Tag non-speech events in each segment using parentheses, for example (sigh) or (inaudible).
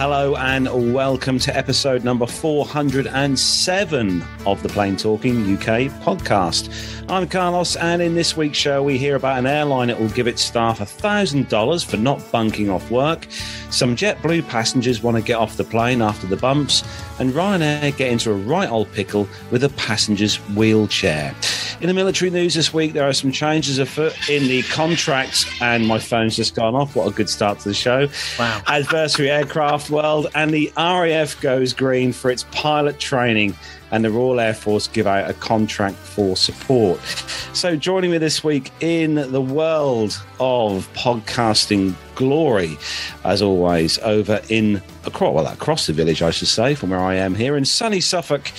Hello and welcome to episode number 407 of the Plane Talking UK podcast. I'm Carlos, and in this week's show, we hear about an airline that will give its staff $1,000 for not bunking off work. Some JetBlue passengers want to get off the plane after the bumps, and Ryanair get into a right old pickle with a passenger's wheelchair. In the military news this week, there are some changes afoot in the contracts, and my phone's just gone off. What a good start to the show. Wow. Adversary aircraft world, and the RAF goes green for its pilot training and the Royal Air Force give out a contract for support. So, joining me this week in the world of podcasting glory, as always, over in across, well, across the village, I should say, from where I am here in sunny Suffolk,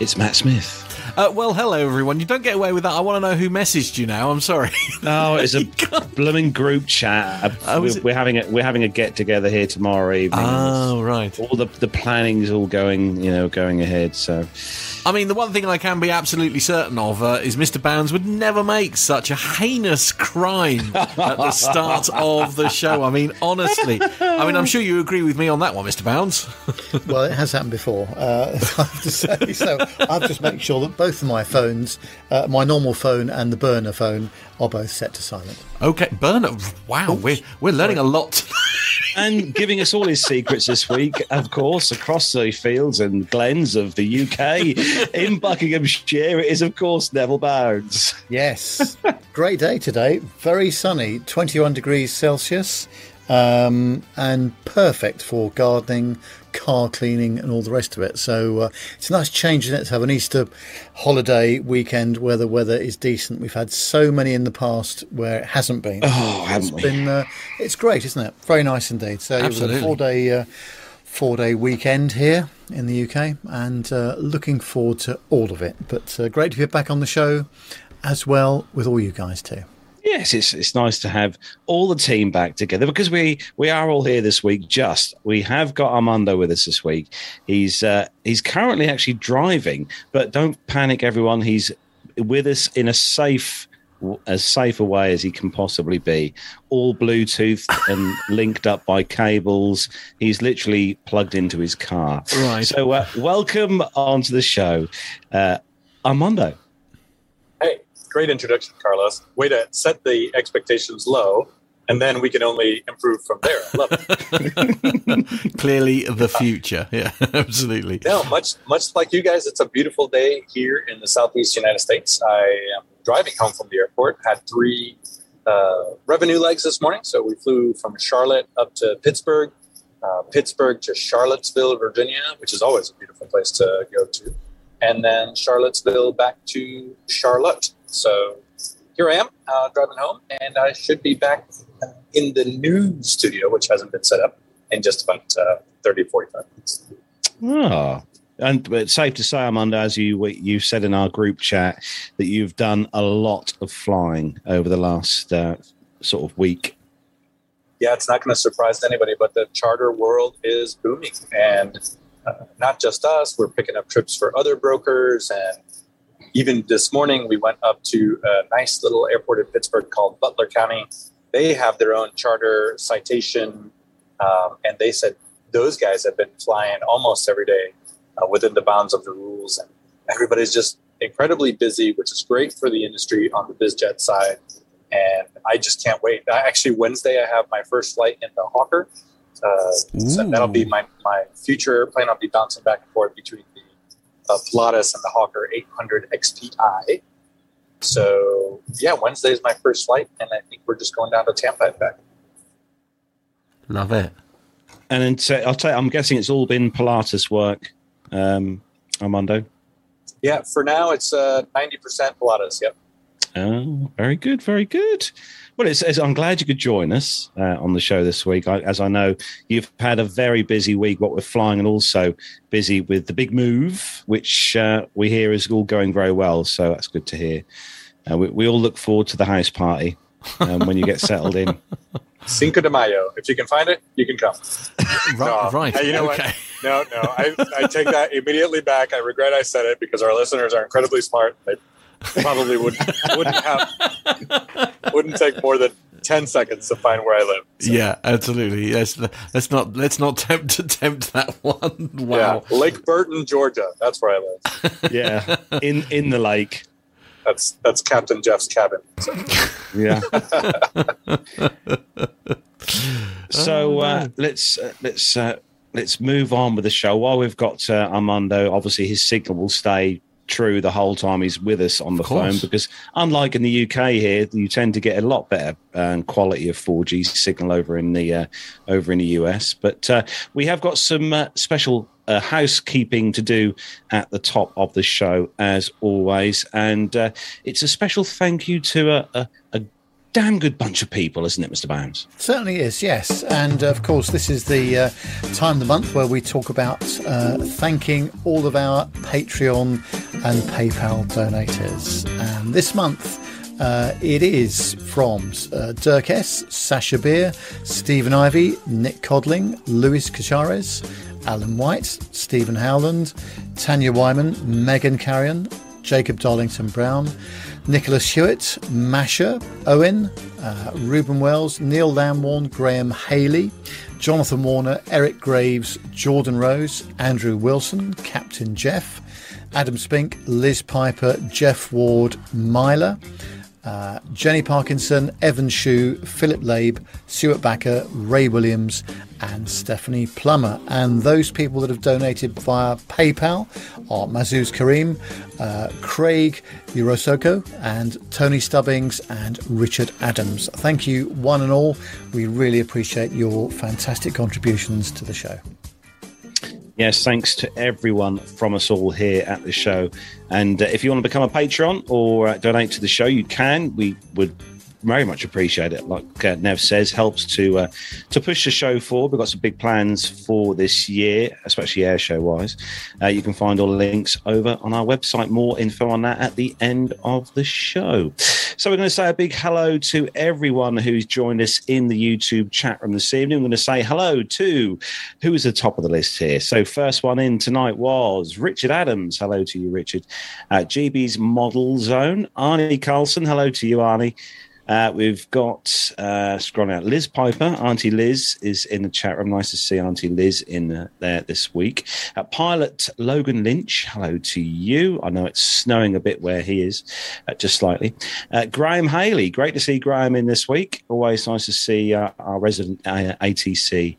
it's Matt Smith. Uh, well, hello everyone. You don't get away with that. I want to know who messaged you now. I'm sorry. (laughs) No, it's a blooming group chat. Oh, we're, we're having a we're having a get together here tomorrow evening. oh, right. all the the planning's all going, you know, going ahead. So I mean, the one thing I can be absolutely certain of uh, is Mr. Bounds would never make such a heinous crime at the start of the show. I mean, honestly. I mean, I'm sure you agree with me on that one, Mr. Bounds. (laughs) Well, it has happened before, uh, (laughs) I have to say. So I've just made sure that both of my phones, uh, my normal phone and the burner phone, are both set to silent. Okay, Burner. Wow, we're, we're learning a lot. (laughs) and giving us all his secrets this week, of course, across the fields and glens of the UK (laughs) in Buckinghamshire, it is, of course, Neville Bounds. Yes, great day today. Very sunny, 21 degrees Celsius, um, and perfect for gardening, car cleaning, and all the rest of it. So uh, it's a nice change in it to have an Easter holiday weekend where the weather is decent. We've had so many in the past where it hasn't been. Oh, haven't it's we? been uh, it's great, isn't it? Very nice indeed. So it was a four day uh, four day weekend here in the UK, and uh, looking forward to all of it. But uh, great to be back on the show as well with all you guys too. Yes, it's it's nice to have all the team back together because we we are all here this week. Just we have got Armando with us this week. He's uh, he's currently actually driving, but don't panic, everyone. He's with us in a safe as safe a way as he can possibly be. All Bluetooth and linked up by cables. He's literally plugged into his car. Right. So uh, welcome onto the show, uh, Armando. Great introduction, Carlos. Way to set the expectations low, and then we can only improve from there. I love it. (laughs) Clearly, the future. Yeah, (laughs) absolutely. no, much much like you guys, it's a beautiful day here in the southeast United States. I am driving home from the airport. Had three uh, revenue legs this morning, so we flew from Charlotte up to Pittsburgh, uh, Pittsburgh to Charlottesville, Virginia, which is always a beautiful place to go to, and then Charlottesville back to Charlotte. So here I am uh, driving home, and I should be back in the new studio, which hasn't been set up, in just about uh, 30, 45 minutes. Ah, and but it's safe to say, Armando, as you you said in our group chat, that you've done a lot of flying over the last uh, sort of week. yeah, it's not going to surprise anybody, but the charter world is booming. And uh, not just us, we're picking up trips for other brokers. And even this morning, we went up to a nice little airport in Pittsburgh called Butler County. They have their own charter citation. Um, and they said those guys have been flying almost every day uh, within the bounds of the rules. And everybody's just incredibly busy, which is great for the industry on the BizJet side and I just can't wait. I, actually, Wednesday I have my first flight in the Hawker. Uh, so that'll be my, my future airplane. I'll be bouncing back and forth between uh, Pilatus and the Hawker 800 XPI. So yeah, Wednesday is my first flight, and I think we're just going down to Tampa and back. Love it. And then so I'll tell you, I'm guessing it's all been Pilatus work, um, Armando. Yeah, for now it's uh, 90% Pilatus. Yep. Oh, very good, very good. Well, it's, it's, I'm glad you could join us uh, on the show this week. I, as I know, you've had a very busy week, what with flying, and also busy with the big move, which uh, we hear is all going very well. So that's good to hear. Uh, we, we all look forward to the house party um, when you get settled in. (laughs) Cinco de Mayo. If you can find it, you can come. (laughs) Right. No, right. hey, you know okay. what? No, no. I, I take that immediately back. I regret I said it because our listeners are incredibly smart. They probably wouldn't wouldn't have wouldn't take more than ten seconds to find where I live. So. Yeah, absolutely. Yes, let's not let's not tempt to (laughs) tempt that one. Wow. Yeah, Lake Burton, Georgia. That's where I live. (laughs) yeah, in in the lake. That's that's Captain Jeff's cabin. So. Yeah. (laughs) so uh, let's uh, let's uh, let's move on with the show. While we've got uh, Armando, obviously his signal will stay true the whole time he's with us on the phone because unlike in the UK here you tend to get a lot better um, quality of 4G signal over in the uh, over in the US but uh, we have got some uh, special uh, housekeeping to do at the top of the show as always. And uh, it's a special thank you to a, a, a damn good bunch of people, isn't it, Mr. Bounds? Certainly is, yes. And of course, this is the uh, time of the month where we talk about uh, thanking all of our Patreon and PayPal donators. And this month, uh, it is from uh, Dirk S., Sasha Beer, Stephen Ivy, Nick Codling, Luis Cachares, Alan White, Stephen Howland, Tanya Wyman, Megan Carrion, Jacob Darlington Brown, Nicholas Hewitt, Masha, Owen, uh, Ruben Wells, Neil Lamworn, Graham Haley, Jonathan Warner, Eric Graves, Jordan Rose, Andrew Wilson, Captain Jeff, Adam Spink, Liz Piper, Jeff Ward, Myla, uh, Jenny Parkinson, Evan Shue, Philip Labe, Stuart Backer, Ray Williams, and Stephanie Plummer. And those people that have donated via PayPal are Mazuz Karim, uh, Craig Urosoko, and Tony Stubbings and Richard Adams. Thank you, one and all. We really appreciate your fantastic contributions to the show. Yes, thanks to everyone from us all here at the show. And uh, if you want to become a patron or uh, donate to the show, you can. We would very much appreciate it. Like uh, Nev says, helps to uh, to push the show forward. We've got some big plans for this year, especially air show wise. Uh, you can find all the links over on our website. More info on that at the end of the show. So we're going to say a big hello to everyone who's joined us in the YouTube chat room this evening. I'm going to say hello to who is the top of the list here. So first one in tonight was Richard Adams. Hello to you, Richard. Uh, GB's Model Zone. Arnie Carlson. Hello to you, Arnie. Uh, we've got uh, scrolling out Liz Piper. Auntie Liz is in the chat room. Nice to see Auntie Liz in uh, there this week. Uh, Pilot Logan Lynch. Hello to you. I know it's snowing a bit where he is, uh, just slightly. Uh, Graham Haley. Great to see Graham in this week. Always nice to see our resident ATC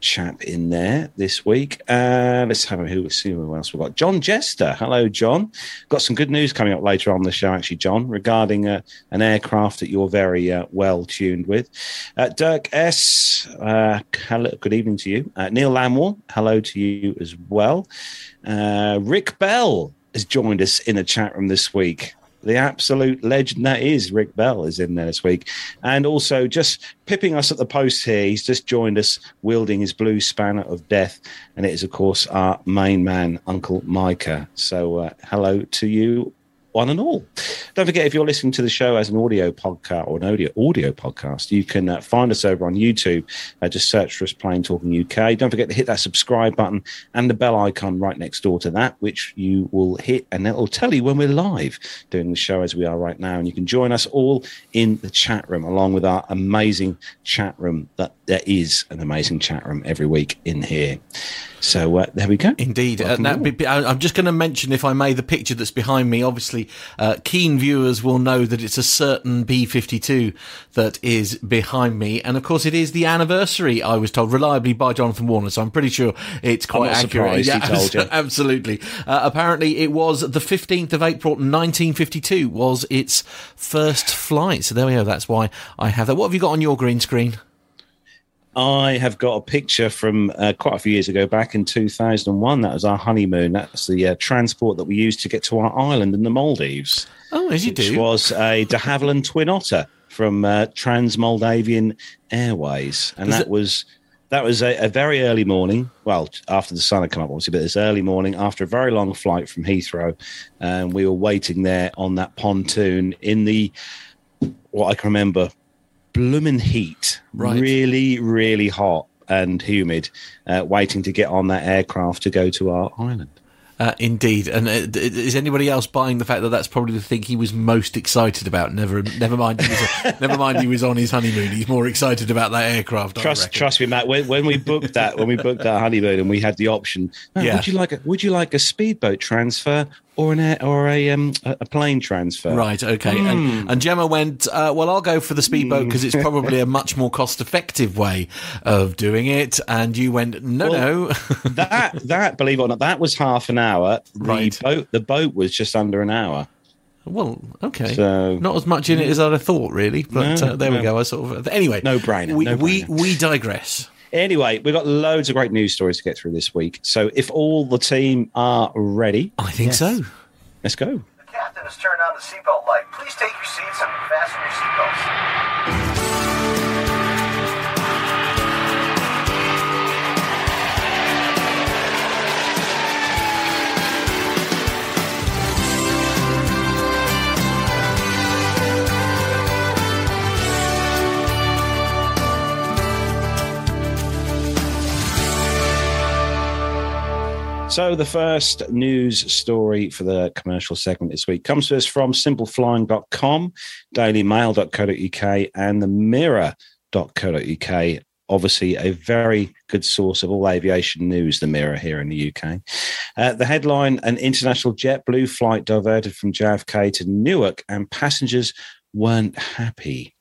chap in there this week. let's have a who, see who else we've got. John Jester. Hello, John. Got some good news coming up later on the show, actually, John, regarding an aircraft that you're you're very uh, well tuned with. Uh, Dirk S, uh, hello, good evening to you. Uh, Neil Lamwell, hello to you as well. Uh, Rick Bell has joined us in the chat room this week. The absolute legend that is Rick Bell is in there this week. And also just pipping us at the post here, he's just joined us wielding his blue spanner of death. And it is, of course, our main man, Uncle Micah. So hello to you one and all. Don't forget, if you're listening to the show as an audio podcast or an audio audio podcast, you can uh, find us over on YouTube. Uh, just search for us Plane Talking UK. Don't forget to hit that subscribe button and the bell icon right next door to that, which you will hit, and it'll tell you when we're live doing the show as we are right now. And you can join us all in the chat room, along with our amazing chat room. That there is an amazing chat room every week in here. So uh, there we go. Indeed. Uh, now, I'm just going to mention, if I may, the picture that's behind me. Obviously, uh, keen viewers will know that it's a certain B52 that is behind me. And of course, it is the anniversary, I was told, reliably by Jonathan Warner. So I'm pretty sure it's quite accurate. Yeah, (laughs) (laughs) absolutely. Uh, apparently, it was the 15th of April, 1952, was its first flight. So there we go. That's why I have that. What have you got on your green screen? I have got a picture from uh, quite a few years ago, back in 2001. That was our honeymoon. That's the uh, transport that we used to get to our island in the Maldives. Oh, as you which do. was a de Havilland Twin Otter from uh, Trans Maldivian Airways, and that it- was that was a, a, very early morning. Well, after the sun had come up, obviously, but this early morning after a very long flight from Heathrow, and we were waiting there on that pontoon in the what I can remember blooming heat, right. really, really hot and humid, uh, waiting to get on that aircraft to go to our island. Uh, indeed, and uh, is anybody else buying the fact that that's probably the thing he was most excited about? Never, never mind. He was, (laughs) never mind. He was on his honeymoon. He's more excited about that aircraft. Trust, trust me, Matt. When, when we booked that, when we booked that honeymoon, and we had the option, Yeah. would you like a, would you like a speedboat transfer or an air, or a um a, plane transfer? Right, okay. And, and Gemma went, uh, well, I'll go for the speedboat because it's probably a (laughs) much more cost effective way of doing it. And you went, no, Well, no. (laughs) that that believe it or not, that was half an hour. Right. The boat the boat was just under an hour. well, okay. So- Not as much in it as I'd have thought, really. But No, uh, there we go. I sort of, anyway. No brainer, We, no we, we digress. Anyway, we've got loads of great news stories to get through this week. So if all the team are ready, I think so. let's go. The captain has turned on the seatbelt light. Please take your seats and fasten your seatbelts. So the first news story for the commercial segment this week comes to us from simpleflying.com, dailymail.co.uk, and the mirror.co.uk. Obviously, a very good source of all aviation news, the Mirror here in the UK. Uh, the headline An international JetBlue flight diverted from JFK to Newark, and passengers weren't happy.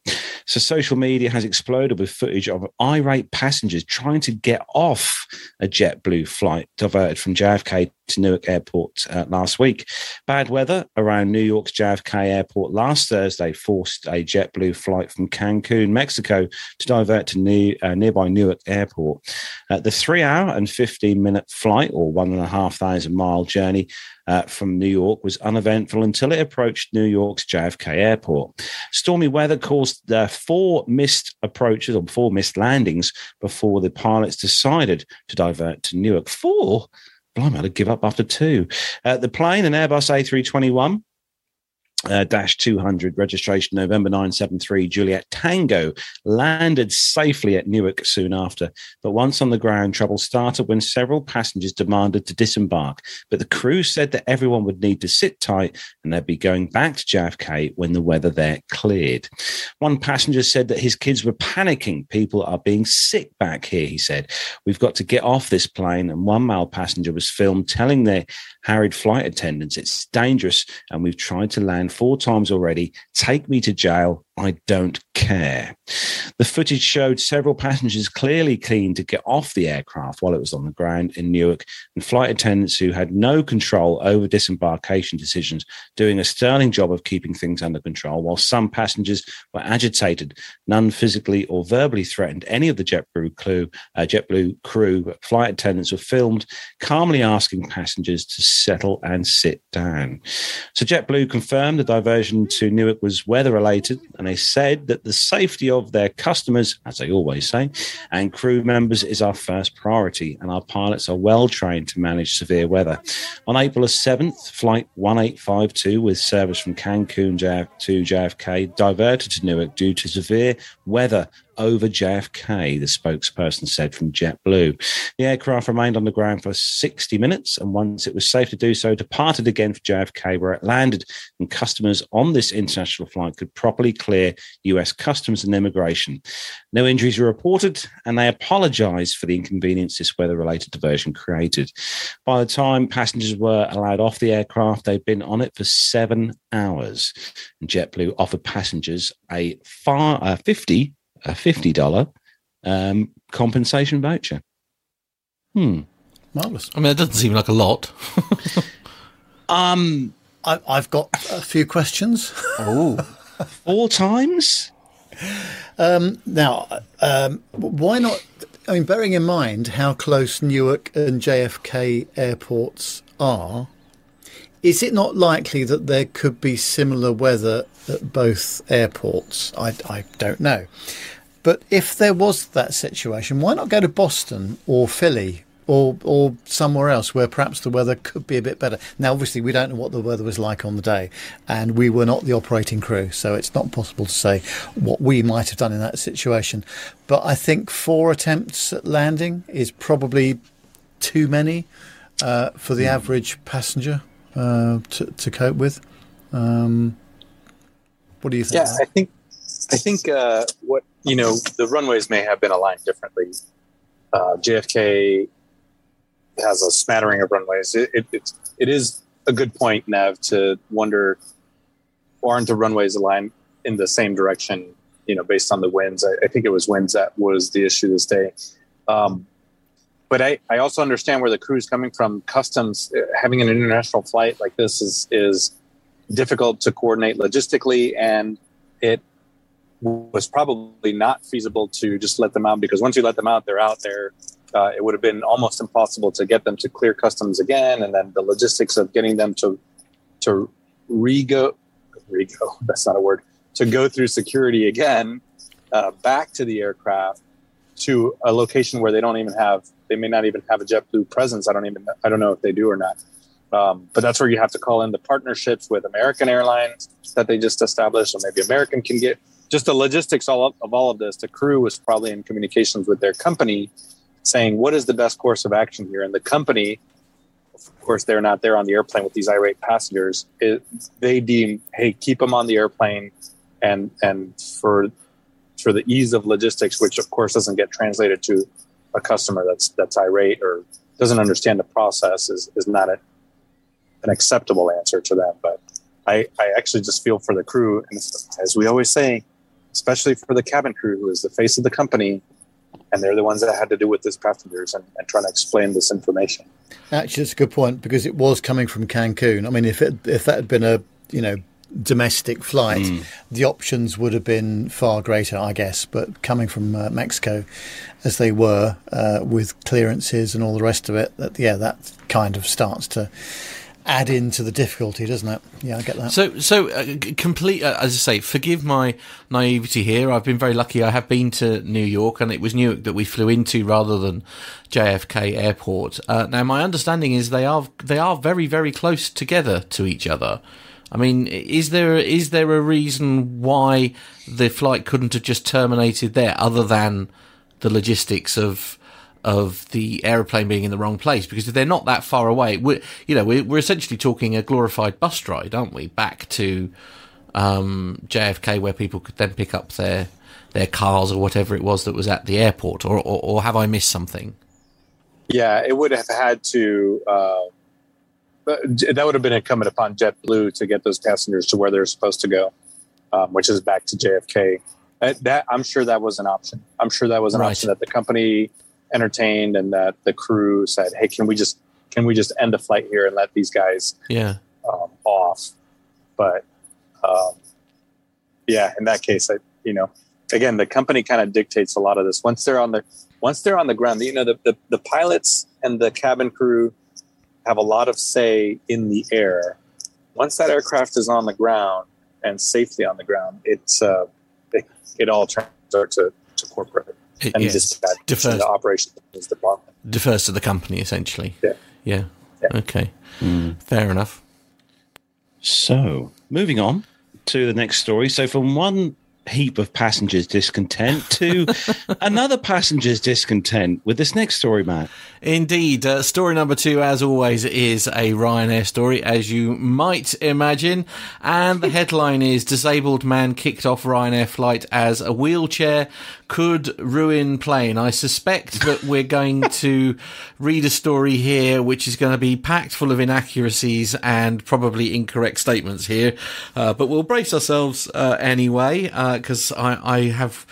So, social media has exploded with footage of irate passengers trying to get off a JetBlue flight diverted from JFK to Newark Airport uh, last week. Bad weather around New York's JFK Airport last Thursday forced a JetBlue flight from Cancun, Mexico, to divert to new, uh, nearby Newark Airport. Uh, the three hour and 15 minute flight, or one and a half thousand mile journey, uh, from New York was uneventful until it approached New York's JFK airport. Stormy weather caused uh, four missed approaches or four missed landings before the pilots decided to divert to Newark. Four? Blimey, I'd give up after two. Uh, the plane, an Airbus A321, uh, Uh, dash 200 registration November 973 Juliet Tango landed safely at Newark soon after. But once on the ground, trouble started when several passengers demanded to disembark. But the crew said that everyone would need to sit tight and they'd be going back to JFK when the weather there cleared. One passenger said that his kids were panicking. People are being sick back here, he said. We've got to get off this plane. And one male passenger was filmed telling their harried flight attendants, it's dangerous and we've tried to land four times already. Take me to jail. I don't care. The footage showed several passengers clearly keen to get off the aircraft while it was on the ground in Newark, and flight attendants who had no control over disembarkation decisions doing a sterling job of keeping things under control, while some passengers were agitated. None physically or verbally threatened any of the JetBlue crew. Uh, JetBlue crew flight attendants were filmed calmly asking passengers to settle and sit down. So JetBlue confirmed the diversion to Newark was weather related, and they said that the safety of their customers, as they always say, and crew members is our first priority, and our pilots are well trained to manage severe weather. On April 7th, Flight 1852, with service from Cancun to JFK, diverted to Newark due to severe weather over JFK, the spokesperson said from JetBlue. The aircraft remained on the ground for 60 minutes, and once it was safe to do so, departed again for JFK, where it landed, and customers on this international flight could properly clear US customs and immigration. No injuries were reported, and they apologized for the inconvenience this weather related diversion created. By the time passengers were allowed off the aircraft, they'd been on it for seven hours. And JetBlue offered passengers a far, uh, 50 a fifty dollar um, compensation voucher. Hmm. Marvellous. I mean, it doesn't seem like a lot. (laughs) Um, I, I've got a few questions. Oh. four times. Now, um, why not? I mean, bearing in mind how close Newark and JFK airports are, is it not likely that there could be similar weather at both airports? I, I don't know. But if there was that situation, why not go to Boston or Philly or or somewhere else where perhaps the weather could be a bit better? Now, obviously, we don't know what the weather was like on the day, and we were not the operating crew, so it's not possible to say what we might have done in that situation. But I think four attempts at landing is probably too many. uh, for the average passenger uh, to, to cope with. Um, what do you think? Yeah, I think I think uh, what you know the runways may have been aligned differently. Uh, JFK has a smattering of runways. It, it, it is a good point, Nev, to wonder aren't the runways aligned in the same direction? You know, based on the winds. I, I think it was winds that was the issue this day. Um, but I, I also understand where the crew is coming from. Customs uh, having an international flight like this is is difficult to coordinate logistically, and it was probably not feasible to just let them out because once you let them out, they're out there. Uh, it would have been almost impossible to get them to clear customs again, and then the logistics of getting them to to rego rego (laughs) that's not a word to go through security again uh, back to the aircraft to a location where they don't even have they may not even have a JetBlue presence. I don't even I don't know if they do or not. Um, but that's where you have to call in the partnerships with American Airlines that they just established, so maybe American can get just the logistics all of, of all of this. The crew was probably in communications with their company, saying what is the best course of action here, and the company. Of course, they're not there on the airplane with these irate passengers. It, they deem, hey, keep them on the airplane, and and for for the ease of logistics, which of course doesn't get translated to a customer that's that's irate or doesn't understand the process, is is not a, an acceptable answer to that. But I, I actually just feel for the crew, and as we always say, especially for the cabin crew, who is the face of the company, and they're the ones that had to do with these passengers and, and trying to explain this information. Actually, it's a good point because it was coming from Cancun. I mean, if it if that had been a you know domestic flight, mm. the options would have been far greater, I guess. But coming from uh, Mexico, as they were uh, with clearances and all the rest of it, that yeah, that kind of starts to add into the difficulty, doesn't it? Yeah, I get that. So, so uh, complete. Uh, as I say, forgive my naivety here. I've been very lucky. I have been to New York, and it was Newark that we flew into rather than JFK Airport. Uh, now, my understanding is they are they are very very close together to each other. I mean, is there is there a reason why the flight couldn't have just terminated there, other than the logistics of of the aeroplane being in the wrong place because if they're not that far away, we're, you know, we're, we're essentially talking a glorified bus ride, aren't we? Back to um, JFK where people could then pick up their their cars or whatever it was that was at the airport, or, or, or have I missed something? Yeah, it would have had to. Uh, that would have been incumbent upon JetBlue to get those passengers to where they're supposed to go, um, which is back to JFK. That, that, I'm sure that was an option. I'm sure that was an right. option that the company entertained and that the crew said, "Hey, can we just can we just end the flight here and let these guys yeah um, off?" But um, yeah, in that case, I you know again the company kind of dictates a lot of this once they're on the once they're on the ground. You know the, the, the pilots and the cabin crew have a lot of say in the air. Once that aircraft is on the ground and safely on the ground, it's uh, it, it all turns over to, to corporate and yes. dispatch defers, the operations department. Defers to the company, essentially. Yeah. Yeah. yeah. Okay. Mm. Fair enough. So, moving on to the next story. So, from one heap of passengers discontent to (laughs) another passenger's discontent with this next story, Matt. Indeed. Uh, story number two, as always, is a Ryanair story, as you might imagine. And the headline is Disabled Man kicked off Ryanair flight as a wheelchair could ruin plane. I suspect that we're going (laughs) to read a story here which is going to be packed full of inaccuracies and probably incorrect statements here. Uh, but we'll brace ourselves uh, anyway, because uh, I, I have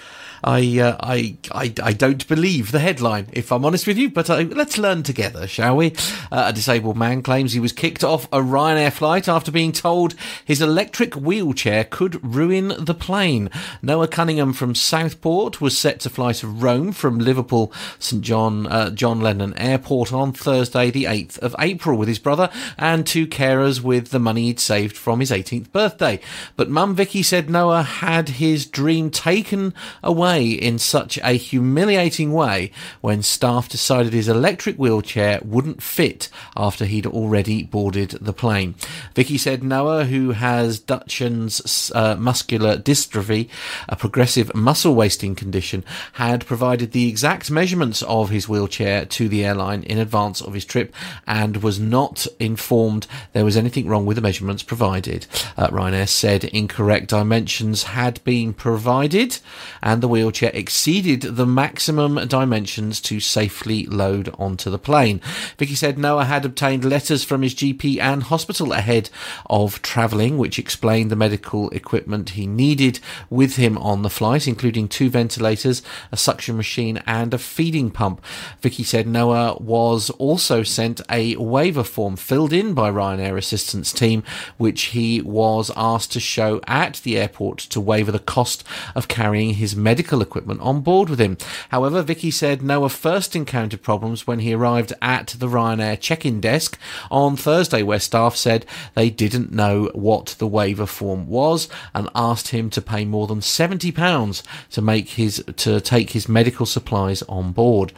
I, uh, I, I, I don't believe the headline, if I'm honest with you. But uh, let's learn together, shall we? Uh, a disabled man claims he was kicked off a Ryanair flight after being told his electric wheelchair could ruin the plane. Noah Cunningham from Southport was set to fly to Rome from Liverpool St John uh, John Lennon Airport on Thursday, the 8th of April, with his brother and two carers with the money he'd saved from his 18th birthday. But Mum Vicky said Noah had his dream taken away away in such a humiliating way when staff decided his electric wheelchair wouldn't fit after he'd already boarded the plane. Vicky said Noah, who has Duchenne's uh, muscular dystrophy, a progressive muscle wasting condition, had provided the exact measurements of his wheelchair to the airline in advance of his trip and was not informed there was anything wrong with the measurements provided. Uh, Ryanair said incorrect dimensions had been provided and the wheelchair exceeded the maximum dimensions to safely load onto the plane. Vicky said Noah had obtained letters from his GP and hospital ahead of travelling, which explained the medical equipment he needed with him on the flight, including two ventilators, a suction machine, and a feeding pump. Vicky said Noah was also sent a waiver form filled in by Ryanair assistance team, which he was asked to show at the airport to waiver the cost of carrying his medical equipment on board with him. However, Vicky said Noah first encountered problems when he arrived at the Ryanair check-in desk on Thursday, where staff said they didn't know what the waiver form was and asked him to pay more than seventy pounds to make his to take his medical supplies on board.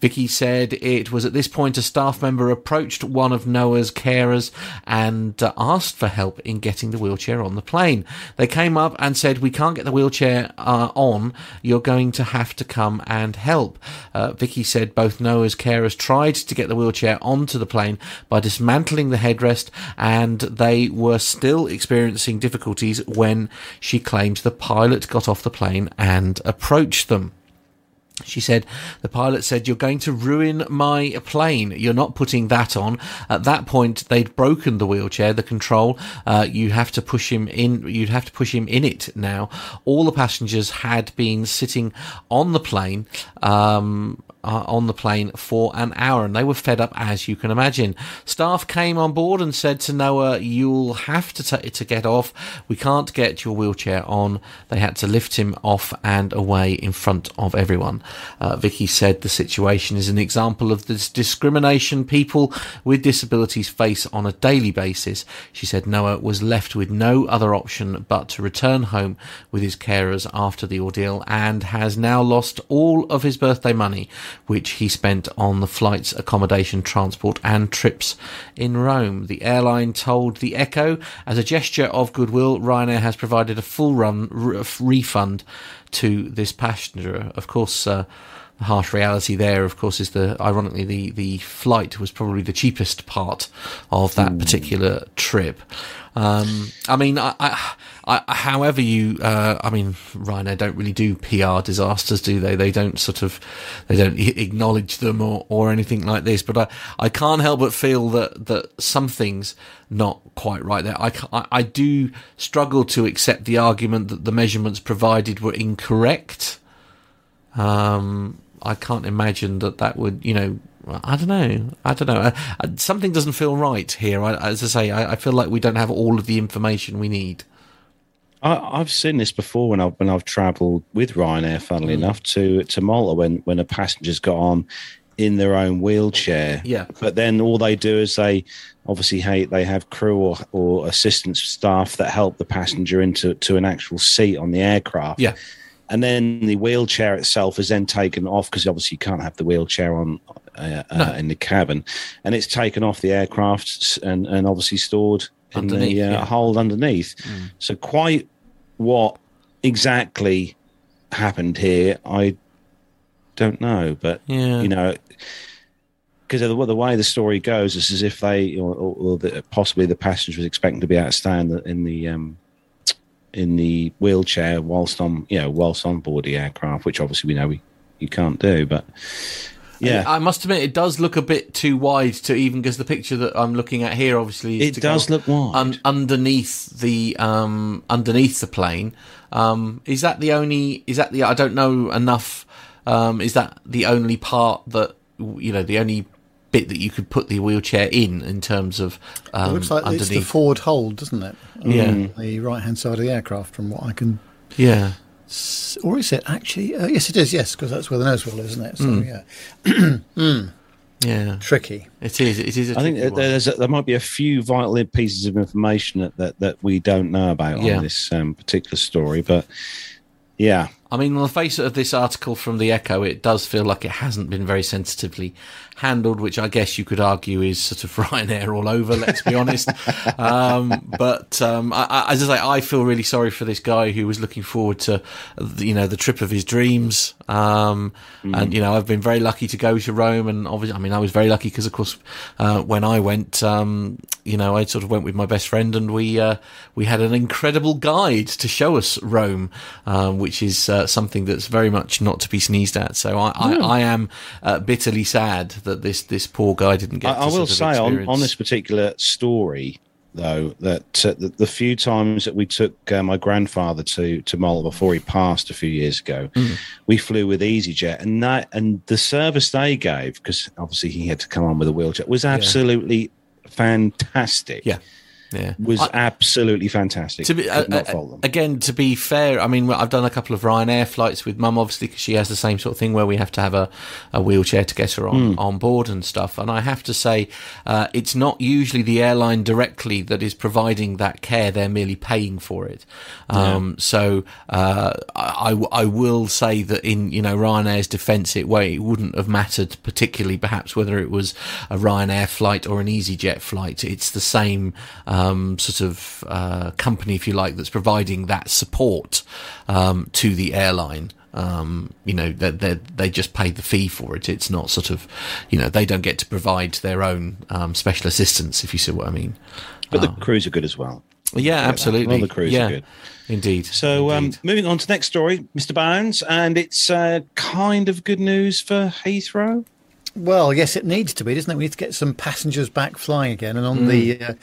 Vicky said it was at this point a staff member approached one of Noah's carers and uh, asked for help in getting the wheelchair on the plane. They came up and said, "We can't get the wheelchair uh, on. You're going to have to come and help." Uh, Vicky said both Noah's carers tried to get the wheelchair onto the plane by dismantling the headrest, and they were still experiencing difficulties when she claimed the pilot got off the plane and approached them. She said, the pilot said, you're going to ruin my plane. You're not putting that on. At that point, they'd broken the wheelchair, the control. Uh, you have to push him in. You'd have to push him in it now. All the passengers had been sitting on the plane, um, uh, on the plane for an hour and they were fed up as you can imagine. Staff came on board and said to Noah, you'll have to, t- to get off. We can't get your wheelchair on. They had to lift him off and away in front of everyone. Uh, Vicky said the situation is an example of this discrimination people with disabilities face on a daily basis. She said Noah was left with no other option but to return home with his carers after the ordeal and has now lost all of his birthday money which he spent on the flights, accommodation, transport, and trips in Rome. The airline told the Echo, as a gesture of goodwill, Ryanair has provided a full run r- refund to this passenger. Of course, uh, the harsh reality there, of course, is the ironically the the flight was probably the cheapest part of that particular trip. Um, I mean, I, I, I, however you, uh, I mean, Ryanair don't really do PR disasters, do they? They don't sort of, they don't (laughs) acknowledge them or, or anything like this. But I, I can't help but feel that that something's not quite right there. I, I, I do struggle to accept the argument that the measurements provided were incorrect. Um, I can't imagine that that would, you know, I don't know. I don't know. Uh, uh, something doesn't feel right here. I, as I say, I, I, feel like we don't have all of the information we need. I, have seen this before when I've when I've travelled with Ryanair. Funnily mm. enough, to to Malta when when a passenger's got on in their own wheelchair. Yeah. But then all they do is they obviously hey, they have crew or, or assistance staff that help the passenger into to an actual seat on the aircraft. Yeah and then the wheelchair itself is then taken off because obviously you can't have the wheelchair on uh, uh no. uh, in the cabin, and it's taken off the aircraft and and obviously stored in the uh, yeah. hold underneath. Mm. So quite what exactly happened here, I don't know, but yeah. you know. Because the, the, way the story goes is as if they, or, or the, possibly the passenger was expecting to be to stay in the, in the um, in the wheelchair whilst on you know whilst on board the aircraft, which obviously we know we you can't do. But yeah, I must admit it does look a bit too wide to even because the picture that I'm looking at here obviously it does look wide un- underneath the um, underneath the plane. Um, is that the only? Is that the? I don't know enough. Um, is that the only part that you know? The only bit that you could put the wheelchair in in terms of um, it looks like underneath. it's the forward hold, doesn't it? yeah, the right hand side of the aircraft, from what I can. Yeah. Or is it actually? Uh, yes, it is. Yes, because that's where the nose wheel is, isn't it? So mm. yeah. (clears throat) mm. Yeah, tricky. It is. It is. I think a, there might be a few vital pieces of information that that, that we don't know about yeah. on this um, particular story, but yeah, I mean, on the face of this article from the Echo, it does feel like it hasn't been very sensitively handled, which I guess you could argue is sort of (laughs) Ryanair all over. Let's be honest. Um, but um, I, I, as I say, I feel really sorry for this guy who was looking forward to, you know, the trip of his dreams. Um, mm. And you know, I've been very lucky to go to Rome, and obviously, I mean, I was very lucky because, of course, uh, when I went, um, you know, I sort of went with my best friend, and we uh, we had an incredible guide to show us Rome, um, which is uh, something that's very much not to be sneezed at. So I, I, I am uh, bitterly sad that this this poor guy didn't get. I, I will say on, on this particular story though that uh, the, the, few times that we took uh, my grandfather to to Malta before he passed a few years ago, mm. we flew with EasyJet, and that and the service they gave because obviously he had to come on with a wheelchair was absolutely yeah. fantastic. Yeah yeah. was I, absolutely fantastic. To be, uh, uh, again, to be fair, I mean, I've done a couple of Ryanair flights with Mum, obviously, because she has the same sort of thing where we have to have a, a wheelchair to get her on, mm. on board and stuff. And I have to say, uh, it's not usually the airline directly that is providing that care; they're merely paying for it. Um, yeah. So uh, I, I will say that in you know Ryanair's defence, it way it wouldn't have mattered particularly, perhaps whether it was a Ryanair flight or an EasyJet flight. It's the same. Uh, um, sort of uh, company, if you like, that's providing that support um, to the airline. Um, you know, they they they just pay the fee for it. It's not sort of, you know, they don't get to provide their own um, special assistance, if you see what I mean. But the um, crews are good as well. Yeah, absolutely. All the crews yeah. are good. Indeed. So, um, Indeed. Um, moving on to the next story, Mr. Bounds, and it's uh, kind of good news for Heathrow. Well, yes, it needs to be, doesn't it? We need to get some passengers back flying again. And on mm. the uh,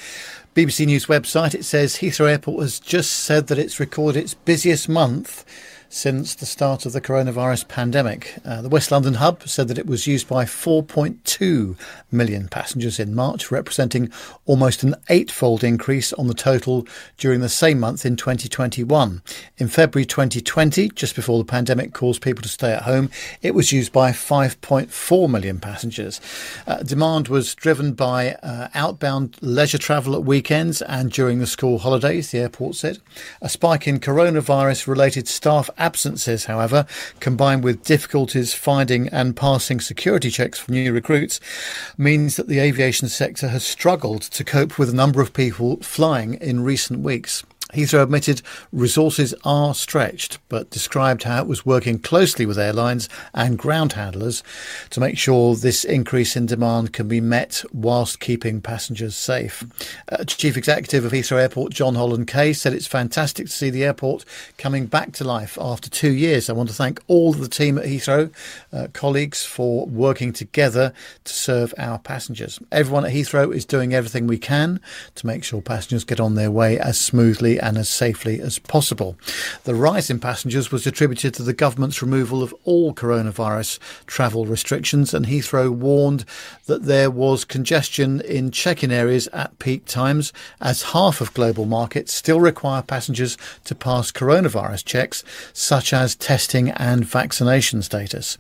BBC News website, it says Heathrow Airport has just said that it's recorded its busiest month since the start of the coronavirus pandemic. Uh, the West London hub said that it was used by 4.2 million passengers in March, representing almost an eightfold increase on the total during the same month in 2021. In February 2020, just before the pandemic caused people to stay at home, it was used by 5.4 million passengers. Uh, demand was driven by uh, outbound leisure travel at weekends and during the school holidays, the airport said. A spike in coronavirus related staff absences, however, combined with difficulties finding and passing security checks for new recruits, means that the aviation sector has struggled to cope with the number of people flying in recent weeks. Heathrow admitted resources are stretched, but described how it was working closely with airlines and ground handlers to make sure this increase in demand can be met whilst keeping passengers safe. Uh, Chief Executive of Heathrow Airport, John Holland Kaye, said it's fantastic to see the airport coming back to life after two years. I want to thank all the team at Heathrow, uh, colleagues, for working together to serve our passengers. Everyone at Heathrow is doing everything we can to make sure passengers get on their way as smoothly and as safely as possible. The rise in passengers was attributed to the government's removal of all coronavirus travel restrictions, and Heathrow warned that there was congestion in check in areas at peak times, as half of global markets still require passengers to pass coronavirus checks, such as testing and vaccination status.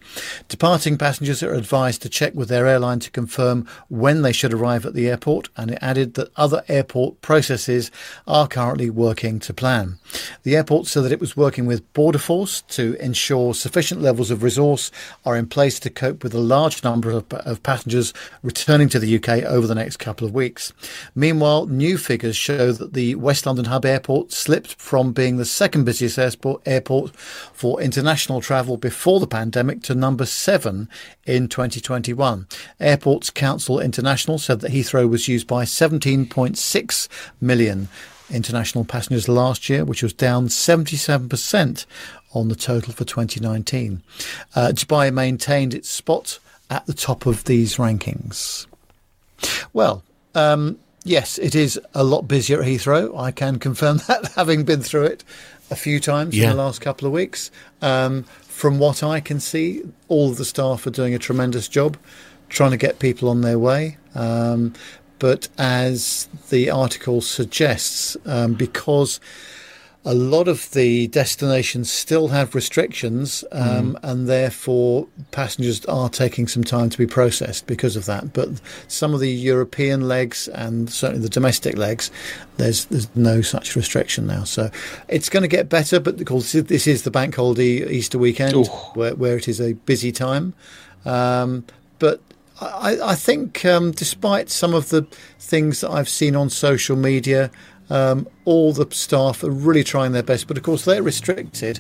Departing passengers are advised to check with their airline to confirm when they should arrive at the airport, and it added that other airport processes are currently working working to plan. The airport said that it was working with Border Force to ensure sufficient levels of resource are in place to cope with a large number of, of passengers returning to the UK over the next couple of weeks. Meanwhile, new figures show that the West London Hub Airport slipped from being the second busiest airport for international travel before the pandemic to number seven in 2021. Airports Council International said that Heathrow was used by 17.6 million international passengers last year, which was down 77% on the total for 2019. Uh, Dubai maintained its spot at the top of these rankings. Well, um, yes, it is a lot busier at Heathrow. I can confirm (laughs) that, having been through it a few times yeah. in the last couple of weeks. Um, from what I can see, all of the staff are doing a tremendous job trying to get people on their way. Um, but as the article suggests, um, because a lot of the destinations still have restrictions, um, and therefore passengers are taking some time to be processed because of that. But some of the European legs and certainly the domestic legs, there's there's no such restriction now. So it's going to get better. But of course, this is the bank holiday Easter weekend, where where it is a busy time. Um, but I, I think, um, despite some of the things that I've seen on social media, um, all the staff are really trying their best. But of course, they're restricted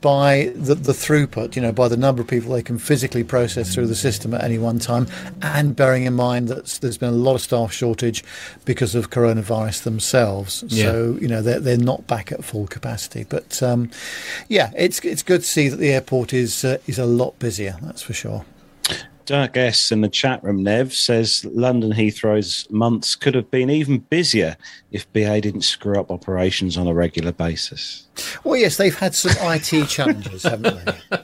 by the, the throughput, you know, by the number of people they can physically process through the system at any one time, and bearing in mind that there's been a lot of staff shortage because of coronavirus themselves. Yeah. So you know they're they're not back at full capacity. But um, yeah, it's it's good to see that the airport is uh, is a lot busier. That's for sure. Dirk S in the chat room, Nev, says London Heathrow's months could have been even busier if BA didn't screw up operations on a regular basis. Well, yes, they've had some IT (laughs) challenges, haven't they?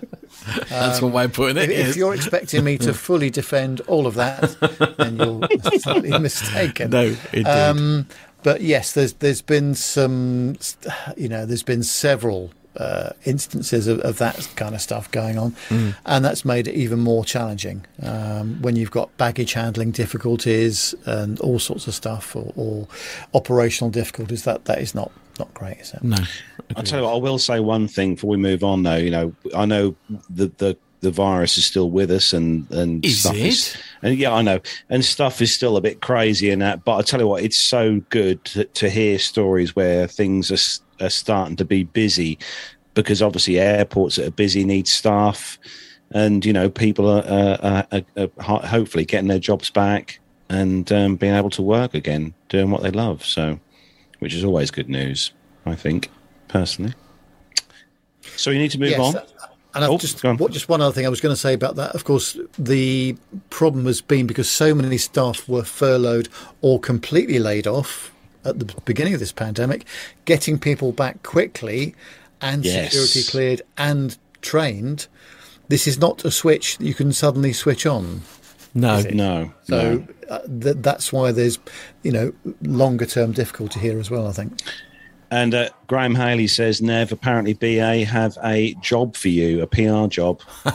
That's one way of putting it. If, if you're expecting me to fully defend all of that, then you're (laughs) slightly mistaken. No, indeed. Um, but yes, there's there's been some, you know, there's been several uh, instances of, of that kind of stuff going on, and that's made it even more challenging um, when you've got baggage handling difficulties and all sorts of stuff, or, or operational difficulties. That that is not not great, is it? no. I'll tell you what, I will say one thing before we move on, though. You know, I know the the, the virus is still with us, and and Is stuff it? and yeah, I know, and stuff is still a bit crazy and that. But I tell you what, it's so good to, to hear stories where things are, are starting to be busy, because obviously airports that are busy need staff, and you know people are, uh, are, are, are hopefully getting their jobs back and um, being able to work again, doing what they love. So, which is always good news, I think, personally. So you need to move on. And I've Oh, just on. just one other thing I was going to say about that. Of course, the problem has been because so many staff were furloughed or completely laid off at the beginning of this pandemic, getting people back quickly and Yes. security cleared and trained. This is not a switch that you can suddenly switch on. No. No, So no. uh, th- that's why there's, you know, longer term difficulty here as well. I think. And uh, Graham Haley says, Nev, apparently BA have a job for you, a PR job. (laughs)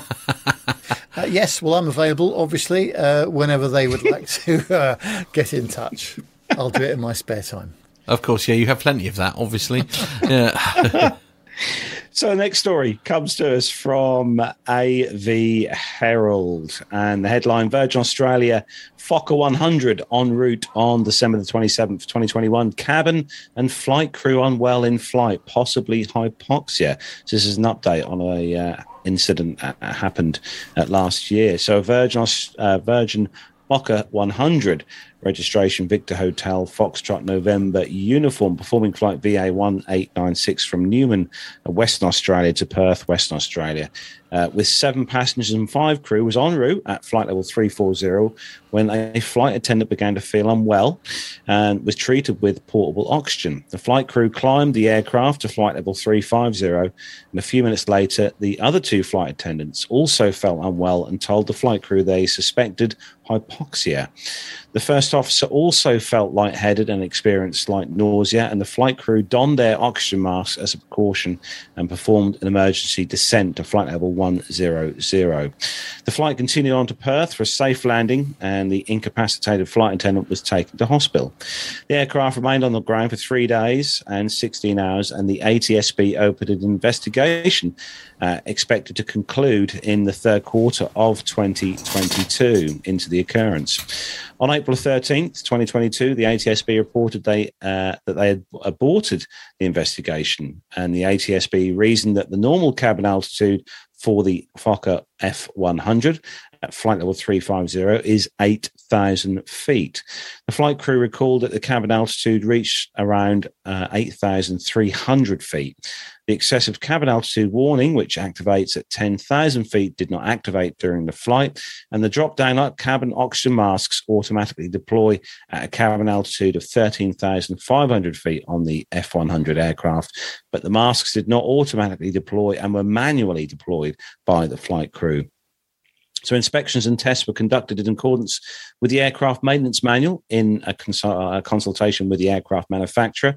Uh, yes, well, I'm available, obviously, uh, whenever they would like to (laughs) uh, get in touch. I'll do it in my spare time. Of course, yeah, you have plenty of that, obviously. yeah. (laughs) So the next story comes to us from AV Herald, and the headline: Virgin Australia Fokker 100 en route on December the 27th, 2021. Cabin and flight crew unwell in flight, possibly hypoxia. So this is an update on a uh, incident that happened uh, last year. So Virgin uh, Virgin Fokker 100 registration Victor Hotel Foxtrot November uniform performing flight VA 1896 from Newman, uh, Western Australia to Perth, Western Australia. Uh, with seven passengers and five crew was en route at flight level 340 when a flight attendant began to feel unwell and was treated with portable oxygen. The flight crew climbed the aircraft to flight level 350 and a few minutes later the other two flight attendants also felt unwell and told the flight crew they suspected hypoxia. The first officer also felt lightheaded and experienced slight nausea, and the flight crew donned their oxygen masks as a precaution and performed an emergency descent to flight level 100. The flight continued on to Perth for a safe landing, and the incapacitated flight attendant was taken to hospital. The aircraft remained on the ground for three days and 16 hours, and the ATSB opened an investigation uh, expected to conclude in the third quarter of 2022 into the occurrence. On April 13th, 2022, the ATSB reported they uh, that they had aborted the investigation, and the ATSB reasoned that the normal cabin altitude for the Fokker F100 at flight level 350 is 8,000 feet. The flight crew recalled that the cabin altitude reached around uh, 8,300 feet. The excessive cabin altitude warning, which activates at 10,000 feet, did not activate during the flight, and the drop down cabin oxygen masks automatically deploy at a cabin altitude of 13,500 feet on the F 100 aircraft, but the masks did not automatically deploy and were manually deployed by the flight crew. So inspections and tests were conducted in accordance with the aircraft maintenance manual in a, consul- a consultation with the aircraft manufacturer.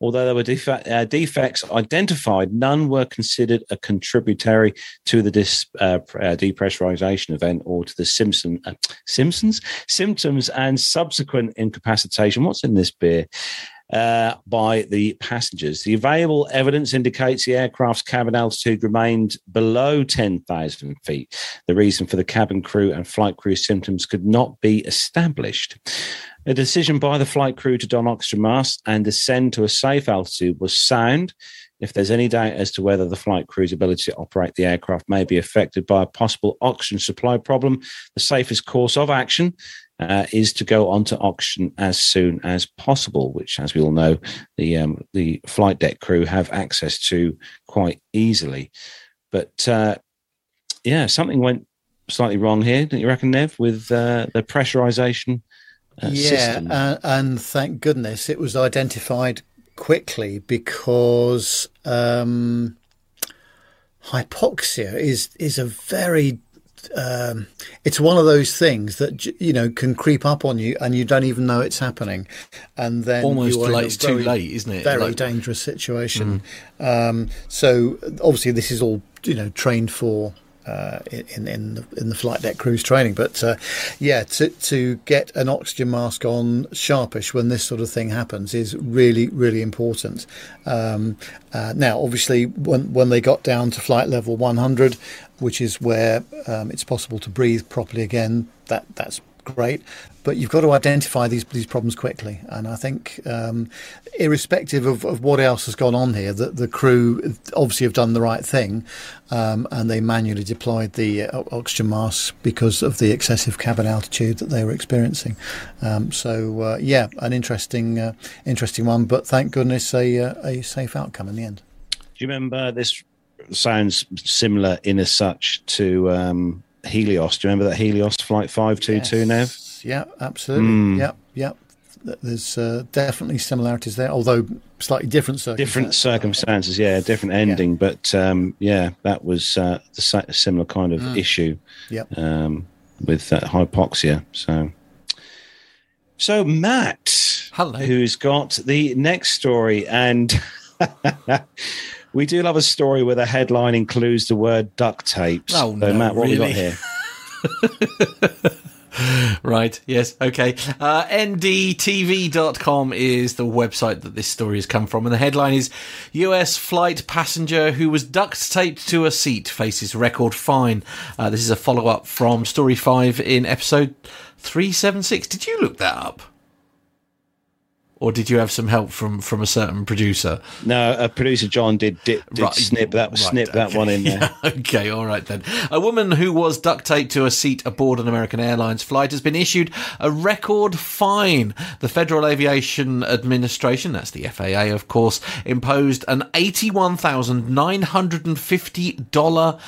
Although there were uh, defects identified, none were considered a contributory to the dis- uh, uh, depressurization event or to the Simpson uh, Simpsons symptoms and subsequent incapacitation. What's in this beer? Uh, by the passengers. The available evidence indicates the aircraft's cabin altitude remained below 10,000 feet. The reason for the cabin crew and flight crew symptoms could not be established. A decision by the flight crew to don oxygen masks and descend to a safe altitude was sound. If there's any doubt as to whether the flight crew's ability to operate the aircraft may be affected by a possible oxygen supply problem, the safest course of action uh, is to go onto oxygen as soon as possible, which, as we all know, the um, the flight deck crew have access to quite easily. But uh, yeah, something went slightly wrong here, don't you reckon, Nev, with uh, the pressurization? Uh, yeah, uh, and thank goodness it was identified quickly because um, hypoxia is is a very um, it's one of those things that you know can creep up on you and you don't even know it's happening, and then almost like it's too late, isn't it? Very like, dangerous situation. Mm. Um, so obviously this is all you know trained for uh, in in the, in the flight deck crew's training. But uh, yeah, to to get an oxygen mask on sharpish when this sort of thing happens is really really important. Um, uh, now, obviously, when when they got down to flight level 100, which is where um, it's possible to breathe properly again, that that's great. But you've got to identify these these problems quickly, and I think, um, irrespective of, of what else has gone on here, that the crew obviously have done the right thing, um, and they manually deployed the uh, oxygen masks because of the excessive cabin altitude that they were experiencing. Um, so uh, yeah, an interesting uh, interesting one, but thank goodness a uh, a safe outcome in the end. Do you remember this? Sounds similar in as such to um, Helios. Do you remember that Helios flight five two two? Nev? Yeah, absolutely. Mm. Yep, yeah. There's uh, definitely similarities there, although slightly different circumstances. Different circumstances, yeah, different ending, yeah. but um, yeah, that was uh, the similar kind of mm. issue. Yep. Um, with uh, hypoxia. So, so Matt, hello, who's got the next story, and (laughs) we do love a story where the headline includes the word duct tapes. Oh no, Matt, what really? we got here? (laughs) right, yes, okay. Uh, NDTV.com is the website that this story has come from, and the headline is US flight passenger who was duct taped to a seat faces record fine. Uh, this is a follow up from story 5 in episode 376. Did you look that up? Or did you have some help from from a certain producer? No, uh, producer John did did, did right. snip that right. snip okay. that one in there. Yeah, (laughs) okay, all right then. A woman who was duct taped to a seat aboard an American Airlines flight has been issued a record fine. The Federal Aviation Administration, that's the FAA, of course, imposed an eighty-one thousand nine hundred and fifty dollar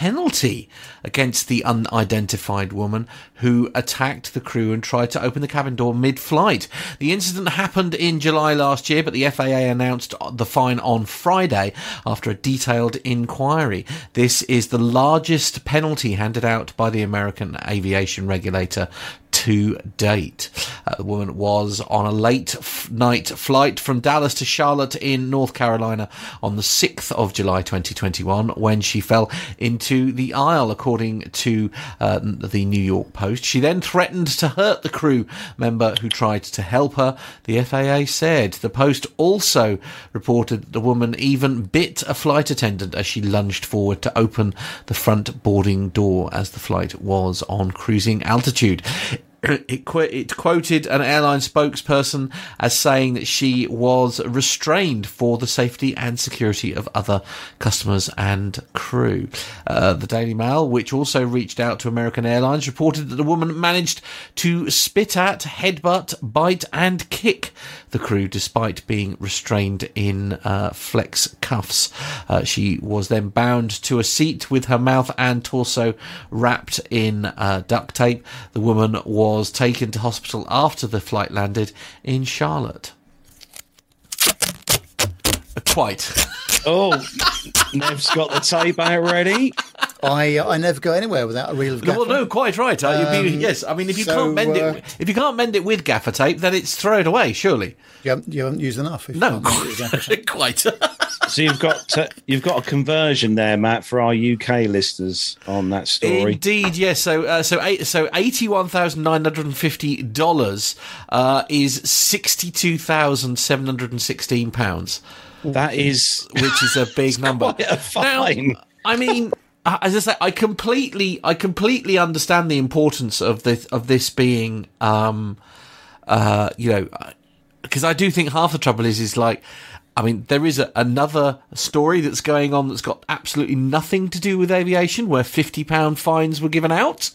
penalty against the unidentified woman who attacked the crew and tried to open the cabin door mid flight. The incident happened in July last year, but the FAA announced the fine on Friday after a detailed inquiry. This is the largest penalty handed out by the American aviation regulator to date. Uh, the woman was on a late f- night flight from Dallas to Charlotte in North Carolina on the 6th of July 2021 when she fell into the aisle, according to uh, the New York Post. She then threatened to hurt the crew member who tried to help her, the FAA said. The Post also reported the woman even bit a flight attendant as she lunged forward to open the front boarding door as the flight was on cruising altitude. (clears throat) it, qu- it quoted an airline spokesperson as saying that she was restrained for the safety and security of other customers and crew. Uh, the Daily Mail, which also reached out to American Airlines, reported that the woman managed to spit at, headbutt, bite, and kick the crew despite being restrained in uh, flex cuffs. Uh, she was then bound to a seat with her mouth and torso wrapped in uh, duct tape. The woman was taken to hospital after the flight landed in Charlotte. Quite. Oh, (laughs) Nev's got the tape out ready. I I never go anywhere without a reel of gaffer. Well, no, quite right. Uh, you'd be- Um, yes, I mean, if you so, can't mend uh, it, if you can't mend it with gaffer tape, then it's thrown away. Surely, You haven't, you haven't used enough. if no, can't mend it with gaffer. (laughs) quite. (laughs) So you've got uh, you've got a conversion there, Matt, for our UK listeners on that story. Indeed, yes. So, uh, so, eight, so eighty-one thousand nine hundred and fifty dollars uh, is sixty-two thousand seven hundred and sixteen pounds, That is which is a big (laughs) number. quite a fine. Now, I mean, as I say, I completely, I completely understand the importance of this of this being, um, uh, you know, because I do think half the trouble is is like. I mean, there is a, another story that's going on that's got absolutely nothing to do with aviation, where fifty pound fines were given out,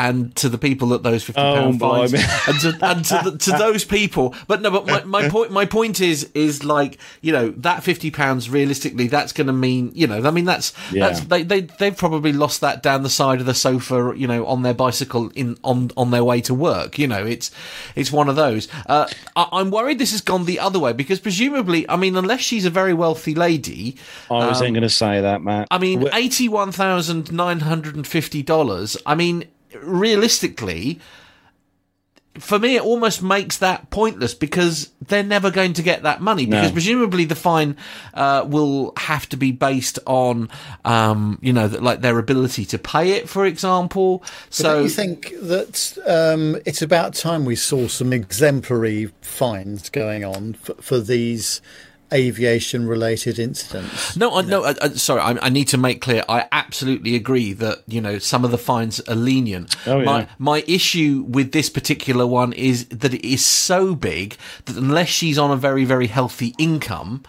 and to the people that those fifty pound Oh, fines, and to, and to, the, to (laughs) those people. But no, but my, my point, my point is, is like you know that fifty pounds realistically, that's going to mean you know, I mean that's Yeah. that's they they they've probably lost that down the side of the sofa, you know, on their bicycle in on on their way to work. You know, it's it's one of those. Uh, I, I'm worried this has gone the other way because presumably, I mean, unless she's a very wealthy lady, I was then going to say that, Matt. I mean, eighty-one thousand nine hundred and fifty dollars. I mean, realistically, for me, it almost makes that pointless because they're never going to get that money. Because No. presumably, the fine uh, will have to be based on, um, you know, like their ability to pay it, for example. So you think that um, it's about time we saw some exemplary fines going on for, for these aviation-related incidents? No, I, no. I, I, sorry, I, I need to make clear. I absolutely agree that you know some of the fines are lenient. Oh, yeah. My my issue with this particular one is that it is so big that unless she's on a very very healthy income.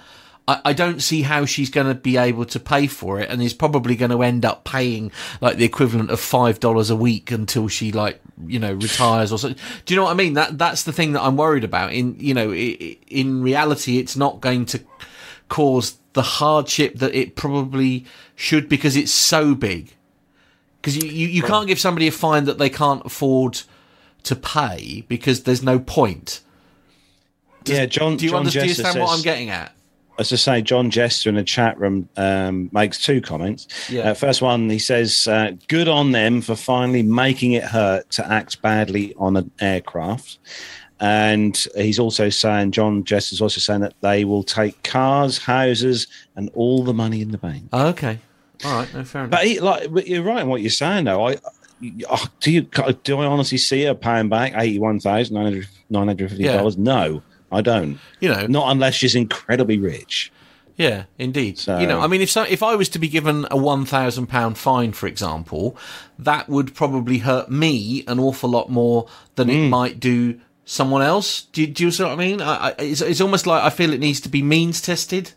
I I don't see how she's going to be able to pay for it, and is probably going to end up paying like the equivalent of five dollars a week until she like you know retires or so. Do you know what I mean? That that's the thing that I'm worried about. In you know, i- i- in reality, it's not going to cause the hardship that it probably should because it's so big. Because you, you, you can't give somebody a fine that they can't afford to pay because there's no point. yeah, John. Do you John understand Jester what says- I'm getting at? As I say, John Jester in the chat room um, makes two comments. Yeah. Uh, first one, he says, uh, "Good on them for finally making it hurt to act badly on an aircraft." And he's also saying, John Jester's also saying that they will take cars, houses, and all the money in the bank. Oh, okay. All right. No, fair enough. But he, like, but you're right in what you're saying, though. I do you do I honestly see her paying back eighty one thousand nine hundred fifty dollars? No, I don't. You know, Not unless she's incredibly rich. Yeah, indeed. So- You know, I mean, if so, if I was to be given a one thousand pound fine, for example, that would probably hurt me an awful lot more than Mm. it might do someone else. Do, you- do you see what I mean? I, I, it's, it's almost like I feel it needs to be means tested.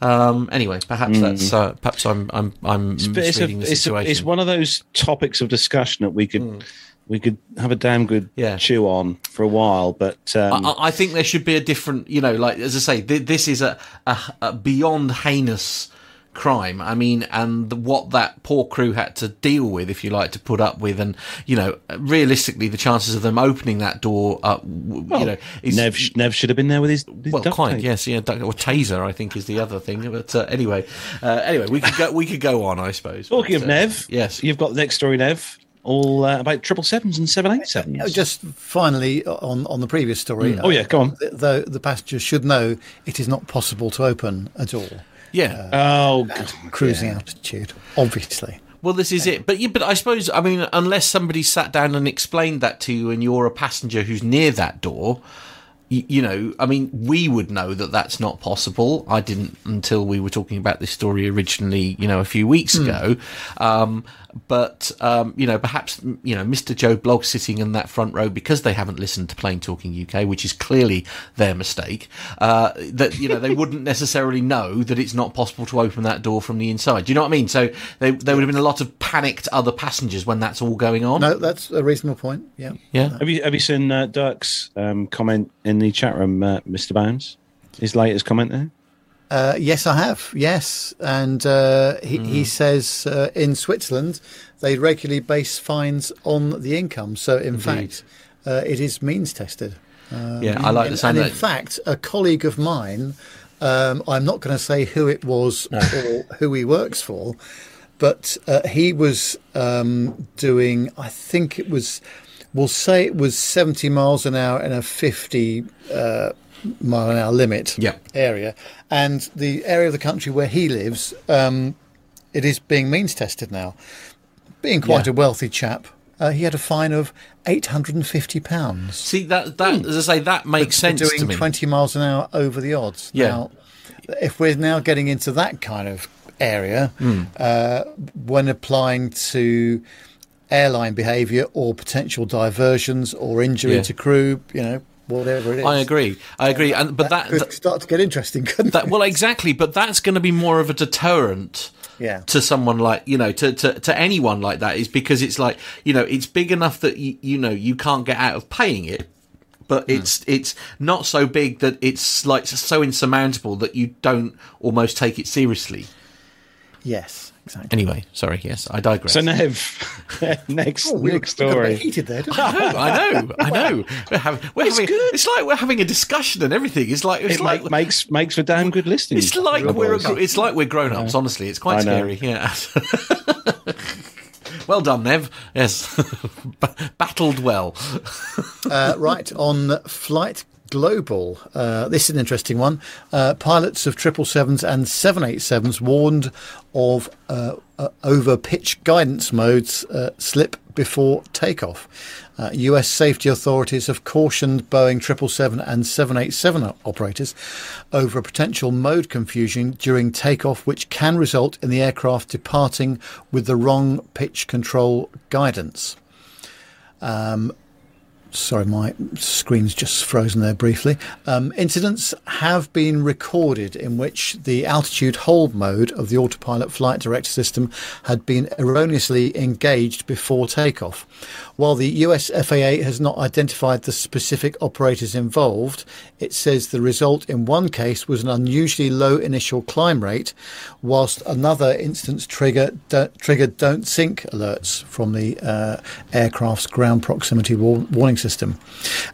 Um, anyway, perhaps that's uh, perhaps I'm I'm I'm Mm. But it's, a, misreading the it's, a, situation. it's one of those topics of discussion that we could we could have a damn good Yeah. chew on for a while. But um, I, I think there should be a different, you know, like as I say, th- this is a, a, a beyond heinous crime. I mean, and what that poor crew had to deal with, if you like, to put up with, and you know, realistically, the chances of them opening that door up, w you know, is Nev sh- Nev should have been there with his, his well, tape. yes, yeah, or taser, I think is the other thing. But uh, anyway, uh, anyway, we could go, we could go on, I suppose. Talking But, of uh, Nev, yes, you've got the next story, Nev, all uh, about triple sevens and seven eight sevens. Uh, Just finally on on the previous story. Oh, yeah, go on. uh, The, the passengers should know it is not possible to open a door yeah. Oh, God. cruising altitude. Obviously, Well, this is it. But yeah, but I suppose I mean, unless somebody sat down and explained that to you, and you're a passenger who's near that door, you, you know, I mean, we would know that that's not possible. I didn't until we were talking about this story originally, you know, a few weeks ago. Um, but um, you know, perhaps you know, Mr. Joe Blogg sitting in that front row because they haven't listened to Plane Talking UK, which is clearly their mistake. Uh, that you know, they (laughs) wouldn't necessarily know that it's not possible to open that door from the inside. Do you know what I mean? So they, there would have been a lot of panicked other passengers when that's all going on. no, that's a reasonable point. Yeah. Yeah. have you have you seen uh, Dirk's um, comment in the chat room, uh, Mr. Bounds? His latest comment there. Uh, yes, I have. Yes, and uh, he, he says uh, in Switzerland they regularly base fines on the income. So in fact, uh, it is means tested. yeah, I like the sound and in fact, a colleague of mine, um, I'm not going to say who it was or who he works for, but uh, he was um, doing, I think it was, we'll say it was 70 miles an hour in a 50 uh, mile an hour limit Yeah. area. And the area of the country where he lives, um, it is being means tested now. Being quite Yeah. a wealthy chap, uh, he had a fine of £850 See that that as I say that makes for sense doing to me. 20 miles an hour over the odds. Yeah. Now, if we're now getting into that kind of area, Hmm. uh, when applying to airline behaviour or potential diversions or injury Yeah. to crew, you know, whatever it is. I agree. I agree. And but that, could that, start to get interesting, couldn't that it? well exactly. But that's going to be more of a deterrent. Yeah. To someone like you know, to, to to anyone like that is because it's like you know, it's big enough that you you know you can't get out of paying it, but Hmm. it's it's not so big that it's like so insurmountable that you don't almost take it seriously. Yes, exactly. Anyway, sorry. Yes, I digress. So Nev, (laughs) next Oh, we next got a bit story. heated there. I know, I know, (laughs) I know. We're having, we're having, it's like we're having a discussion and everything. It's like it's It like make, makes makes for damn good listening. It's like we're boys. it's like we're grown ups. Honestly, it's quite I know. scary. Yeah. (laughs) well done, Nev. Yes, B- battled well. Uh, right, on Flight Global. Uh, this is an interesting one. Uh, pilots of 777s and 787s warned of uh, uh, over pitch guidance modes uh, slip before takeoff. Uh, US safety authorities have cautioned Boeing 777 and 787 operators over a potential mode confusion during takeoff, which can result in the aircraft departing with the wrong pitch control guidance. Sorry, my screen's just frozen there briefly. Um, incidents have been recorded in which the altitude hold mode of the autopilot flight director system had been erroneously engaged before takeoff. While the US FAA has not identified the specific operators involved, it says the result in one case was an unusually low initial climb rate, whilst another instance trigger, do, triggered don't sink alerts from the uh, aircraft's ground proximity war- warning system.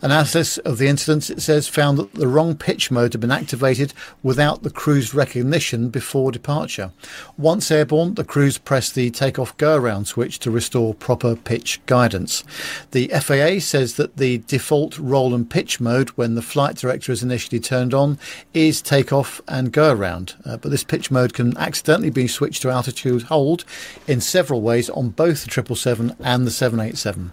Analysis of the incidents, it says, found that the wrong pitch mode had been activated without the crew's recognition before departure. Once airborne, the crews pressed the takeoff go around switch to restore proper pitch guidance. The FAA says that the default roll and pitch mode when the flight director is initially turned on is takeoff and go around, uh, but this pitch mode can accidentally be switched to altitude hold in several ways on both the 777 and the 787.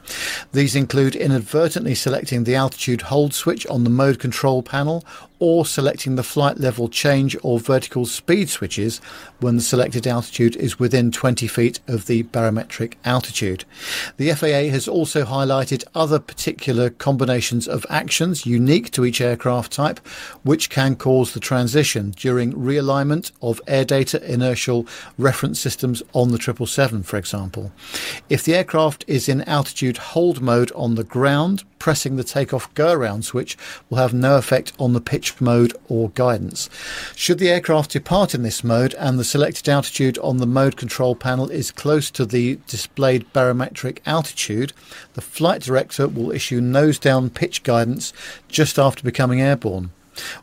These include inadvertently selecting the altitude hold switch on the mode control panel or selecting the flight level change or vertical speed switches when the selected altitude is within 20 feet of the barometric altitude. The FAA has also highlighted other particular combinations of actions unique to each aircraft type which can cause the transition during realignment of air data inertial reference systems on the 777, for example. If the aircraft is in altitude hold mode on the ground, pressing the takeoff go around switch will have no effect on the pitch mode or guidance. Should the aircraft depart in this mode and the selected altitude on the mode control panel is close to the displayed barometric altitude, the flight director will issue nose down pitch guidance just after becoming airborne.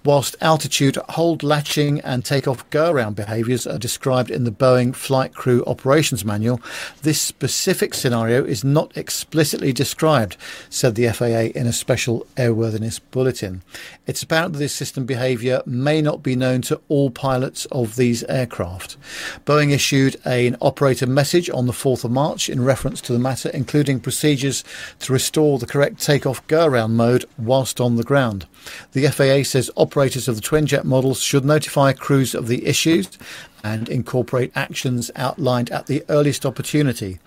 Whilst altitude hold latching and takeoff go around behaviours are described in the Boeing Flight Crew Operations Manual, this specific scenario is not explicitly described, said the FAA in a special airworthiness bulletin. It's apparent that this system behaviour may not be known to all pilots of these aircraft. Boeing issued an operator message on the 4th of March in reference to the matter, including procedures to restore the correct takeoff go around mode whilst on the ground. The FAA says operators of the twin jet models should notify crews of the issues and incorporate actions outlined at the earliest opportunity.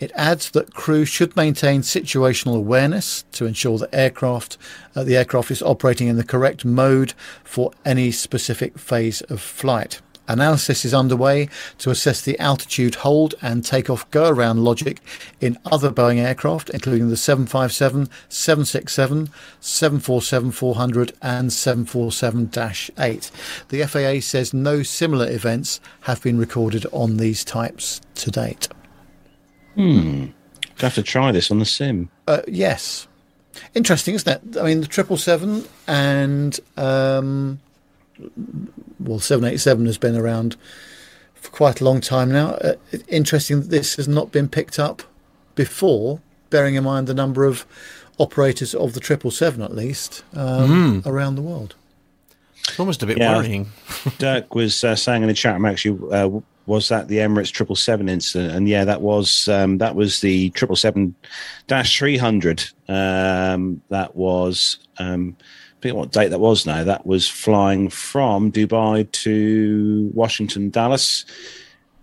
It adds that crew should maintain situational awareness to ensure that aircraft uh, the aircraft is operating in the correct mode for any specific phase of flight. Analysis is underway to assess the altitude hold and takeoff go around logic in other Boeing aircraft, including the 757, 767, 747 400, and 747 8. The FAA says no similar events have been recorded on these types to date. I'll have to try this on the sim. Uh, yes. Interesting, isn't it? I mean, the 777 and, um, well, 787 has been around for quite a long time now. Uh, interesting that this has not been picked up before, bearing in mind the number of operators of the 777 at least um, around the world. It's almost a bit Yeah. worrying. (laughs) Dirk was uh, saying in the chat room actually uh, was that the Emirates triple seven incident, and yeah, that was um, that was the triple seven dash three hundred. Um, that was um, I forget what date that was now. That was flying from Dubai to Washington, Dulles.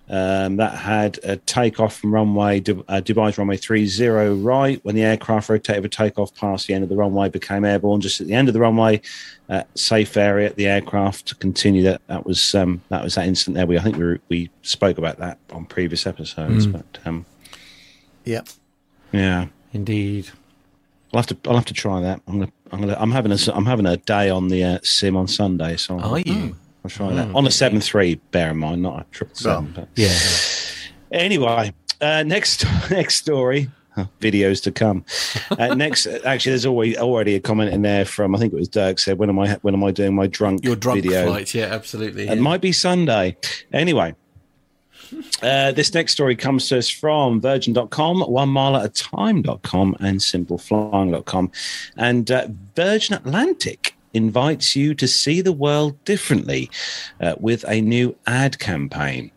Um, that had a takeoff from runway uh, Dubai's runway 30 right when the aircraft rotated for takeoff past the end of the runway became airborne just at the end of the runway uh, safe area the aircraft to continue that that was um, that was that incident there we I think we were, we spoke about that on previous episodes but um, Yeah. yeah Indeed. I'll have to I'll have to try that I'm gonna I'm gonna I'm having a I'm having a day on the uh, sim on Sunday so I'll, Are you? I'll try that on a seven three bear in mind not a triple seven but Yeah. Anyway, uh, next (laughs) next story. Videos to come. Uh, next, actually, there's always already a comment in there from I think it was Dirk said, "When am I? When am I doing my drunk Your drunk video?" flight. Yeah, absolutely. It might be Sunday. Anyway, uh, this next story comes to us from Virgin.com, one mile at a time.com, and simpleflying.com. And uh, Virgin Atlantic invites you to see the world differently uh, with a new ad campaign.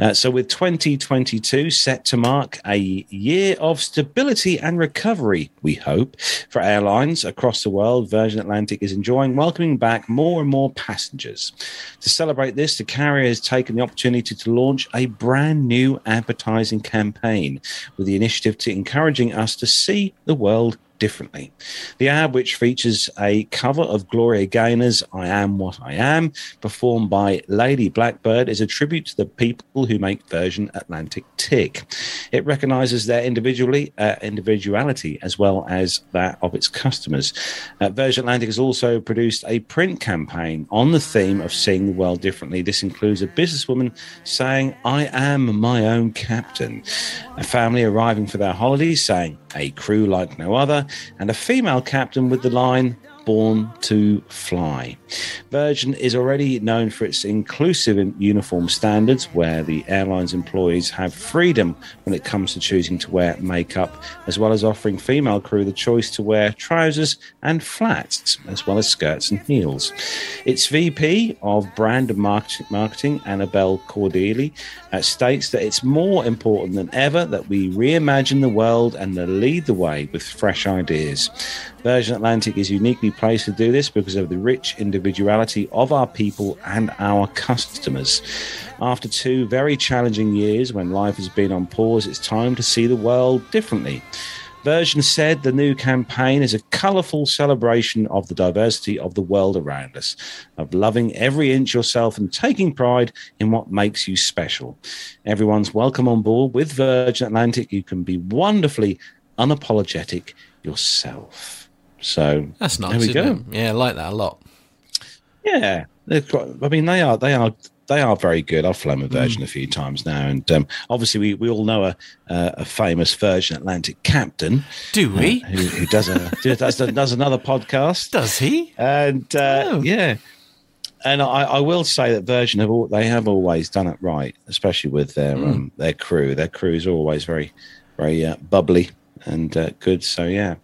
Uh, so, with 2022 set to mark a year of stability and recovery, we hope, for airlines across the world, Virgin Atlantic is enjoying welcoming back more and more passengers. To celebrate this, the carrier has taken the opportunity to launch a brand new advertising campaign with the initiative to encouraging us to see the world differently. The ad, which features a cover of Gloria Gaynor's I Am What I Am, performed by Lady Blackbird, is a tribute to the people who make Virgin Atlantic tick. It recognizes their individually, uh, individuality as well as that of its customers. Uh, Virgin Atlantic has also produced a print campaign on the theme of seeing the world differently. This includes a businesswoman saying, I am my own captain, a family arriving for their holidays saying, a crew like no other, and a female captain with the line, Born to Fly. Virgin is already known for its inclusive uniform standards, where the airline's employees have freedom when it comes to choosing to wear makeup, as well as offering female crew the choice to wear trousers and flats, as well as skirts and heels. Its VP of Brand and Marketing, Annabelle Cordelli, uh, states that it's more important than ever that we reimagine the world and lead the way with fresh ideas. Virgin Atlantic is uniquely placed to do this because of the rich individuality of our people and our customers. After two very challenging years when life has been on pause, it's time to see the world differently. Virgin said the new campaign is a colourful celebration of the diversity of the world around us, of loving every inch yourself and taking pride in what makes you special. Everyone's welcome on board with Virgin Atlantic. You can be wonderfully unapologetic yourself. So That's nice. There we go. it? Yeah, I like that a lot. Yeah, they've got, I mean, they are they are they are very good. I've flown with Virgin a few times now, and um, obviously we, we all know a uh, a famous Virgin Atlantic captain Do we? who, who does a (laughs) does, does another podcast, Does he? and uh, Oh. yeah. And I, I will say that Virgin have all, they have always done it right, especially with their um, their crew. Their crews are always very very uh, bubbly and uh, good. So yeah,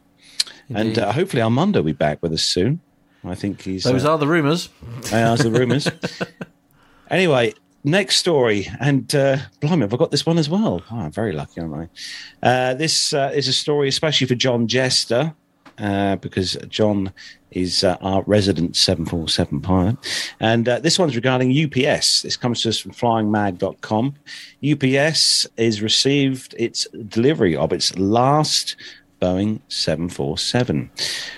and uh, hopefully Armando will be back with us soon. I think he's Those uh, are the rumours. as the rumours. (laughs) anyway, next story, and uh, blimey, have I got this one as well? Oh, I'm very lucky, aren't I? Uh, this uh, is a story, especially for John Jester, uh, because John is uh, our resident 747 pilot. And uh, this one's regarding UPS. This comes to us from flyingmag.com. UPS has received its delivery of its last Boeing 747.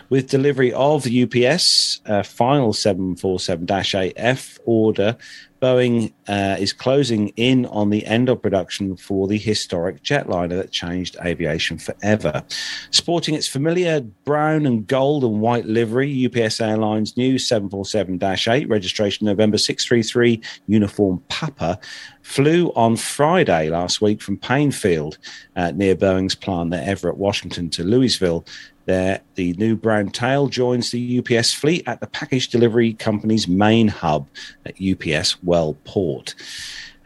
With delivery of UPS uh, final 747 8F order, Boeing uh, is closing in on the end of production for the historic jetliner that changed aviation forever. Sporting its familiar brown and gold and white livery, UPS Airlines' new 747 8, registration November 633 uniform Papa, flew on Friday last week from Paine Field uh, near Boeing's plant at Everett, Washington to Louisville. There, the new brown tail joins the UPS fleet at the package delivery company's main hub at UPS Worldport.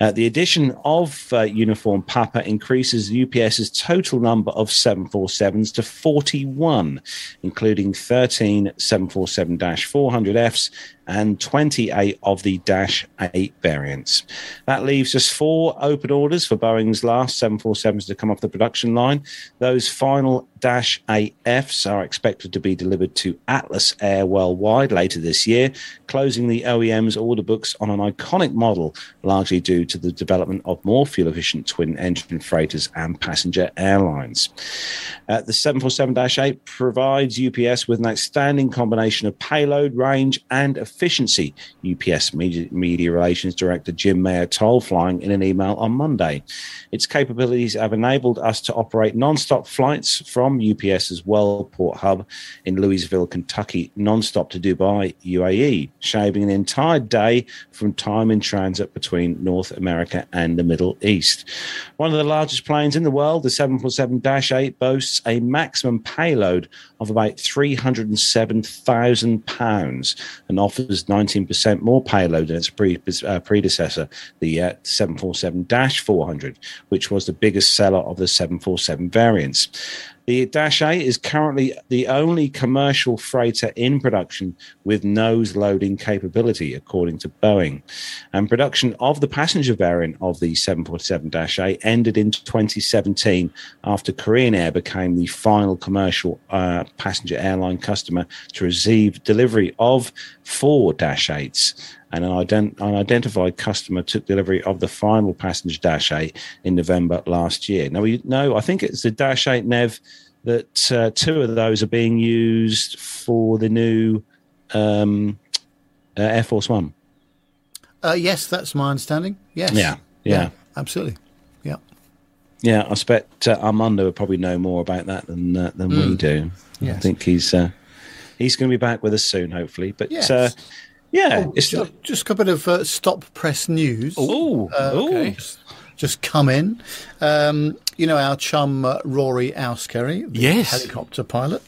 Uh, the addition of uh, uniform Papa increases UPS's total number of 747s to 41, including 13 747 400Fs and 28 of the Dash 8 variants. That leaves us four open orders for Boeing's last 747s to come off the production line. Those final Dash 8Fs are expected to be delivered to Atlas Air Worldwide later this year, closing the OEM's order books on an iconic model, largely due to the development of more fuel efficient twin engine freighters and passenger airlines. Uh, the 747 8 provides UPS with an outstanding combination of payload, range, and efficiency, UPS Media, Media Relations Director Jim Mayer told Flying in an email on Monday. Its capabilities have enabled us to operate non stop flights from UPS's Worldport hub in Louisville, Kentucky, non stop to Dubai, UAE, shaving an entire day from time in transit between North America and the Middle East. One of the largest planes in the world, the 747 8, boasts a maximum payload of about 307,000 pounds and offers 19% more payload than its pre- uh, predecessor, the uh, 747 400, which was the biggest seller of the 747 variants. The Dash 8 is currently the only commercial freighter in production with nose loading capability, according to Boeing. And production of the passenger variant of the 747 8 ended in 2017 after Korean Air became the final commercial uh, passenger airline customer to receive delivery of four Dash 8s and an, ident- an, identified customer took delivery of the final passenger Dash 8 in November last year. Now, we know, I think it's the Dash 8 Nev that uh, two of those are being used for the new um, uh, Air Force One. Uh, yes, that's my understanding. Yes. Yeah. Yeah. yeah absolutely. Yeah. Yeah, I expect uh, Armando would probably know more about that than uh, than mm. we do. Yes. I think he's uh, he's going to be back with us soon, hopefully. But yes. Yeah, oh, it's just, just, a couple of uh, stop press news. Oh, uh, okay. Just, come in. Um, you know our chum uh, Rory Auskerry, the yes. helicopter pilot,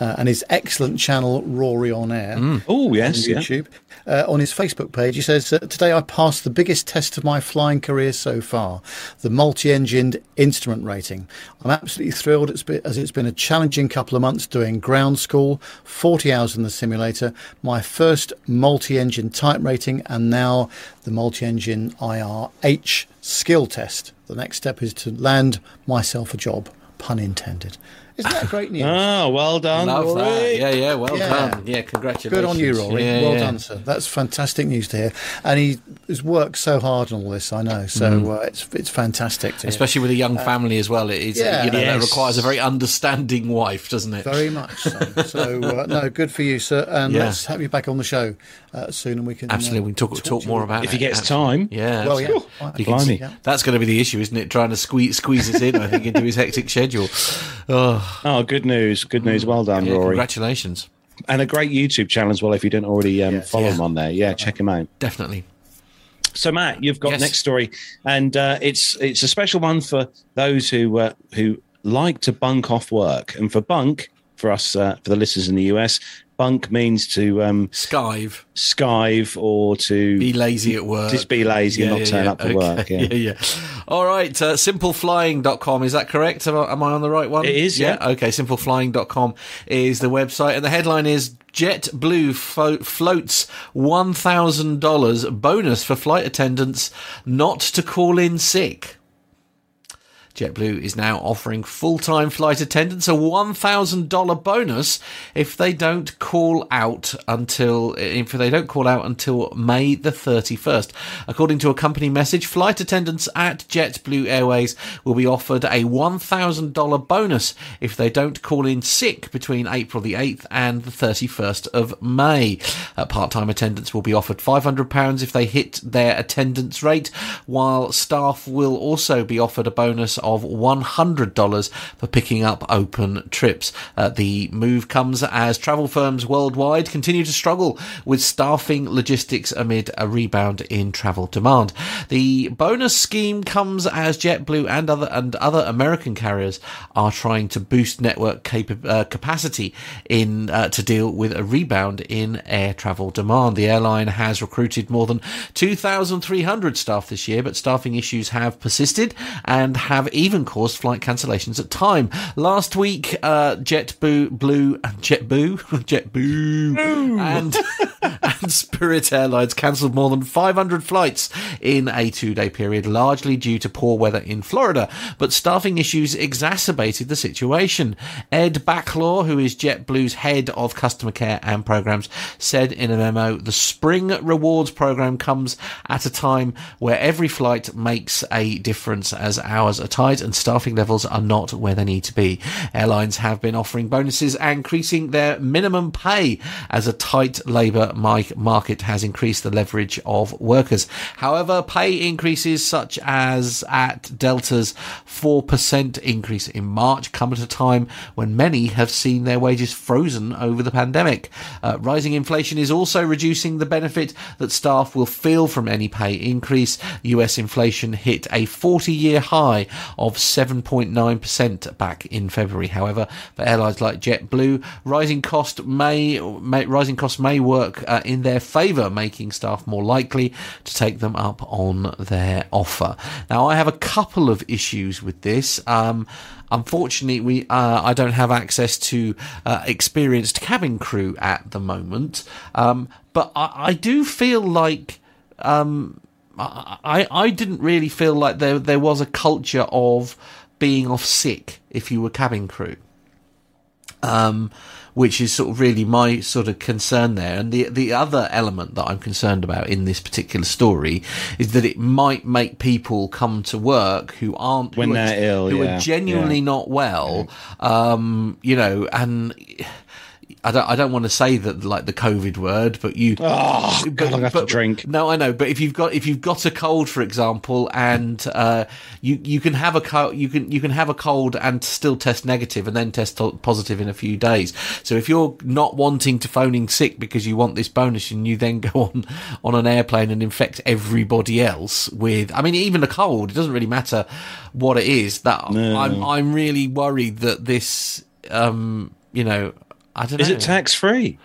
uh, and his excellent channel Rory on Air. Mm. Oh yes, on YouTube. Yeah. Uh, on his Facebook page, he says, uh, Today I passed the biggest test of my flying career so far, the multi engined instrument rating. I'm absolutely thrilled it's been, as it's been a challenging couple of months doing ground school, 40 hours in the simulator, my first multi engine type rating, and now the multi engine IRH skill test. The next step is to land myself a job, pun intended. Isn't that great news? oh, well done, Love Rory. That. Yeah, yeah, well yeah. done. Yeah, congratulations. Good on you, Rory. Yeah, well yeah. done, sir. That's fantastic news to hear. And he has worked so hard on all this, I know. So mm. uh, it's it's fantastic to Especially hear. with a young uh, family as well. It's, yeah. you know, yes. that requires a very understanding wife, doesn't it? Very much so. so, uh, no, good for you, sir. And yeah. let's have you back on the show uh, soon and we can. Absolutely, we can talk, talk, talk more about it. If he gets time. Yeah. Well, yeah. Can, that's going to be the issue, isn't it? Trying to squeeze, squeeze us in, I think, into his hectic schedule. (laughs) Oh, oh good news news. Good news. Well done, yeah, Rory. Congratulations. And a great YouTube channel as well. If you don't already um, yes, follow yeah. him on there, yeah, check him out. Definitely. So Matt, you've got yes. next story, and uh, it's it's a special one for those who uh, who like to bunk off work, and for bunk for us uh, for the listeners in the US, bunk means to um, skive, skive, or to be lazy at work. Just be lazy yeah, and not yeah, turn yeah. up to okay. work. (laughs) Yeah, yeah. All right, uh, simpleflying.com is that correct? Am I, am I, on the right one? It is. Yeah. Okay, simpleflying.com is the website, and the headline is JetBlue fo- floats $1,000 bonus for flight attendants not to call in sick. JetBlue is now offering full-time flight attendants a $1,000 bonus if they don't call out until if they don't call out until May the 31st. According to a company message, flight attendants at JetBlue Airways will be offered a $1,000 bonus if they don't call in sick between April the 8th and the 31st of May. Uh, part-time attendants will be offered £500 if they hit their attendance rate, while staff will also be offered a bonus of $100 for picking up open trips. Uh, the move comes as travel firms worldwide continue to struggle with staffing logistics amid a rebound in travel demand. The bonus scheme comes as JetBlue and other and other American carriers are trying to boost network capa- uh, capacity in uh, to deal with a rebound in air travel demand. The airline has recruited more than 2,300 staff this year, but staffing issues have persisted and have even caused flight cancellations at time. Last week, uh, JetBlue, Blue, JetBlue, (laughs) JetBlue, and (laughs) and Spirit Airlines cancelled more than 500 flights in a two-day period, largely due to poor weather in Florida. But staffing issues exacerbated the situation. Ed Backlaw, who is JetBlue's head of customer care and programs, said in a memo, the spring rewards program comes at a time where every flight makes a difference as hours are and staffing levels are not where they need to be. Airlines have been offering bonuses and increasing their minimum pay as a tight labour market has increased the leverage of workers. However, pay increases such as at Delta's 4% increase in March come at a time when many have seen their wages frozen over the pandemic. Uh, rising inflation is also reducing the benefit that staff will feel from any pay increase. US inflation hit a 40 year high of 7.9% back in February. However, for airlines like JetBlue, rising cost may, may rising costs may work uh, in their favour, making staff more likely to take them up on their offer. Now, I have a couple of issues with this. Um, unfortunately, we uh, I don't have access to uh, experienced cabin crew at the moment, um, but I, I, do feel like. Um, I, I didn't really feel like there there was a culture of being off sick if you were cabin crew. Um, which is sort of really my sort of concern there. And the the other element that I'm concerned about in this particular story is that it might make people come to work who aren't when who they're are, ill, who yeah. are genuinely yeah. not well, um, you know, and I don't I don't want to say that like the COVID word, but you oh God, I have but, to drink. No, I know, but if you've got if you've got a cold, for example, and uh, you you can have a co- you can you can have a cold and still test negative and then test positive in a few days. So if you're not wanting to phoning sick because you want this bonus and you then (laughs) go on on an airplane and infect everybody else with, I mean, even a cold, it doesn't really matter what it is. That No. I'm I'm really worried that this. Um, you know, I don't Is it tax free?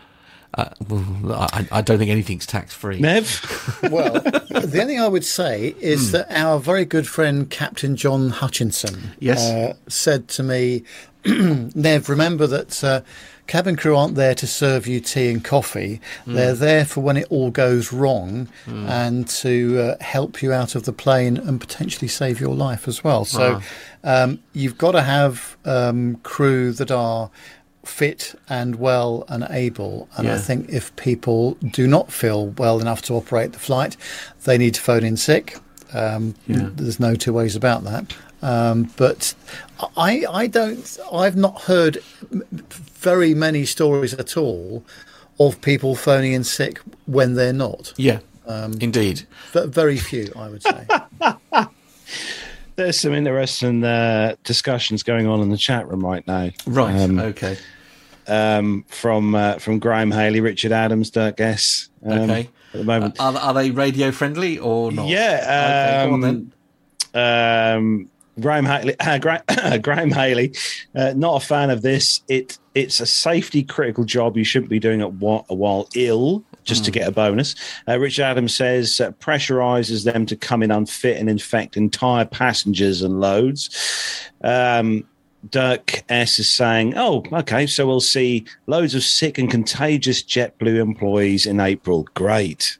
Uh, well, I, I don't think anything's tax free. Nev? (laughs) Well, the only thing I would say is that our very good friend Captain John Hutchinson Yes. uh, said to me, (clears throat) Nev, remember that uh, cabin crew aren't there to serve you tea and coffee. They're there for when it all goes wrong and to uh, help you out of the plane and potentially save your life as well. So um, you've got to have um, crew that are fit and well and able. And I think if people do not feel well enough to operate the flight, they need to phone in sick. Um, Yeah. There's no two ways about that. Um, but I, I don't. I've not heard very many stories at all of people phoning in sick when they're not. Yeah, Um, indeed. V- very few, I would say. (laughs) There's some interesting uh, discussions going on in the chat room right now. Right. Um, okay. Um, from uh, from Graham Haley, Richard Adams, Dirk Guess. Um, Okay. At the moment. Are, are they radio friendly or not? Yeah. Okay, um, then. um, Graham Haley, uh, (coughs) Gra- (coughs) Graham Haley, uh, not a fan of this. It it's a safety critical job you shouldn't be doing it while, while ill just to get a bonus. Uh, Richard Adams says uh, pressurizes them to come in unfit and infect entire passengers and loads. Um, Dirk S is saying, "Oh, okay, so we'll see loads of sick and contagious JetBlue employees in April. Great."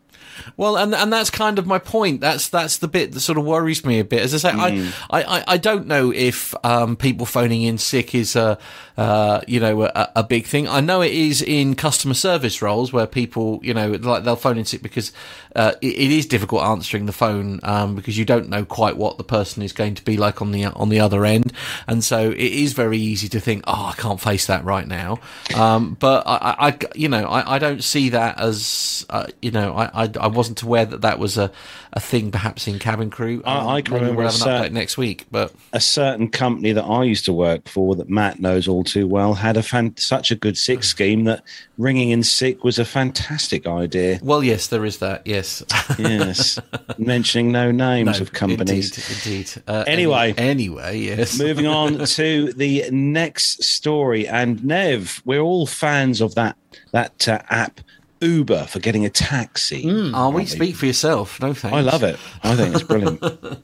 Well, and and that's kind of my point. That's that's the bit that sort of worries me a bit. As I say, Mm. I, I I don't know if um, people phoning in sick is a uh, you know a, a big thing. I know it is in customer service roles where people you know like they'll phone in sick because uh, it, it is difficult answering the phone um, because you don't know quite what the person is going to be like on the on the other end, and so it is very easy to think, oh, I can't face that right now. Um, but I, I, you know I, I don't see that as uh, you know I, I I wasn't aware that that was a, a thing, perhaps in cabin crew. I- Um, I can remember we'll have an update next week, but a certain company that I used to work for that Matt knows all too well had a fan- such a good sick scheme that ringing in sick was a fantastic idea. well, yes, there is that. Yes, Yes, (laughs) mentioning no names No, of companies. Indeed, indeed. Uh, Anyway. anyway, yes. Moving (laughs) on to the next story, and Nev, we're all fans of that that uh, app Uber for getting a taxi. Are we? Speak for yourself. No thanks. I love it. I think it's brilliant. (laughs)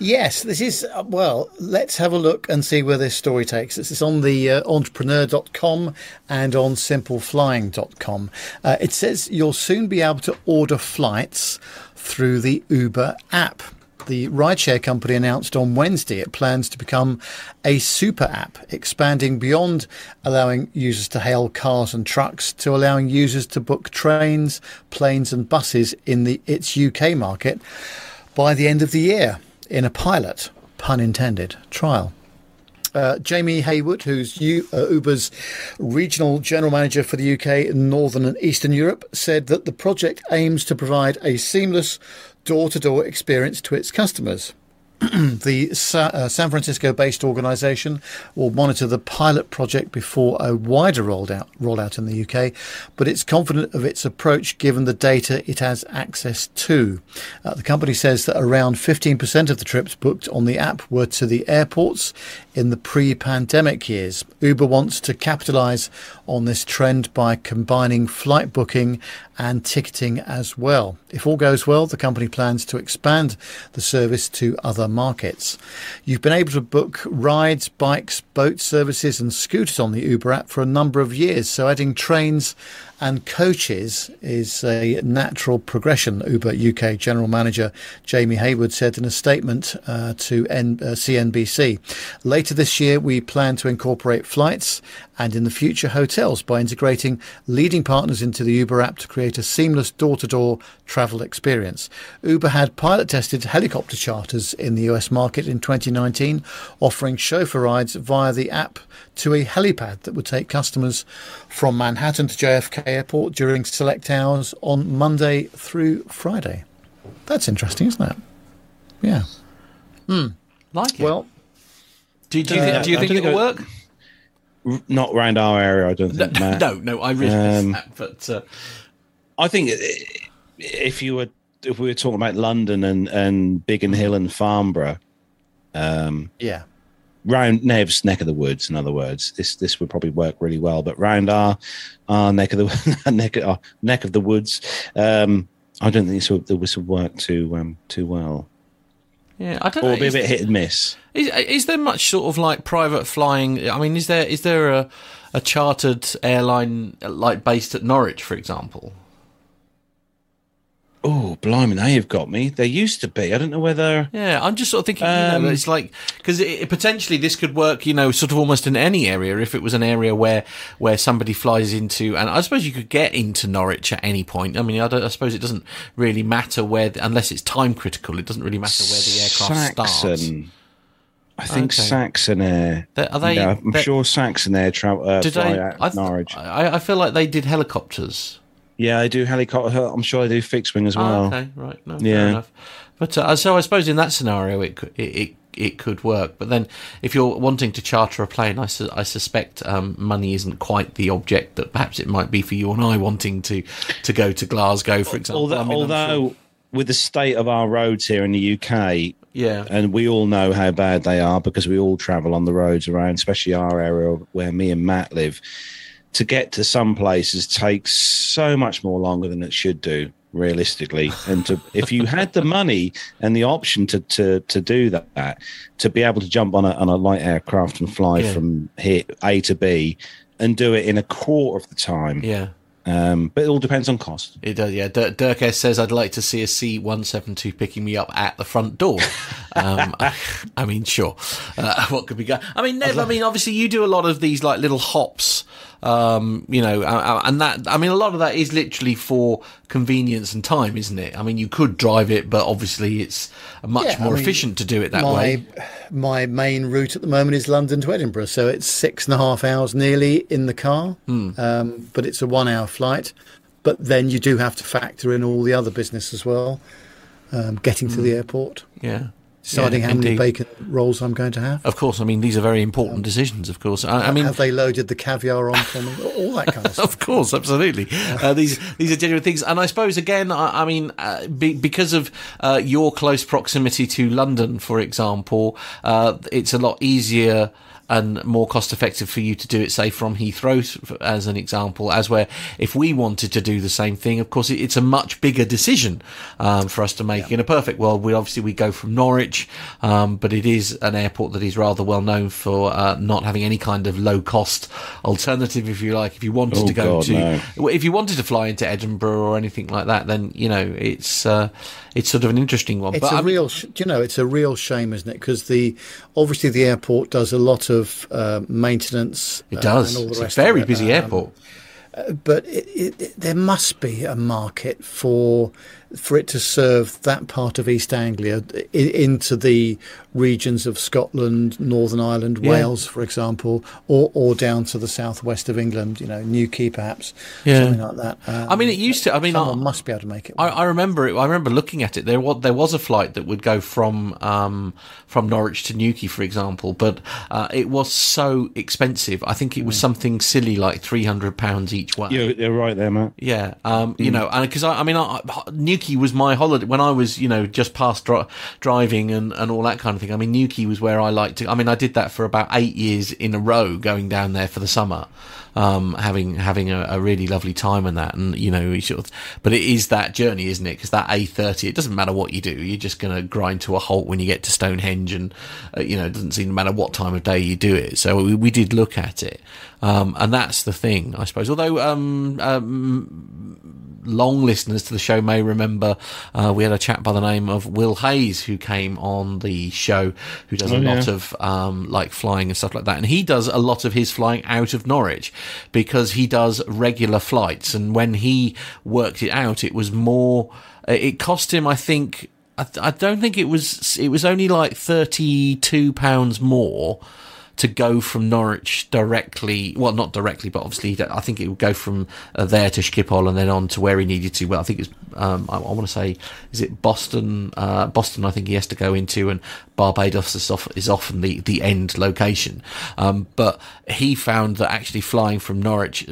Yes, this is, uh, well, let's have a look and see where this story takes us. It's on the uh, entrepreneur.com and on simpleflying.com. Uh, it says you'll soon be able to order flights through the Uber app. The rideshare company announced on Wednesday it plans to become a super app, expanding beyond allowing users to hail cars and trucks to allowing users to book trains, planes, and buses in the its UK market by the end of the year in a pilot, pun intended, trial. Uh, Jamie Heywood, who's U- uh, Uber's regional general manager for the UK, Northern and Eastern Europe, said that the project aims to provide a seamless door to door experience to its customers. (clears throat) the Sa- uh, San Francisco based organisation will monitor the pilot project before a wider rollout, rollout in the UK, but it's confident of its approach given the data it has access to. Uh, the company says that around 15% of the trips booked on the app were to the airports in the pre pandemic years. Uber wants to capitalise on this trend by combining flight booking and ticketing as well. If all goes well, the company plans to expand the service to other markets. You've been able to book rides, bikes, boat services, and scooters on the Uber app for a number of years, so adding trains and coaches is a natural progression, Uber UK General Manager Jamie Heywood said in a statement uh, to N- uh, CNBC. Later this year, we plan to incorporate flights and in the future hotels by integrating leading partners into the Uber app to create a seamless door to door travel experience. Uber had pilot tested helicopter charters in the US market in 2019, offering chauffeur rides via the app to a helipad that would take customers from Manhattan to JFK Airport during select hours on Monday through Friday. That's interesting, isn't it? Yeah. Hmm. Like it. Well, do, do you uh, think, do you I think it'll think work? Not around our area, I don't No, think. (laughs) Matt. no, no, I realise Um, that, but uh, I think if you were if we were talking about London and and Biggin Hill and Farnborough, yeah. Round Nev's neck of the woods, in other words, this this would probably work really well. But round our our neck of the (laughs) neck our neck of the woods, um, I don't think this would, this would work too um, too well, yeah, I don't or know. be a bit hit and miss. is, is there much sort of like private flying? I mean, is there is there a, a chartered airline like based at Norwich, for example? Oh, blimey, now you've got me. There used to be. I don't know whether. Yeah, I'm just sort of thinking, you Um, know, it's like because potentially this could work, you know, sort of almost in any area if it was an area where where somebody flies into, and I suppose you could get into Norwich at any point. I mean, I, don't, I suppose it doesn't really matter where, unless it's time critical. It doesn't really matter where the aircraft starts. I think Okay. Saxon Air. They- are they- Yeah, I'm they- sure Saxon Air travel uh, Did fly they? I, Norwich. I, I feel like they did helicopters. Yeah, I do helicopter. I'm sure I do fixed wing as well. Oh, okay, right. No, fair Yeah. enough. But uh, so I suppose in that scenario it could it, it it could work. But then if you're wanting to charter a plane, I, su- I suspect um, money isn't quite the object that perhaps it might be for you and I wanting to to go to Glasgow, for example. Although, I mean, although sure- with the state of our roads here in the UK, yeah, and we all know how bad they are because we all travel on the roads around, especially our area where me and Matt live. To get to some places takes so much more longer than it should do, realistically. And to if you had the money and the option to to to do that, to be able to jump on a on a light aircraft and fly Yeah. from here A to B and do it in a quarter of the time. yeah. Um, but it all depends on cost. It does, yeah. Dirk, Dirk S says, I'd like to see a C172 picking me up at the front door. (laughs) Um, I, (laughs) I mean, sure. Uh, (laughs) what could be going? I mean, Nev, I mean, obviously you do a lot of these like little hops, um, you know, and that, I mean, a lot of that is literally for convenience and time, isn't it? I mean, you could drive it, but obviously it's much Yeah, I more mean, efficient to do it that my, way. My main route at the moment is London to Edinburgh, so it's six and a half hours nearly in the car, Hmm. um, but it's a one hour flight. but then you do have to factor in all the other business as well. Um, getting to the airport, Yeah. Deciding Yeah, how many bacon rolls I'm going to have. Of course, I mean these are very important decisions. Of course, I, I mean have they loaded the caviar on for me? All that kind of (laughs) stuff. Of course, absolutely. Uh, these these are genuine things, and I suppose again, I, I mean, uh, be, because of uh, your close proximity to London, for example, uh, it's a lot easier and more cost effective for you to do it, say, from Heathrow, as an example, as where if we wanted to do the same thing, of course, it's a much bigger decision um, for us to make. In a perfect world, we obviously we go from Norwich, um, but it is an airport that is rather well known for uh, not having any kind of low cost alternative, if you like. If you wanted Oh, to go God, to, no. if you wanted to fly into Edinburgh or anything like that, then you know it's uh, it's sort of an interesting one. It's but a I mean- real, sh- you know, it's a real shame, isn't it? Because the obviously the airport does a lot of uh, maintenance. it uh, does. and all the It's a of very busy Um, airport. but it, it, it, there must be a market for for it to serve that part of East Anglia i- into the regions of Scotland, Northern Ireland, Yeah. Wales, for example, or or down to the southwest of England. You know, Newquay perhaps, Yeah. something like that. Um, I mean, it used to. I mean, someone I- must be able to make it. I. I remember it. I remember looking at it. There was there was a flight that would go from um, from Norwich to Newquay, for example, but uh, it was so expensive. I think it was something silly like three hundred pounds each way. You're, you're right there, Matt. Yeah, um, you know, and because I, I mean, I, I- Newquay was my holiday when I was, you know, just past dri- driving and, and all that kind of thing. I mean, Newquay was where I liked to. I mean, I did that for about eight years in a row, going down there for the summer, um, having having a, a really lovely time and that, and you know, sort of. But it is that journey, isn't it? Because that A thirty, it doesn't matter what you do, you're just going to grind to a halt when you get to Stonehenge, and uh, you know, it doesn't seem to matter what time of day you do it. So we, we did look at it, um, and that's the thing, I suppose. Although um, um, long listeners to the show may remember uh, we had a chap by the name of Will Hayes who came on the show who does a Oh, lot yeah. of um, like flying and stuff like that and he does a lot of his flying out of Norwich because he does regular flights. And when he worked it out it was more it cost him I think I, I don't think it was it was only like 32 pounds more to go from Norwich directly, well, not directly, but obviously, I think it would go from uh, there to Schiphol and then on to where he needed to. Well, I think it's, um, I, I want to say, is it Boston? Uh, Boston, I think he has to go into, and Barbados is, off, is often the, the end location. Um, but he found that actually flying from Norwich,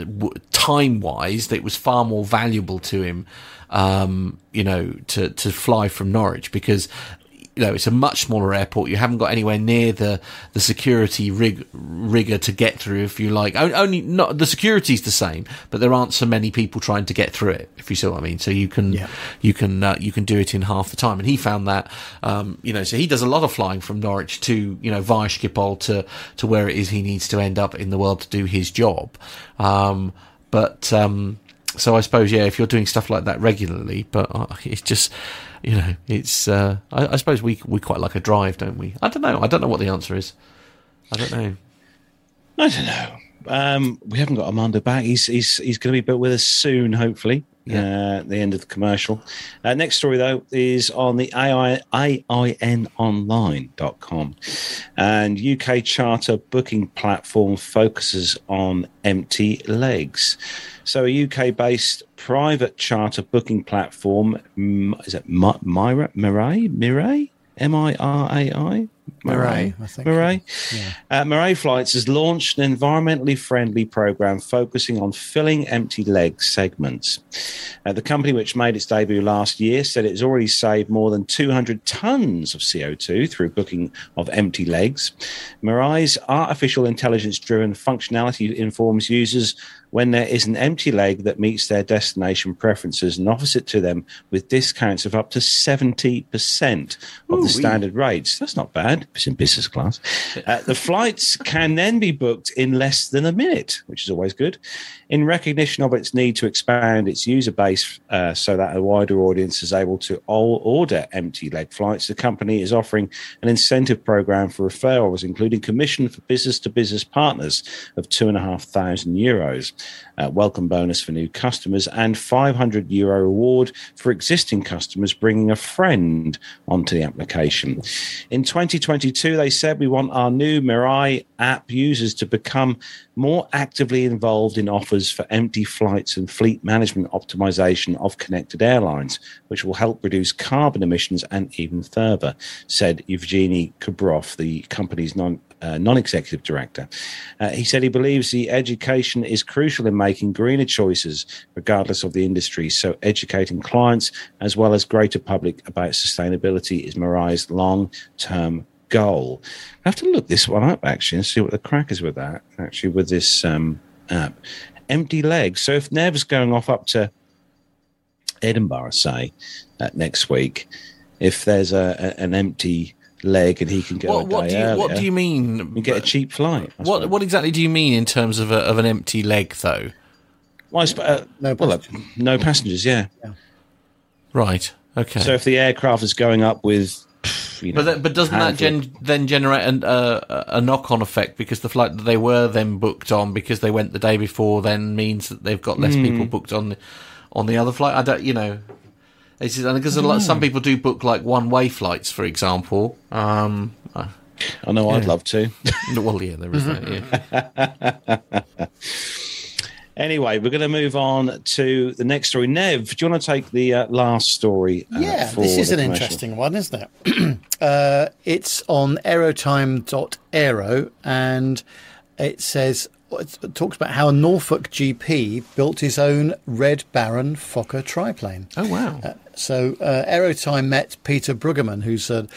time wise, that it was far more valuable to him, um, you know, to, to fly from Norwich because you know, it's a much smaller airport. You haven't got anywhere near the the security rig rigor to get through, if you like. Only not the security's the same, but there aren't so many people trying to get through it. If you see what I mean. So you can Yeah. you can uh, you can do it in half the time. And he found that um, you know, so he does a lot of flying from Norwich to you know via Schiphol to to where it is he needs to end up in the world to do his job. Um, but um, so I suppose yeah, if you're doing stuff like that regularly, but uh, it's just you know, it's. Uh, I, I suppose we we quite like a drive, don't we? I don't know. I don't know what the answer is. I don't know. I don't know. Um, we haven't got Armando back. He's he's he's going to be back with us soon, hopefully. Uh, the end of the commercial. Uh, next story though is on the AI, AINonline.com, and UK charter booking platform focuses on empty legs. So a UK-based private charter booking platform is it Mira Mirai Mirai M I R A I Mirai, I think. Mirai. Yeah. Uh, Mirai Flights has launched an environmentally friendly program focusing on filling empty leg segments. Uh, the company, which made its debut last year, said it has already saved more than 200 tons of CO2 through booking of empty legs. Mirai's artificial intelligence driven functionality informs users when there is an empty leg that meets their destination preferences and offers it to them with discounts of up to 70% of the Ooh-wee. standard rates. That's not bad. It's in business class. (laughs) Uh, the flights can then be booked in less than a minute, which is always good. In recognition of its need to expand its user base uh, so that a wider audience is able to order empty leg flights, the company is offering an incentive program for referrals, including commission for business to business partners of two and a half thousand euros. Uh, welcome bonus for new customers, and 500 euro reward for existing customers bringing a friend onto the application. In 2022, they said we want our new Mirai app users to become more actively involved in offers for empty flights and fleet management optimization of connected airlines, which will help reduce carbon emissions and even further, said Evgeny Kubrov, the company's non uh, non-executive director. Uh, he said he believes the education is crucial in making greener choices, regardless of the industry. So, educating clients as well as greater public about sustainability is Mirai's long-term goal. I have to look this one up actually and see what the crack is with that. Actually, with this um, app, empty legs. So, if Nev's going off up to Edinburgh, say uh, next week, if there's a, a an empty leg and he can go What, a what do you earlier, What do you mean? you get a cheap flight. I What suppose. What exactly do you mean in terms of a, of an empty leg, though? Well, sp- uh, No well, uh, passengers. no passengers. Yeah. Right. Okay. So if the aircraft is going up with, you know, but that, but doesn't that gen- then generate an, uh, a knock on effect because the flight that they were then booked on because they went the day before then means that they've got less Hmm. people booked on the on the other flight. I don't, you know, it's just, because a lot, some people do book like one way flights, for example. Um, uh, I know I'd love to. (laughs) well, yeah, there is that. Yeah. (laughs) anyway, we're going to move on to the next story. Nev, do you want to take the uh, last story? Uh, Yeah, for this is an commercial? interesting one, isn't it? (clears throat) uh, it's on aerotime.aero and it says it talks about how a Norfolk GP built his own Red Baron Fokker triplane. Oh wow. Uh, so, uh, Aerotime met Peter Bruggeman, who's a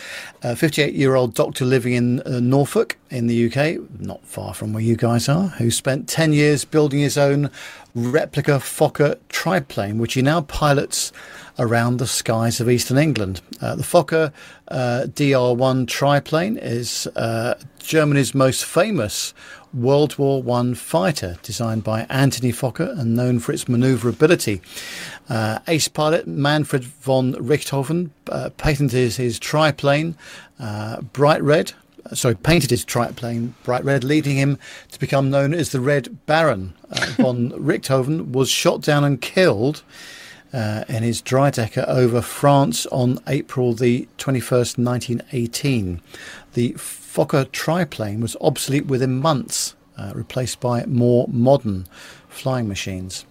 58 year old doctor living in uh, Norfolk in the UK, not far from where you guys are, who spent 10 years building his own replica Fokker triplane, which he now pilots around the skies of eastern England. Uh, the Fokker uh, DR1 triplane is uh, Germany's most famous World War One fighter, designed by Anthony Fokker and known for its manoeuvrability. Uh, ace pilot Manfred von Richthofen uh, patented his triplane uh, bright red. Sorry, painted his triplane bright red, leading him to become known as the Red Baron. Uh, (laughs) von Richthofen was shot down and killed uh, in his Dreidecker over France on April the 21st, 1918. The Fokker triplane was obsolete within months, uh, replaced by more modern flying machines.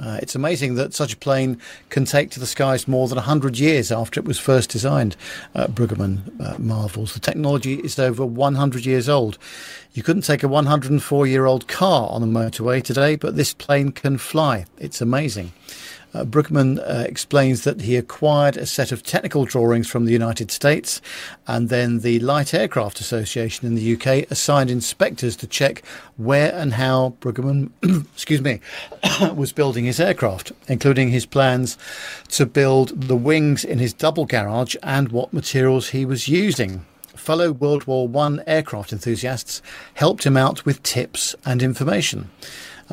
Uh, it's amazing that such a plane can take to the skies more than 100 years after it was first designed. Uh, Bruggeman uh, marvels. The technology is over 100 years old. You couldn't take a 104 year old car on the motorway today, but this plane can fly. It's amazing. Uh, Brookman uh, explains that he acquired a set of technical drawings from the United States, and then the Light Aircraft Association in the UK assigned inspectors to check where and how Bruggeman, (coughs) excuse me, (coughs) was building his aircraft, including his plans to build the wings in his double garage and what materials he was using. Fellow World War One aircraft enthusiasts helped him out with tips and information.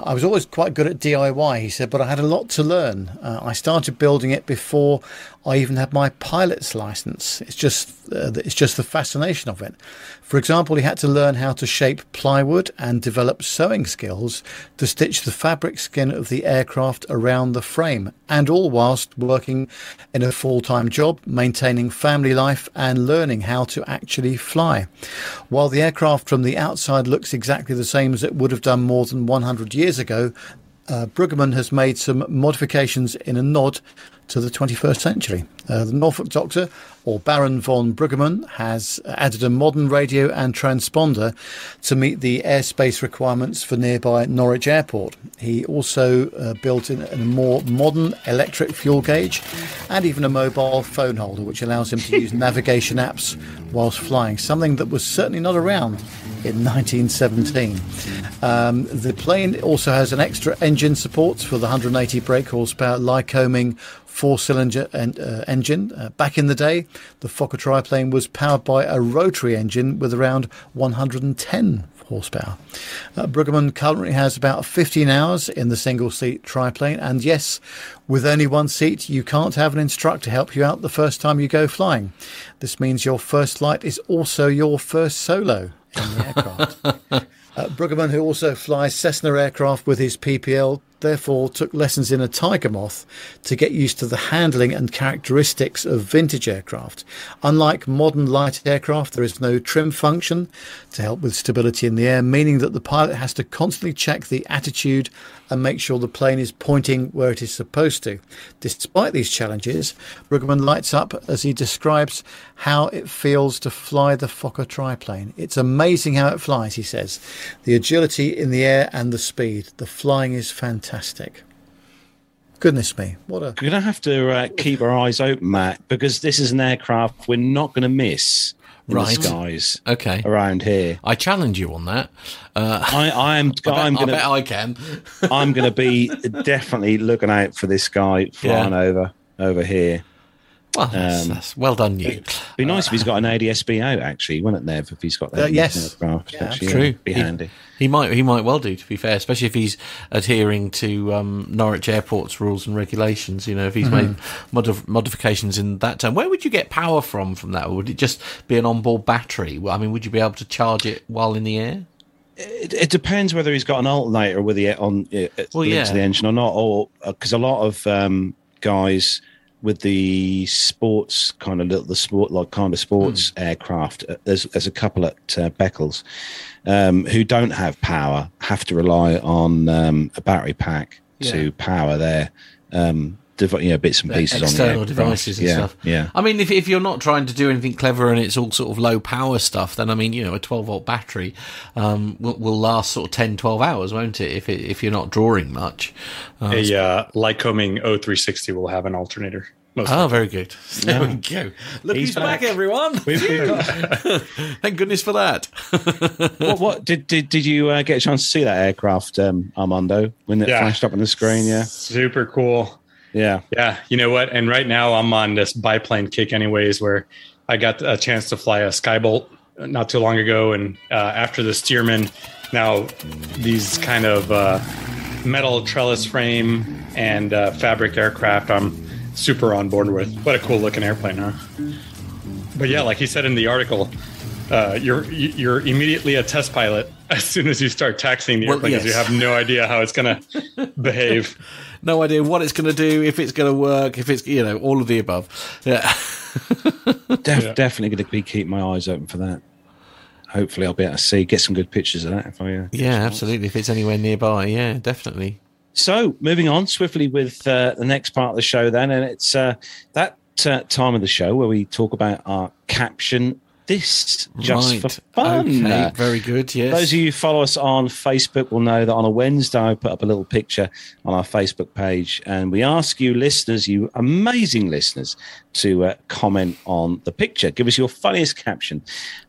I was always quite good at DIY, he said, but I had a lot to learn. Uh, I started building it before I even had my pilot's license. It's just uh, it's just the fascination of it. For example, he had to learn how to shape plywood and develop sewing skills to stitch the fabric skin of the aircraft around the frame, and all whilst working in a full-time job, maintaining family life and learning how to actually fly. While the aircraft from the outside looks exactly the same as it would have done more than 100 years ago, uh, Bruggeman has made some modifications in a nod to the 21st century. Uh, the Norfolk Doctor, or Baron von Bruggeman, has added a modern radio and transponder to meet the airspace requirements for nearby Norwich Airport. He also uh, built in a more modern electric fuel gauge and even a mobile phone holder, which allows him to use (laughs) navigation apps whilst flying, something that was certainly not around in 1917. Um, the plane also has an extra engine support for the 180 brake horsepower Lycoming four cylinder en- uh, engine. Uh, back in the day, the Fokker triplane was powered by a rotary engine with around 110 horsepower. Uh, Bruggeman currently has about 15 hours in the single seat triplane, and yes, with only one seat, you can't have an instructor help you out the first time you go flying. This means your first flight is also your first solo in the aircraft. (laughs) Uh, who also flies Cessna aircraft with his PPL, therefore took lessons in a Tiger Moth to get used to the handling and characteristics of vintage aircraft. Unlike modern light aircraft, there is no trim function to help with stability in the air, meaning that the pilot has to constantly check the attitude and make sure the plane is pointing where it is supposed to. Despite these challenges, Bruggeman lights up as he describes how it feels to fly the Fokker triplane. It's amazing how it flies, he says. The agility in the air and the speed. The flying is fantastic. Goodness me, what a We're going to have to uh, keep our eyes open, Matt, because this is an aircraft we're not going to miss in Right. the skies Okay. around here. I challenge you on that. Uh, I, I am. (laughs) I bet, I'm I going bet to. I can. I'm going to be (laughs) definitely looking out for this guy flying Yeah. over over here. Well, that's, Um, that's well done, you. Be nice if he's got an ADSB out, actually, wouldn't it, Nev? If he's got that Uh, yes. aircraft, Yeah, actually, True. Be He- handy. He might he might well do, to be fair, especially if he's adhering to um, Norwich Airport's rules and regulations. You know, if he's made modif- modifications in that time, where would you get power from from that? Or would it just be an onboard battery? I mean, would you be able to charge it while in the air? It, it depends whether he's got an alternator with the on uh, Well, linked yeah. to the engine or not, or because a lot of um, guys with the sports kind of little the sport like kind of sports Hmm. aircraft. Uh, there's there's a couple at uh, Beccles um, who don't have power, have to rely on um, a battery pack Yeah. to power their um, dev- you know bits and pieces on external the aircraft. devices and yeah, stuff. Yeah. I mean, if if you're not trying to do anything clever and it's all sort of low power stuff, then I mean, you know, a 12 volt battery um, will, will last sort of 10, 12 hours, won't it? If it, if you're not drawing much. Uh, A uh, Lycoming O360 will have an alternator. Most Oh, very good. (laughs) There we go. Look, He's he's, back, back. everyone. We've- we've got- Thank goodness for that. (laughs) what, what did did did you uh, get a chance to see that aircraft, um, Armando, when it Yeah. flashed up on the screen? Yeah, Super cool. Yeah. Yeah, you know what? And right now I'm on this biplane kick, anyways, where I got a chance to fly a Skybolt not too long ago, and uh, after the Stearman, now these kind of uh, metal trellis frame and uh, fabric aircraft, I'm super on board with. What a cool looking airplane, huh? But yeah, like he said in the article, uh, you're you're immediately a test pilot (laughs) as soon as you start taxing the Well, airplane because you yes. have no idea how it's going (laughs) to behave. No idea what it's going to do, if it's going to work, if it's, you know, all of the above. Yeah. (laughs) Def- Yeah. Definitely going to be keeping my eyes open for that. Hopefully, I'll be able to see get some good pictures of that. If I, uh, Yeah, absolutely. If it's anywhere nearby. Yeah, definitely. So, moving on swiftly with uh, the next part of the show, then, and it's uh, that uh, time of the show where we talk about our caption. This just right. for fun. Okay, very good. Yes. Those of you who follow us on Facebook will know that on a Wednesday I put up a little picture on our Facebook page, and we ask you listeners, you amazing listeners, to uh, comment on the picture. Give us your funniest caption.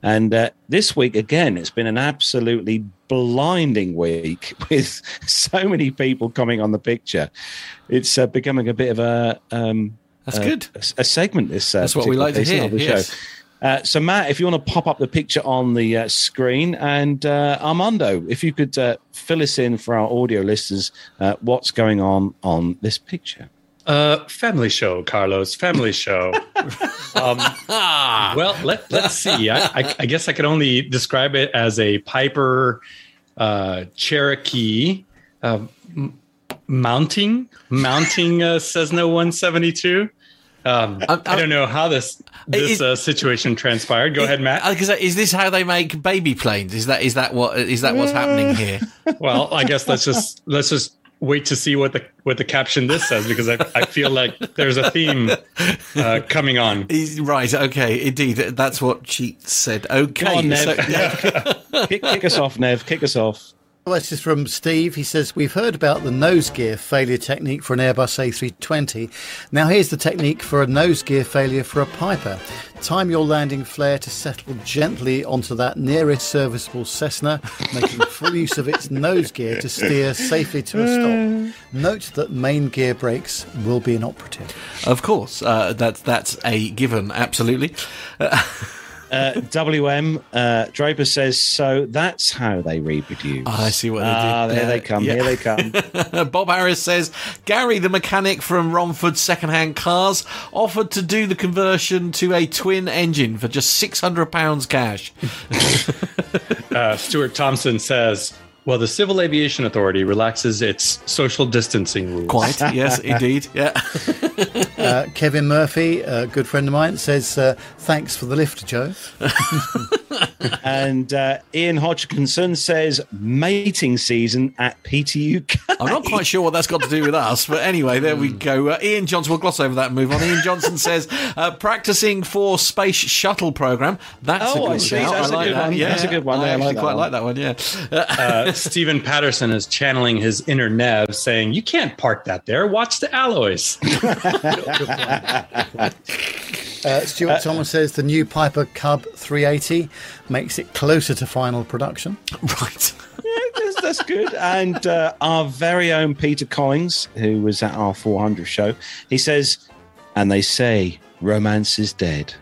And uh, this week again, it's been an absolutely blinding week (laughs) with so many people coming on the picture. It's uh, becoming a bit of a um, That's good. a, a segment. This uh, That's what we like to hear. of the Yes. show. Uh, so, Matt, if you want to pop up the picture on the uh, screen, and uh, Armando, if you could uh, fill us in for our audio listeners, uh, what's going on on this picture? Uh, family show, Carlos. Family show. (laughs) um, well, let, let's see. I, I, I guess I could only describe it as a Piper uh, Cherokee uh, m- mounting, mounting uh, Cessna 172. Um, I'm- I don't know how this this Is- uh, situation transpired. Go ahead, Matt. Because is this how they make baby planes? Is that is that what is that what's happening here? (laughs) Well, I guess let's just let's just wait to see what the what the caption this says because I, I feel like there's a theme uh, coming on. Is- right. Okay. Indeed. That's what she said. Okay. On, Nev. so- (laughs) kick, kick us off, Nev. Kick us off. Well, this is from Steve. He says, We've heard about the nose gear failure technique for an Airbus A320. Now, here's the technique for a nose gear failure for a Piper. Time your landing flare to settle gently onto that nearest serviceable Cessna, making full use of its nose gear to steer safely to a stop. Note that main gear brakes will be inoperative. Of course, uh, that's that's a given. Absolutely. Uh, (laughs) WM uh, Draper says, so that's how they reproduce. I see what they Ah, did there there. they come. Yeah. Here they come. (laughs) Bob Harris says Gary, the mechanic from Romford Secondhand Cars, offered to do the conversion to a twin engine for just six hundred pounds cash. (laughs) Uh, Stuart Thompson says, well, the Civil Aviation Authority relaxes its social distancing rules. Quite, (laughs) yes, indeed. Yeah. (laughs) Uh, Kevin Murphy, a good friend of mine, says, uh, Thanks for the lift, Joe. (laughs) and uh, Ian Hodgkinson says mating season at PTUK. I'm not quite sure what that's got to do with us, but anyway, there we go. Uh, Ian Johnson, we'll gloss over that and move on. Ian Johnson (laughs) says, uh, practicing for space shuttle program. That's Oh, a I good see. shout. That's I a like good that. one. Yeah. That's a good one. I Yeah, I actually like quite one. like that one, yeah. Uh, Stephen Patterson is channeling his inner Nev, saying, "You can't park that there. Watch the alloys." (laughs) Uh, Stuart Thomas says the new Piper Cub 380 makes it closer to final production. (laughs) right. that's, that's good. And uh, our very own Peter Collins, who was at our 400 show, he says, and they say romance is dead.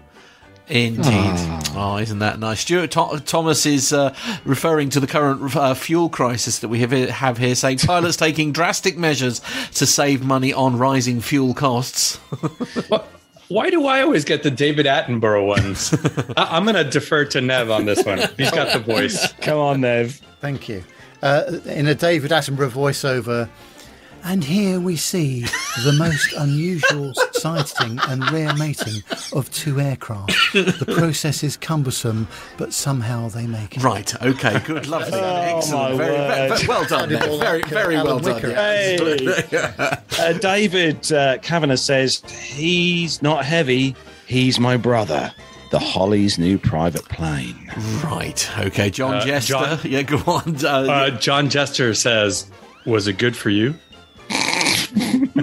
Indeed. Oh, isn't that nice? Stuart Tho- Thomas is uh, referring to the current uh, fuel crisis that we have, have here, saying (laughs) pilots taking drastic measures to save money on rising fuel costs. (laughs) Why do I always get the David Attenborough ones? (laughs) I- I'm going to defer to Nev on this one. He's got the voice. Come on, Nev. Thank you. Uh, in a David Attenborough voiceover, and here we see the most unusual sighting and rare mating of two aircraft. The process is cumbersome, but somehow they make it. right. Okay. Good. (laughs) Lovely. my Excellent. Very, very, word. very well done. Sounded Very, very well Alan done. Whicker. yeah. Hey. (laughs) uh, David uh, Kavanagh says, he's not heavy, he's my brother. The Hollies new private plane. Right. Okay. John Uh, Jester. John- Yeah. Go on. Uh, Uh, John Jester says, "Was it good for you?"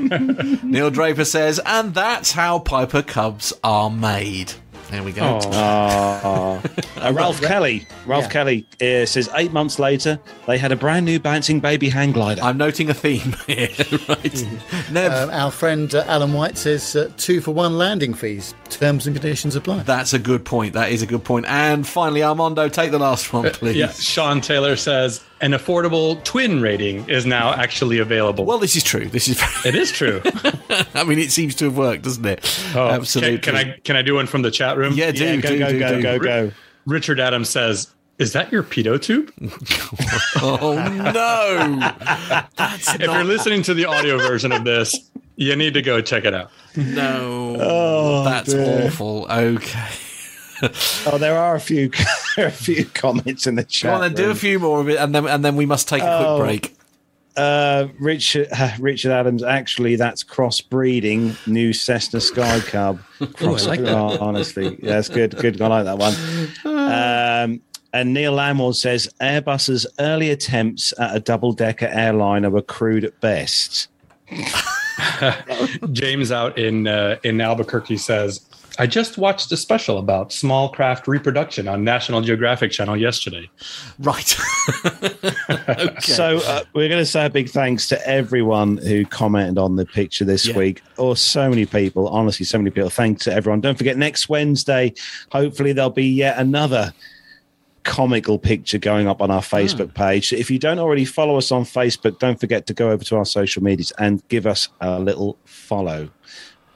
(laughs) Neil Draper says, and that's how Piper Cubs are made. There we go. (laughs) Uh, Ralph Kelly. Ralph Yeah. Kelly uh, says eight months later they had a brand new bouncing baby hang glider. I'm noting a theme (laughs) here. right. Nev, Um, our friend uh, Alan White says uh, two for one landing fees. Terms and conditions apply. that's a good point. That is a good point. And finally, Armando, take the last one, please. Yeah. Sean Taylor says an affordable twin rating is now actually available. Well, this is true. This is. (laughs) it is true. (laughs) I mean, it seems to have worked, doesn't it? Oh, Absolutely. Can, can I can I do one from the chat room? Yeah, do yeah, go, do go, do, go, do. go, go. Richard Adams says, "Is that your pedo tube?" (laughs) Oh no! if you're listening to the audio version of this, you need to go check it out. No, Oh, that's dear. awful. Okay, (laughs) Oh, there are a few, (laughs) a few comments in the chat. Well, then, do a few more of it, and then and then we must take a quick Oh. break. Uh, Richard uh, Richard Adams. Actually, that's crossbreeding. New Cessna Sky Cub. (laughs) Cross, like oh, honestly, yeah, that's good. Good. I like that one. Um, and Neil Lamore says Airbus's early attempts at a double-decker airliner were crude at best. James out in uh, in Albuquerque says, "I just watched a special about small craft reproduction on National Geographic Channel yesterday." Right. (laughs) okay. So uh, we're going to say a big thanks to everyone who commented on the picture this Yeah. week. Oh, so many people, honestly, so many people. Thanks to everyone. Don't forget next Wednesday. Hopefully there'll be yet another comical picture going up on our Facebook page. If you don't already follow us on Facebook, don't forget to go over to our social medias and give us a little follow.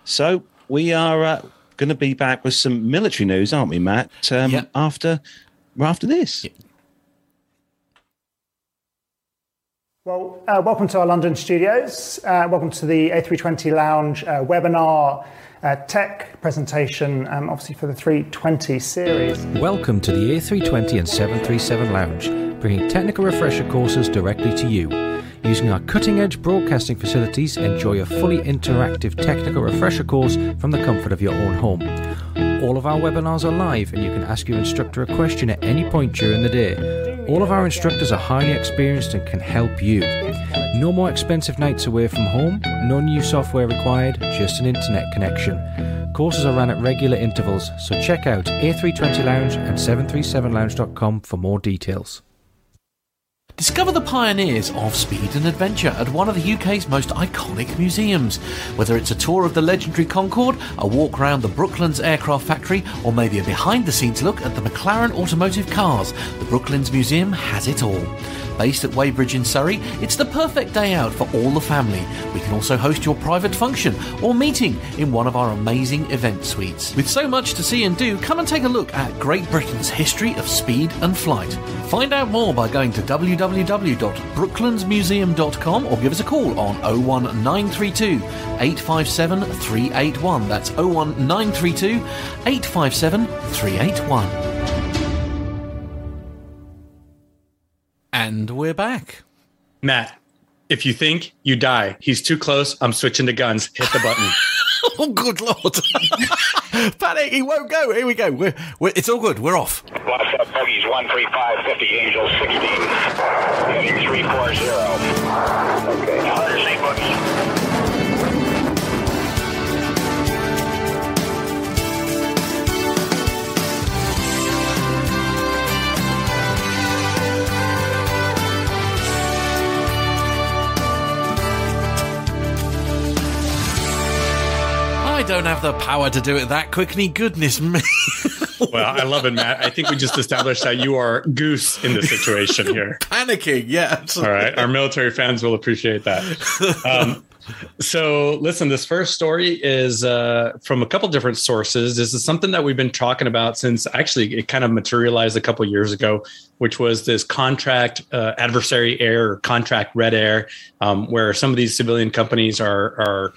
So we are uh, going to be back with some military news, aren't we, Matt? Um, Yeah. After after this. Well, uh, welcome to our London studios. Uh, welcome to the A320 Lounge uh, webinar uh, tech presentation, um, obviously for the 320 series. Welcome to the A320 and 737 Lounge, bringing technical refresher courses directly to you. Using our cutting edge broadcasting facilities, enjoy a fully interactive technical refresher course from the comfort of your own home. All of our webinars are live and you can ask your instructor a question at any point during the day. All of our instructors are highly experienced and can help you. No more expensive nights away from home, no new software required, just an internet connection. Courses are run at regular intervals, so check out A320 Lounge and 737lounge.com for more details. Discover the pioneers of speed and adventure at one of the UK's most iconic museums. Whether it's a tour of the legendary Concorde, a walk around the Brooklands Aircraft Factory, or maybe a behind the scenes look at the McLaren automotive cars, the Brooklands Museum has it all. Based at Weybridge in Surrey, it's the perfect day out for all the family. We can also host your private function or meeting in one of our amazing event suites. With so much to see and do, come and take a look at Great Britain's history of speed and flight. Find out more by going to www.brooklandsmuseum.com or give us a call on 01932 857 381. That's 01932 857 381. And we're back. Matt, if you think you die, he's too close. I'm switching to guns. Hit the button. (laughs) (laughs) Oh, good lord. (laughs) Panic, he won't go. Here we go. We're, we're, it's all good. We're off. Lost up buggies 135, 50, Angels 16, heading 340. Okay. 100 St. Buggy. I don't have the power to do it that quickly. Goodness me. (laughs) well, I love it, Matt. I think we just established that you are goose in this situation here. (laughs) Panicking, yeah. All right. Our military fans will appreciate that. Um, so, listen, this first story is uh, from a couple different sources. This is something that we've been talking about since actually it kind of materialized a couple years ago, which was this contract uh, adversary air or contract red air, um, where some of these civilian companies are are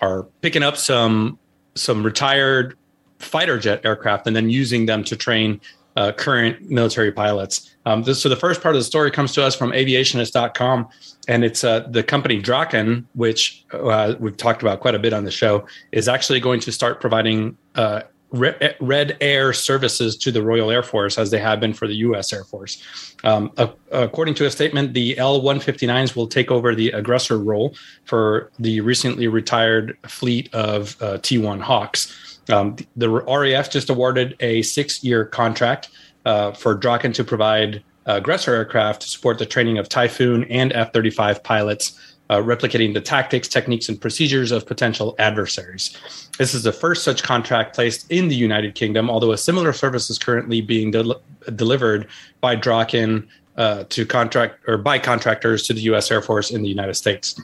are picking up some some retired fighter jet aircraft and then using them to train uh, current military pilots. Um, this, so the first part of the story comes to us from aviationist.com, and it's uh, the company Draken, which uh, we've talked about quite a bit on the show, is actually going to start providing uh, red air services to the Royal Air Force as they have been for the U.S. Air Force. Um, according to a statement, the L-159s will take over the aggressor role for the recently retired fleet of uh, T-1 Hawks. Um, the RAF just awarded a six-year contract uh, for Draken to provide aggressor aircraft to support the training of Typhoon and F-35 pilots, uh, replicating the tactics, techniques, and procedures of potential adversaries. This is the first such contract placed in the United Kingdom, although a similar service is currently being del- delivered by Draken uh, to contract or by contractors to the U.S. Air Force in the United States.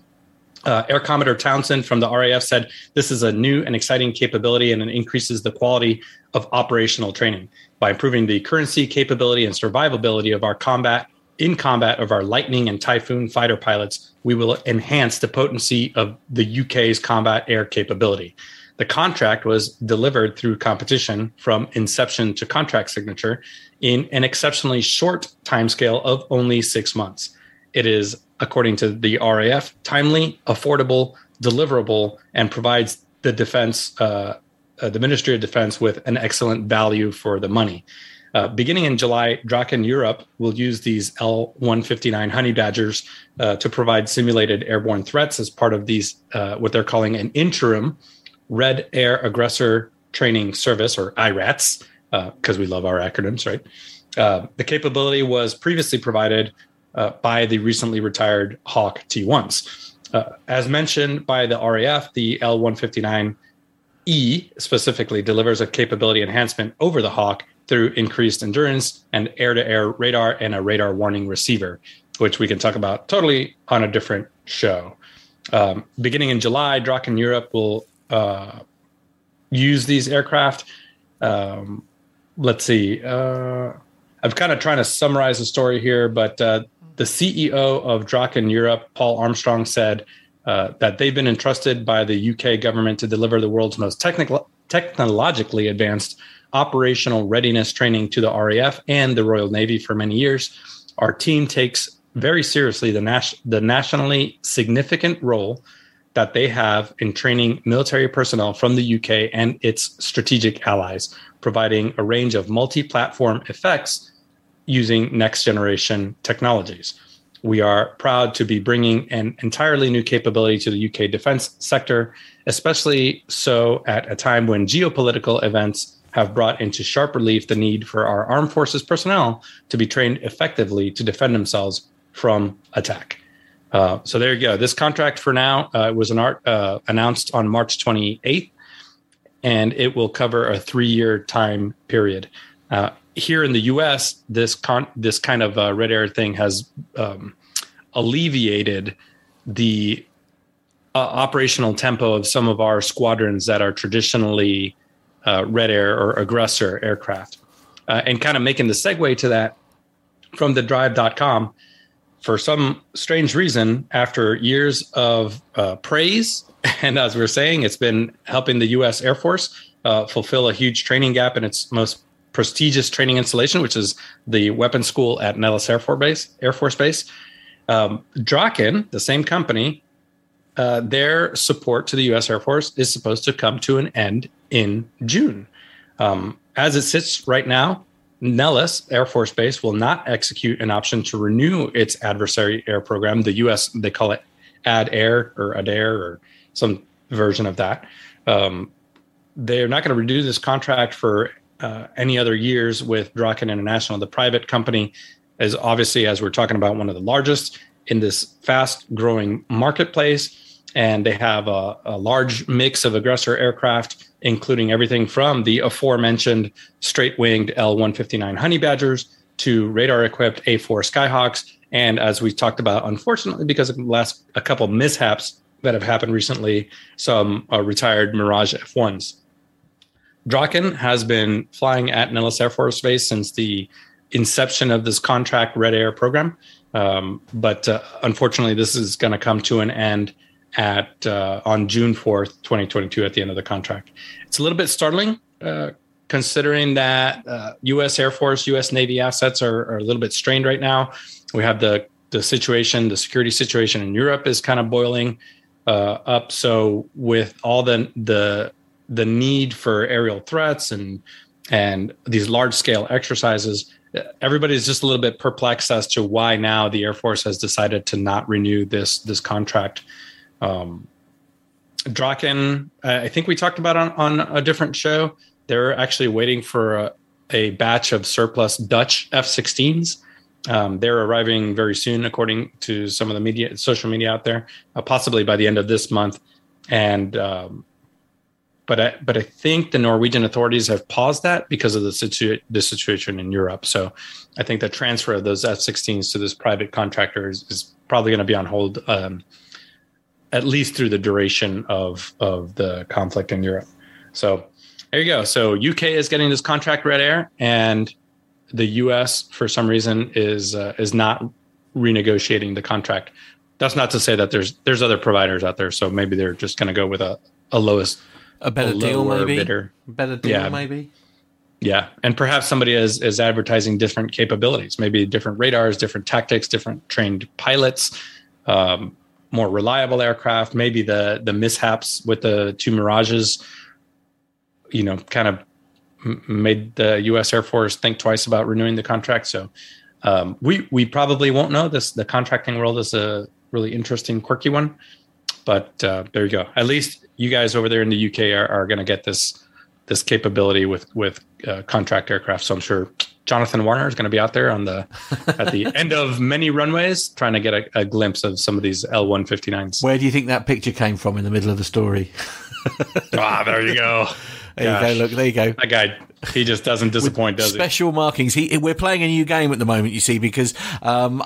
Uh, Air Commodore Townsend from the RAF said this is a new and exciting capability and it increases the quality of operational training by improving the currency, capability, and survivability of our combat in combat of our Lightning and Typhoon fighter pilots. We will enhance the potency of the UK's combat air capability. The contract was delivered through competition from inception to contract signature in an exceptionally short timescale of only six months. It is according to the RAF, timely, affordable, deliverable, and provides the defense, uh, uh, the Ministry of Defense, with an excellent value for the money. Uh, beginning in July, Draken Europe will use these L 159 Honey Badgers uh, to provide simulated airborne threats as part of these, uh, what they're calling an interim Red Air Aggressor Training Service, or IRATS, because we love our acronyms, right? Uh, the capability was previously provided uh, by the recently retired Hawk T1s. Uh, as mentioned by the RAF, the L159E specifically delivers a capability enhancement over the Hawk through increased endurance and air to air radar and a radar warning receiver, which we can talk about totally on a different show. Um, beginning in July, Draken Europe will uh, use these aircraft. Um, let's see. Uh, I'm kind of trying to summarize the story here, but uh, the CEO of Draken Europe, Paul Armstrong, said uh, that they've been entrusted by the UK government to deliver the world's most technical, technologically advanced operational readiness training to the RAF and the Royal Navy for many years. Our team takes very seriously the, nas- the nationally significant role that they have in training military personnel from the UK and its strategic allies, providing a range of multi platform effects using next generation technologies. We are proud to be bringing an entirely new capability to the UK defense sector, especially so at a time when geopolitical events have brought into sharp relief the need for our armed forces personnel to be trained effectively to defend themselves from attack. Uh, so there you go. This contract for now uh, was an art, uh, announced on March 28th, and it will cover a three-year time period. Uh, here in the U.S., this con- this kind of uh, red air thing has um, alleviated the uh, operational tempo of some of our squadrons that are traditionally red air or aggressor aircraft, and kind of making the segue to that from the drive.com for some strange reason, after years of uh, praise, (laughs) and as we are saying, it's been helping the U.S. Air Force uh, fulfill a huge training gap in its most prestigious training installation, which is the weapons school at Nellis Air Force Base. Air Force Base. Um, Draken, the same company, uh, their support to the U.S. Air Force is supposed to come to an end in June. Um, as it sits right now, Nellis Air Force Base will not execute an option to renew its adversary air program. The U.S. they call it Ad Air or Adair or some version of that. Um, they're not going to renew this contract for uh, any other years with Draken International. The private company is obviously, as we're talking about, one of the largest in this fast growing marketplace. And they have a, a large mix of aggressor aircraft, including everything from the aforementioned straight winged L 159 Honey Badgers to radar equipped A 4 Skyhawks. And as we talked about, unfortunately, because of last a couple mishaps that have happened recently, some uh, retired Mirage F1s. Draken has been flying at Nellis Air Force Base since the inception of this contract Red Air program. Um, but uh, unfortunately, this is going to come to an end at uh, on June 4th, 2022, at the end of the contract. It's a little bit startling uh, considering that U.S. Uh, Air Force, U.S. Navy assets are, are, a little bit strained right now. We have the the situation, the security situation in Europe is kind of boiling uh, up. So with all the the the need for aerial threats and and these large scale exercises everybody's just a little bit perplexed as to why now the air force has decided to not renew this this contract um, Draken, I think we talked about on, on a different show. They're actually waiting for a, a batch of surplus Dutch F-16s. Um, they're arriving very soon, according to some of the media, social media out there, uh, possibly by the end of this month. And um, but I, but I think the Norwegian authorities have paused that because of the, situ- the situation in Europe. So I think the transfer of those F-16s to this private contractor is, is probably going to be on hold um, at least through the duration of of the conflict in Europe. So there you go. So UK is getting this contract Red Air, and the US for some reason is uh, is not renegotiating the contract. That's not to say that there's there's other providers out there. So maybe they're just going to go with a, a lowest a better a deal, maybe. Bidder. Better deal, yeah. maybe. Yeah, and perhaps somebody is is advertising different capabilities, maybe different radars, different tactics, different trained pilots, um, more reliable aircraft. Maybe the the mishaps with the two Mirages, you know, kind of made the U.S. Air Force think twice about renewing the contract. So um, we we probably won't know this. The contracting world is a really interesting, quirky one. But uh, there you go. At least you guys over there in the UK are, are going to get this this capability with with uh, contract aircraft. So I'm sure Jonathan Warner is going to be out there on the (laughs) at the end of many runways trying to get a, a glimpse of some of these L159s. Where do you think that picture came from in the middle of the story? ah, there you go. (laughs) There Gosh. you go. Look, there you go. That guy he just doesn't disappoint, does special he? Special markings. He, we're playing a new game at the moment, you see, because um, uh,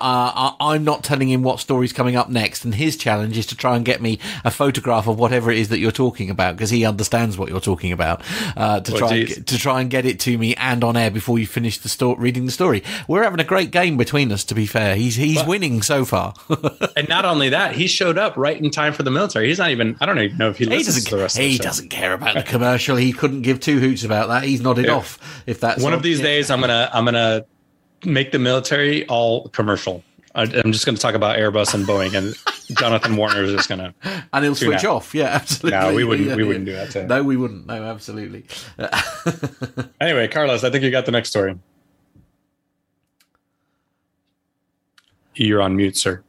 I, am not telling him what story's coming up next, and his challenge is to try and get me a photograph of whatever it is that you're talking about, because he understands what you're talking about. Uh, to well, try and, to try and get it to me and on air before you finish the sto- reading the story. We're having a great game between us. To be fair, he's he's but, winning so far. (laughs) and not only that, he showed up right in time for the military. He's not even. I don't even know if he, he doesn't. To the rest he doesn't care about the commercial. He couldn't give two hoots about that. He's not. nodded yeah. off. If that's one of these yeah. days, I'm gonna I'm gonna make the military all commercial. I, am just going to talk about Airbus and Boeing, and (laughs) Jonathan Warner is just going to and he'll switch out. off. Yeah, (laughs) absolutely. No, we wouldn't. We wouldn't do that. To no, we wouldn't. No, absolutely. (laughs) anyway, Carlos, I think you got the next story. You're on mute, sir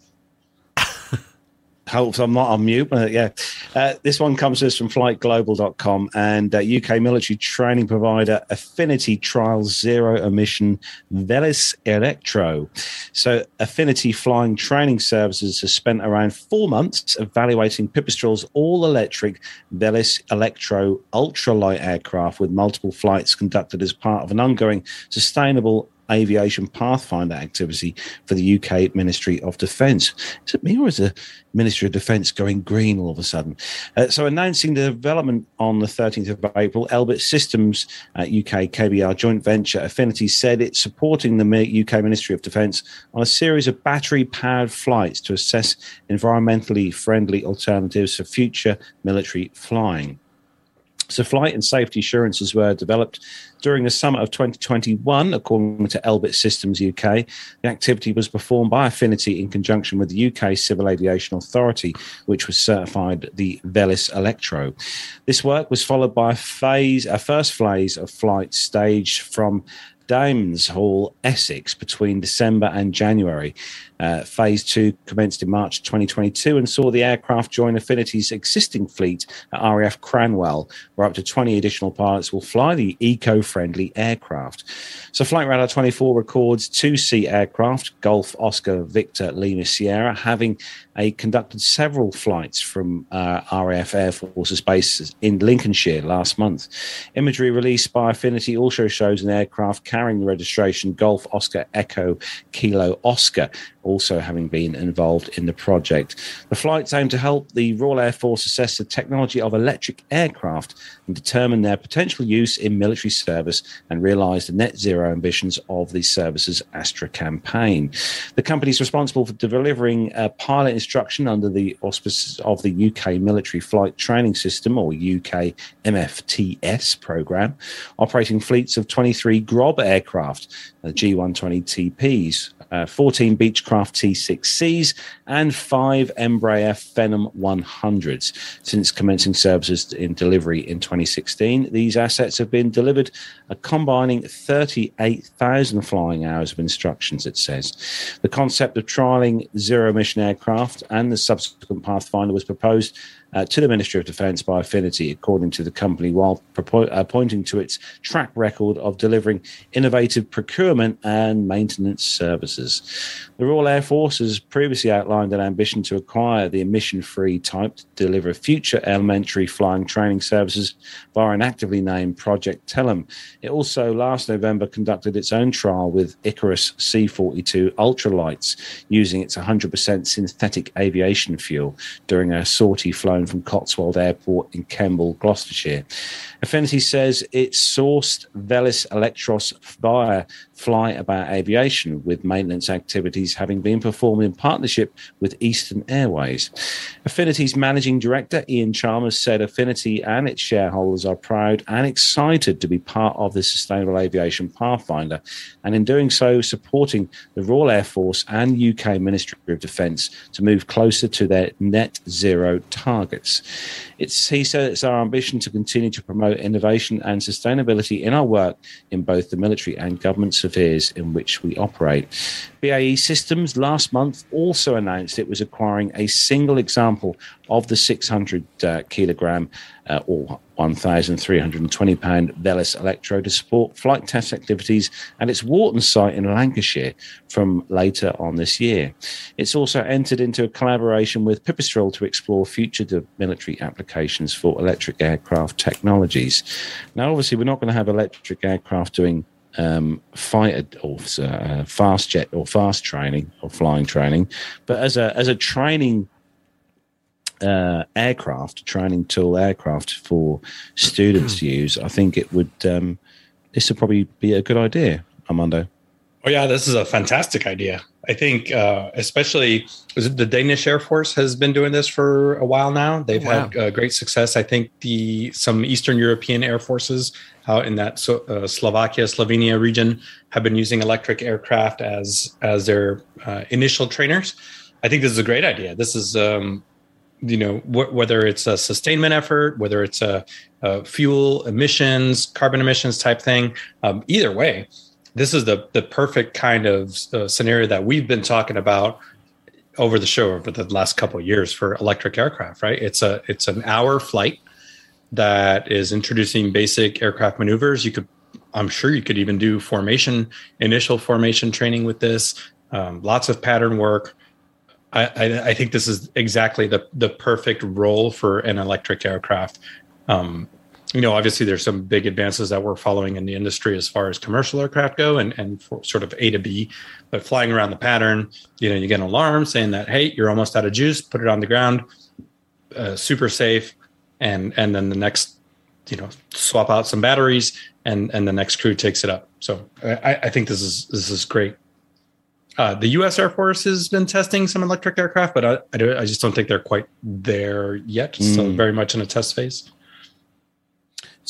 hopes I'm not on mute. But yeah, uh, this one comes to us from flightglobal.com and uh, UK military training provider Affinity trials zero emission Velis Electro. So, Affinity Flying Training Services has spent around four months evaluating Pipistrel's all electric Velis Electro ultralight aircraft with multiple flights conducted as part of an ongoing sustainable aviation pathfinder activity for the UK Ministry of Defence. Is it me or is the Ministry of Defence going green all of a sudden? Uh, so, announcing the development on the 13th of April, Elbit Systems uh, UK KBR joint venture Affinity said it's supporting the UK Ministry of Defence on a series of battery powered flights to assess environmentally friendly alternatives for future military flying. So, flight and safety assurances were developed during the summer of 2021, according to Elbit Systems UK. The activity was performed by Affinity in conjunction with the UK Civil Aviation Authority, which was certified the Velis Electro. This work was followed by a phase, a first phase of flight staged from Damyns Hall, Essex, between December and January. Uh, phase two commenced in March 2022 and saw the aircraft join Affinity's existing fleet at RAF Cranwell, where up to 20 additional pilots will fly the eco friendly aircraft. So, Flight Radar 24 records two C aircraft, Golf Oscar Victor Lima Sierra, having a, conducted several flights from uh, RAF Air Force's base in Lincolnshire last month. Imagery released by Affinity also shows an aircraft carrying the registration Golf Oscar Echo Kilo Oscar also having been involved in the project. The flights aim to help the Royal Air Force assess the technology of electric aircraft and determine their potential use in military service and realise the net zero ambitions of the service's Astra campaign. The company is responsible for delivering pilot instruction under the auspices of the UK Military Flight Training System or UK MFTS program, operating fleets of 23 Grob aircraft, the G120 TPs, uh, 14 Beechcraft T6Cs, and five Embraer Phenom 100s. Since commencing services in delivery in 2016, these assets have been delivered, a combining 38,000 flying hours of instructions, it says. The concept of trialling zero emission aircraft and the subsequent Pathfinder was proposed uh, to the Ministry of Defence by Affinity, according to the company, while propo- uh, pointing to its track record of delivering innovative procurement and maintenance services. The Royal Air Force has previously outlined an ambition to acquire the emission free type to deliver future elementary flying training services via an actively named Project Telem. It also last November conducted its own trial with Ikarus C 42 ultralights using its 100% synthetic aviation fuel during a sortie flown from Cotswold Airport in Kemble, Gloucestershire. Affinity says it sourced Velis Electros via Fly About Aviation, with maintenance activities having been performed in partnership with Eastern Airways. Affinity's managing director, Ian Chalmers, said Affinity and its shareholders are proud and excited to be part of the Sustainable Aviation Pathfinder, and in doing so, supporting the Royal Air Force and UK Ministry of Defence to move closer to their net zero targets. It's, he said it's our ambition to continue to promote innovation and sustainability in our work in both the military and government spheres in which we operate. BAE Systems last month also announced it was acquiring a single example of the 600 uh, kilogram uh, or 1,320 pound Velis Electro to support flight test activities at its Warton site in Lancashire from later on this year. It's also entered into a collaboration with Pipistrel to explore future military applications for electric aircraft technologies. Now, obviously, we're not going to have electric aircraft doing um, fighter or uh, fast jet or fast training or flying training, but as a as a training uh, aircraft, training tool aircraft for students to use, I think it would um, this would probably be a good idea, Armando. Oh yeah, this is a fantastic idea. I think, uh, especially the Danish Air Force has been doing this for a while now. They've wow. had uh, great success. I think the some Eastern European air forces out in that so, uh, Slovakia, Slovenia region have been using electric aircraft as as their uh, initial trainers. I think this is a great idea. This is, um, you know, wh- whether it's a sustainment effort, whether it's a, a fuel emissions, carbon emissions type thing. Um, either way, this is the the perfect kind of uh, scenario that we've been talking about over the show over the last couple years for electric aircraft. Right? It's a it's an hour flight that is introducing basic aircraft maneuvers. You could, I'm sure, you could even do formation initial formation training with this. Um, lots of pattern work. I, I, I, think this is exactly the the perfect role for an electric aircraft. Um, you know, obviously there's some big advances that we're following in the industry as far as commercial aircraft go and, and for sort of A to B, but flying around the pattern, you know, you get an alarm saying that, hey, you're almost out of juice, put it on the ground, uh, super safe. And, and then the next, you know, swap out some batteries and, and the next crew takes it up. So I, I think this is, this is great. Uh, the U.S. Air Force has been testing some electric aircraft, but I, I, do, I just don't think they're quite there yet. Still Mm. very much in a test phase.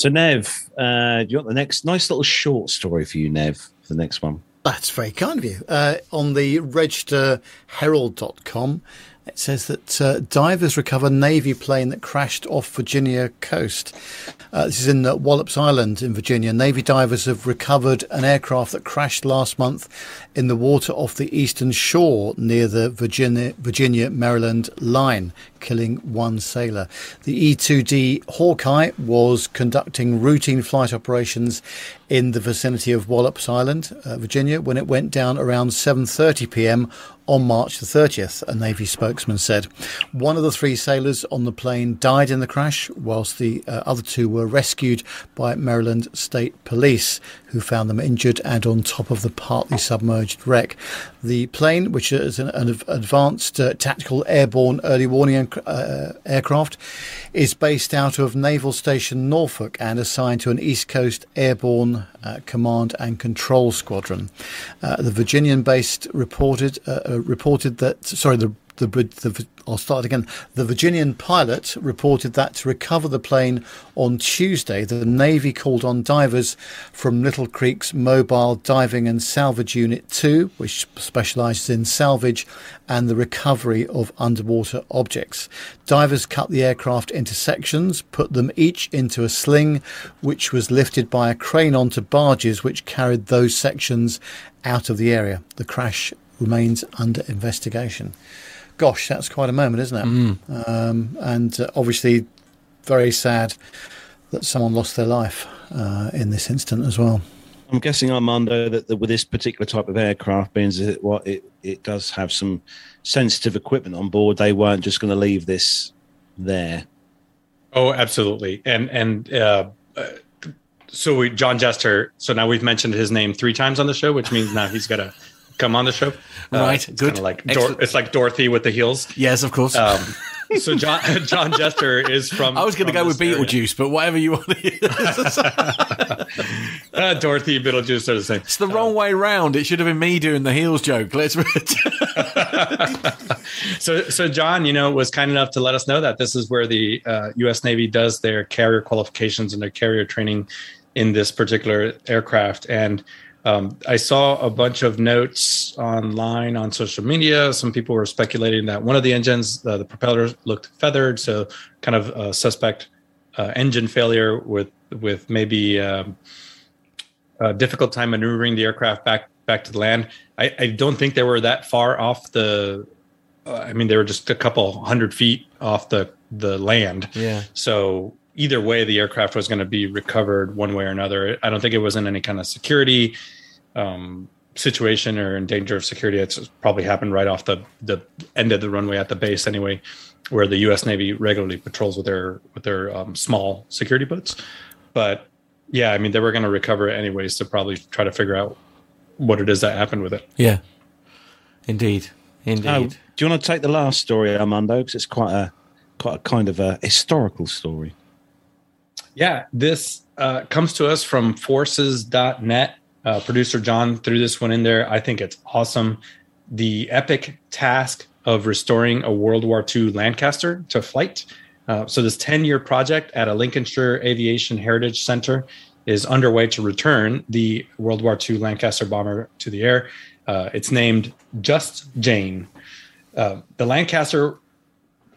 So, Nev, uh, do you want the next nice little short story for you, Nev, for the next one? That's very kind of you. Uh, on the registerherald.com, it says that uh, divers recover Navy plane that crashed off Virginia coast. Uh, this is in uh, Wallops Island in Virginia. Navy divers have recovered an aircraft that crashed last month in the water off the eastern shore near the Virginia, Virginia Maryland line, killing one sailor. The E-2D Hawkeye was conducting routine flight operations in the vicinity of Wallops Island, uh, Virginia, when it went down around 7:30 p.m. on March the 30th. A Navy spokesman said one of the three sailors on the plane died in the crash, whilst the uh, other two were rescued by Maryland State Police, who found them injured and on top of the partly submerged wreck. The plane, which is an, an advanced uh, tactical airborne early warning uh, aircraft, is based out of Naval Station Norfolk and assigned to an East Coast Airborne uh, Command and Control Squadron. Uh, the Virginian-based reported uh, uh, reported that sorry the the, the, I'll start again. The Virginian pilot reported that to recover the plane on Tuesday, the Navy called on divers from Little Creek's Mobile Diving and Salvage Unit 2, which specialises in salvage and the recovery of underwater objects. Divers cut the aircraft into sections, put them each into a sling, which was lifted by a crane onto barges which carried those sections out of the area. The crash remains under investigation gosh, that's quite a moment, isn't it? Mm. Um, and uh, obviously, very sad that someone lost their life uh, in this incident as well. I'm guessing, Armando, that, that with this particular type of aircraft, being it what it, it does have some sensitive equipment on board, they weren't just going to leave this there. Oh, absolutely. And and uh, uh, so we John Jester. So now we've mentioned his name three times on the show, which means now he's got to come on the show. Right, it's good. Like Dor- it's like Dorothy with the heels. Yes, of course. Um, (laughs) so John (laughs) John Jester is from. I was going to go with. Beetlejuice, but whatever you want. (laughs) Uh, Dorothy, Beetlejuice are the same. It's the wrong way round. It should have been me doing the heels joke. Let's. so, so John, you know, was kind enough to let us know that this is where the uh, U.S. Navy does their carrier qualifications and their carrier training in this particular aircraft. And um, I saw a bunch of notes online on social media. Some people were speculating that one of the engines, uh, the propellers, looked feathered, so kind of a suspect uh, engine failure with with maybe. Um, a difficult time maneuvering the aircraft back back to the land. I, I don't think they were that far off the. Uh, I mean, they were just a couple hundred feet off the the land. yeah. So either way, the aircraft was going to be recovered one way or another. I don't think it was in any kind of security um, situation or in danger of security. It's probably happened right off the the end of the runway at the base anyway, where the U.S. Navy regularly patrols with their with their um, small security boats. But yeah, I mean, they were going to recover it anyways to probably try to figure out what it is that happened with it. Yeah. Indeed. Indeed. Oh, do you want to take the last story, Armando? Because it's quite a quite a kind of a historical story. Yeah, this uh, comes to us from forces.net. Uh, producer John threw this one in there. I think it's awesome. The epic task of restoring a World War II Lancaster to flight. Uh, so, this 10 year project at a Lincolnshire Aviation Heritage Center is underway to return the World War II Lancaster bomber to the air. Uh, it's named Just Jane. Uh, the Lancaster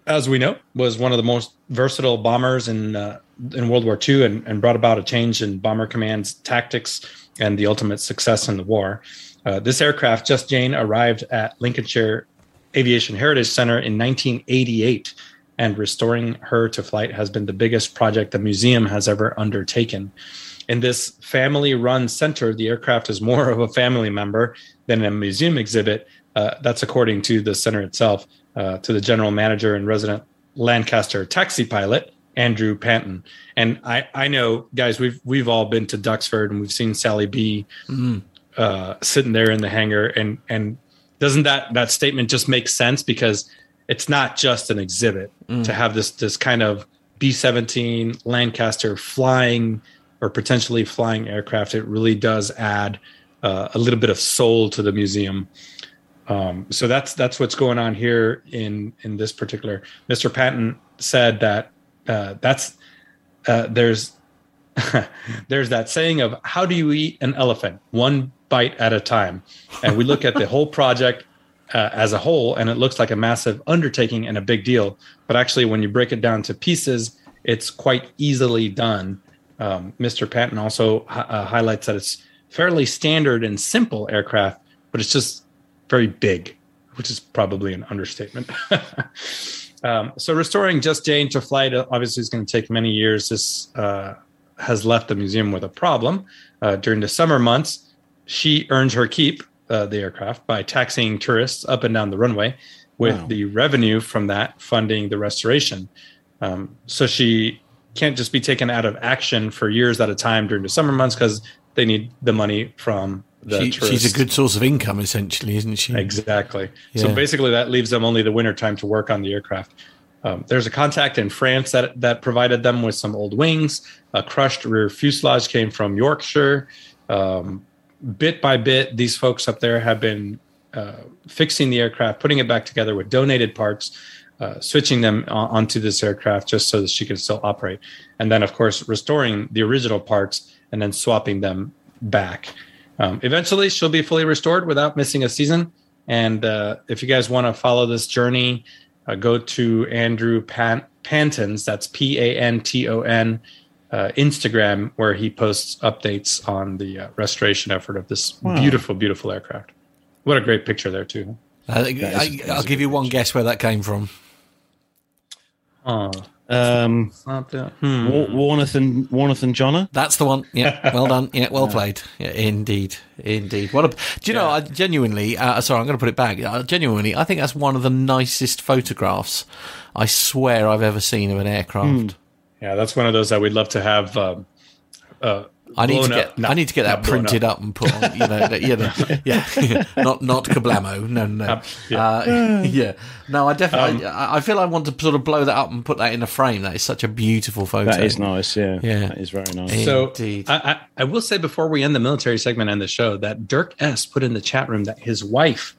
as we know, was one of the most versatile bombers in uh, in World War II and, and brought about a change in Bomber Command's tactics and the ultimate success in the war. Uh, this aircraft, Just Jane, arrived at Lincolnshire Aviation Heritage Center in 1988, and restoring her to flight has been the biggest project the museum has ever undertaken. In this family run center, the aircraft is more (laughs) of a family member than a museum exhibit. Uh, that's according to the center itself, uh, to the general manager and resident Lancaster taxi pilot, Andrew Panton. And I, I know, guys, we've we've all been to Duxford and we've seen Sally B uh, sitting there in the hangar. And and doesn't that that statement just make sense because it's not just an exhibit to have this this kind of B seventeen Lancaster flying or potentially flying aircraft. It really does add uh, a little bit of soul to the museum. Um, so that's that's what's going on here in in this particular. Mr. Patton said that uh, that's uh, there's (laughs) there's that saying of how do you eat an elephant one bite at a time, and we look at the whole project uh, as a whole, and it looks like a massive undertaking and a big deal. But actually, when you break it down to pieces, it's quite easily done. Um, Mr. Patton also uh, highlights that it's fairly standard and simple aircraft, but it's just very big, which is probably an understatement. (laughs) um, so restoring Just Jane to flight uh, obviously is going to take many years. This uh, has left the museum with a problem. Uh, during the summer months, she earns her keep, uh, the aircraft, by taxiing tourists up and down the runway, with Wow. the revenue from that funding the restoration. Um, so she can't just be taken out of action for years at a time during the summer months because they need the money from She, she's a good source of income, essentially, isn't she? Exactly. Yeah. So basically, that leaves them only the winter time to work on the aircraft. Um, there's a contact in France that that provided them with some old wings. A crushed rear fuselage came from Yorkshire. Um, bit by bit, these folks up there have been uh, fixing the aircraft, putting it back together with donated parts, uh, switching them on, onto this aircraft just so that she can still operate, and then of course restoring the original parts and then swapping them back. Um, eventually, she'll be fully restored without missing a season. And uh, if you guys want to follow this journey, uh, go to Andrew Pan- Panton's, that's P A N T O N, uh, Instagram, where he posts updates on the uh, restoration effort of this beautiful, beautiful aircraft. What a great picture there, too. Uh, I, I'll give you one guess where that came from. Oh, Um, not the, hmm. Wa- Warneth and Warneth and Jonna. That's the one. Yeah, well done. Yeah, well (laughs) played. Yeah, indeed, indeed. What a do you know? I genuinely, uh, sorry, I'm going to put it back. Uh, genuinely, I think that's one of the nicest photographs I swear I've ever seen of an aircraft. Yeah, that's one of those that we'd love to have. Um, uh, I need to get. No, I need to get that printed up. and put on. You know, that- you know (laughs) yeah, (laughs) not not kablamo. No, no. Uh, yeah. Uh, (laughs) yeah. No, I definitely. Um, I, I feel I want to sort of blow that up and put that in a frame. That is such a beautiful photo. That is nice. Yeah, Yeah. that is very nice. So Indeed. I, I, I will say before we end the military segment and the show that Dirk S put in the chat room that his wife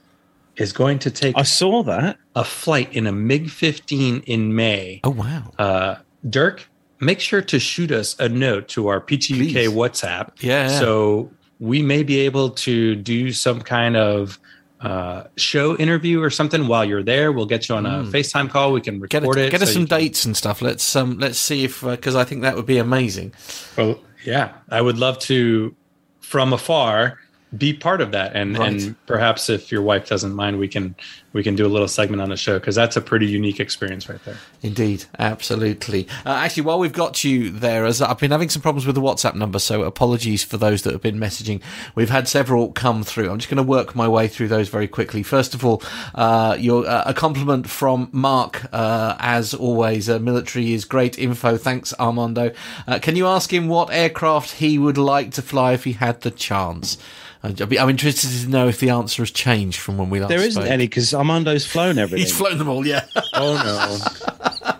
is going to take I saw that. a flight in a MiG 15 in May. Oh wow. Uh, Dirk, make sure to shoot us a note to our PTUK Please. WhatsApp. Yeah, yeah. So we may be able to do some kind of uh, show interview or something while you're there. We'll get you on a FaceTime call. We can Hmm. Get, record it, get us some can- dates and stuff. Let's um let's see if because I think that would be amazing. Well, yeah, I would love to, from afar, be part of that, and Right. and perhaps if your wife doesn't mind, we can we can do a little segment on the show because that's a pretty unique experience right there. Indeed, absolutely. Uh, actually, while we've got you there, as I've been having some problems with the WhatsApp number, so apologies for those that have been messaging. We've had several come through. I'm just going to work my way through those very quickly. First of all, uh, your uh, a compliment from Mark, uh, as always. Uh, military is great info. Thanks, Armando. Uh, can you ask him what aircraft he would like to fly if he had the chance? I'd be- I'm interested to know if the answer has changed from when we last There isn't spoke. any because Armando's flown everything. He's flown them all, yeah. (laughs) Oh no. (laughs)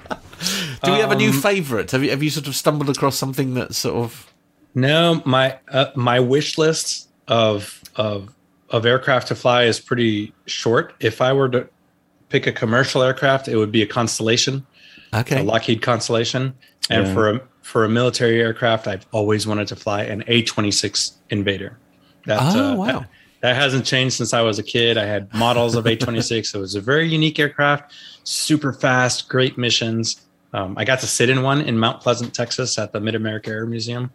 Do we have a new Um, favourite? Have you have you sort of stumbled across something that sort of No, my uh, my wish list of of of aircraft to fly is pretty short. If I were to pick a commercial aircraft, it would be a Constellation, okay? a Lockheed Constellation, and Yeah. for a for a military aircraft, I've always wanted to fly an A twenty six Invader. That, Oh, uh, wow. that, that hasn't changed since I was a kid. I had models of A twenty six. so (laughs) It was a very unique aircraft, super fast, great missions. Um, I got to sit in one in Mount Pleasant, Texas, at the Mid America Air Museum.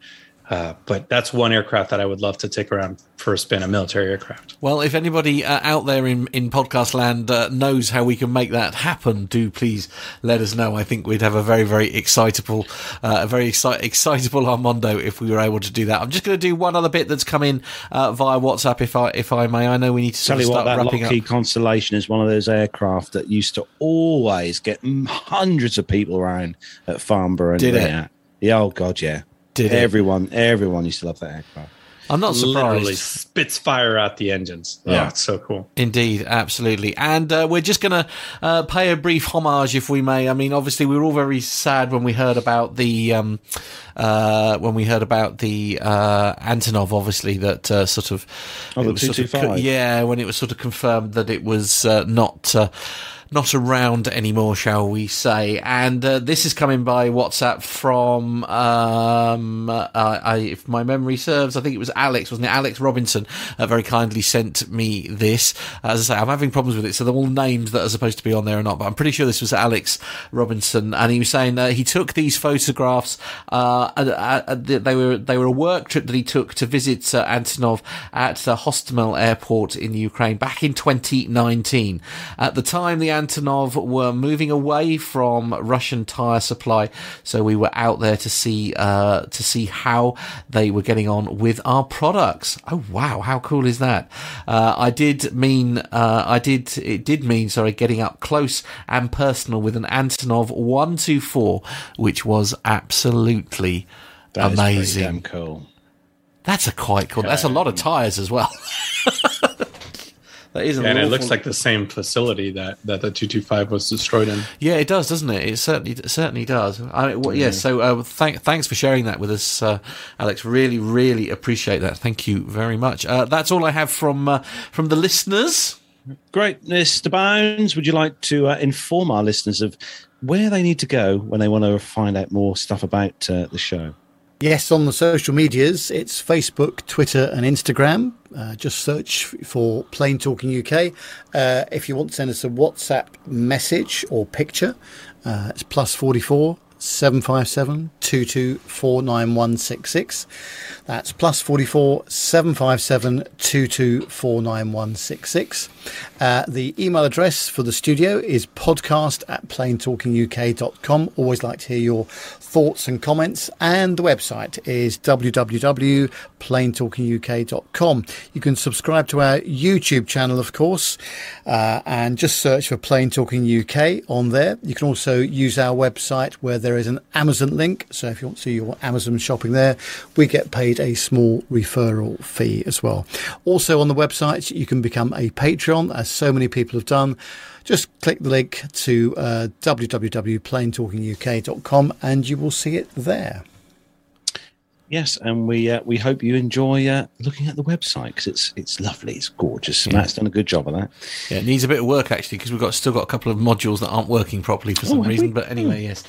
Uh, but that's one aircraft that I would love to take around for a spin, a military aircraft. Well, if anybody uh, out there in, in podcast land uh, knows how we can make that happen, do please let us know. I think we'd have a very, very excitable, uh, a very exci- excitable Armando if we were able to do that. I'm just going to do one other bit that's come in uh, via WhatsApp, if I if I may. I know we need to Tell of you what, that wrapping Lockheed up. Constellation is one of those aircraft that used to always get hundreds of people around at Farnborough. And Did it? yeah. Yeah, oh god, yeah. Did it? everyone? Everyone used to love that aircraft. I'm not Literally surprised. spits fire out the engines. Yeah. Oh, it's so cool. Indeed, absolutely. And uh, we're just going to uh, pay a brief homage, if we may. I mean, obviously, we were all very sad when we heard about the um, uh, when we heard about the uh, Antonov. Obviously, that uh, sort of Oh, the sort of 225. yeah, when it was sort of confirmed that it was uh, not. Not around anymore, shall we say? And uh, this is coming by WhatsApp from, um, uh, I, if my memory serves, I think it was Alex, wasn't it? Alex Robinson uh, very kindly sent me this. As I say, I'm having problems with it, so they're all names that are supposed to be on there or not. But I'm pretty sure this was Alex Robinson, and he was saying that he took these photographs. Uh, they were they were a work trip that he took to visit uh, Antonov at the Hostomel airport in Ukraine back in 2019. At the time, the Antonov were moving away from Russian tire supply, so we were out there to see uh, to see how they were getting on with our products. Oh wow, how cool is that? Uh, I did mean uh, I did it did mean sorry getting up close and personal with an Antonov 124, which was absolutely That amazing. damn cool. That's a quite cool. That's a lot of tires as well. (laughs) that is, an And it looks like the same facility that, that the 225 was destroyed in. Yeah, it does, doesn't it? It certainly it certainly does. I, well, yeah. So, uh, thank, thanks for sharing that with us, uh, Alex. Really, really appreciate that. Thank you very much. Uh, that's all I have from uh, from the listeners. Great, Mr. Bones. Would you like to uh, inform our listeners of where they need to go when they want to find out more stuff about uh, the show? Yes, on the social medias, it's Facebook, Twitter, and Instagram. Uh, just search for Plane Talking UK. Uh, if you want to send us a WhatsApp message or picture, uh, it's plus 44 757 2249 That's plus 44 757 2249 uh, The email address for the studio is podcast at planetalkinguk.com. Always like to hear your thoughts and comments. And the website is www.planetalkinguk.com. You can subscribe to our YouTube channel, of course, uh, and just search for Plane Talking UK on there. You can also use our website where there is an Amazon link. So if you want to do your Amazon shopping there, we get paid a small referral fee as well. Also on the website, you can become a Patreon, as so many people have done. Just click the link to uh, www.planetalkinguk.com and you will see it there. Yes, and we uh, we hope you enjoy uh, looking at the website because it's it's lovely, it's gorgeous. Matt's done a good job of that. Yeah, it needs a bit of work actually because we've got still got a couple of modules that aren't working properly for some have reason. we? But anyway, yes,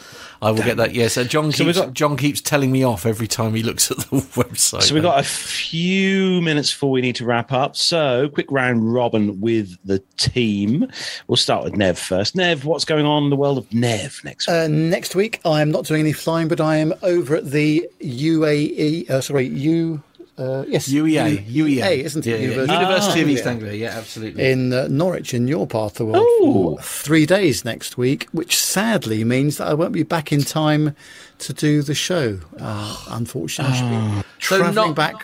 I will get that. Yes, uh, John So keeps got- John keeps telling me off every time he looks at the (laughs) website. So we've got a few minutes before we need to wrap up. So quick round robin with the team. We'll start with Nev first. Nev, what's going on in the world of Nev next week? Uh, next week, I am not doing any flying, but I am over at the UAE, uh, sorry, U, uh, yes, UEA, U- UEA, isn't Yeah, it? yeah. University, University of Ah, East yeah. Anglia. Yeah, absolutely. in uh, Norwich, in your part of the world, Oh. for three days next week, which sadly means that I won't be back in time to do the show. Uh, unfortunately, I should be Ah. So travelling not- back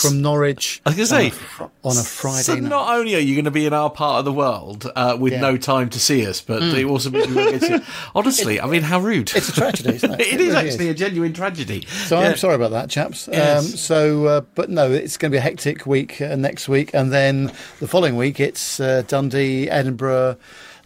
from Norwich I was on, gonna a say, fr- on a Friday So night. not only are you going to be in our part of the world uh, with Yeah. no time to see us, but it also means we won't get to. (laughs) Honestly, I mean, how rude! It's a tragedy, isn't it? (laughs) it is really actually a genuine tragedy. So Yeah. I'm sorry about that, chaps. Yes. Um, so, uh, but no, it's going to be a hectic week uh, next week, and then the following week it's uh, Dundee, Edinburgh.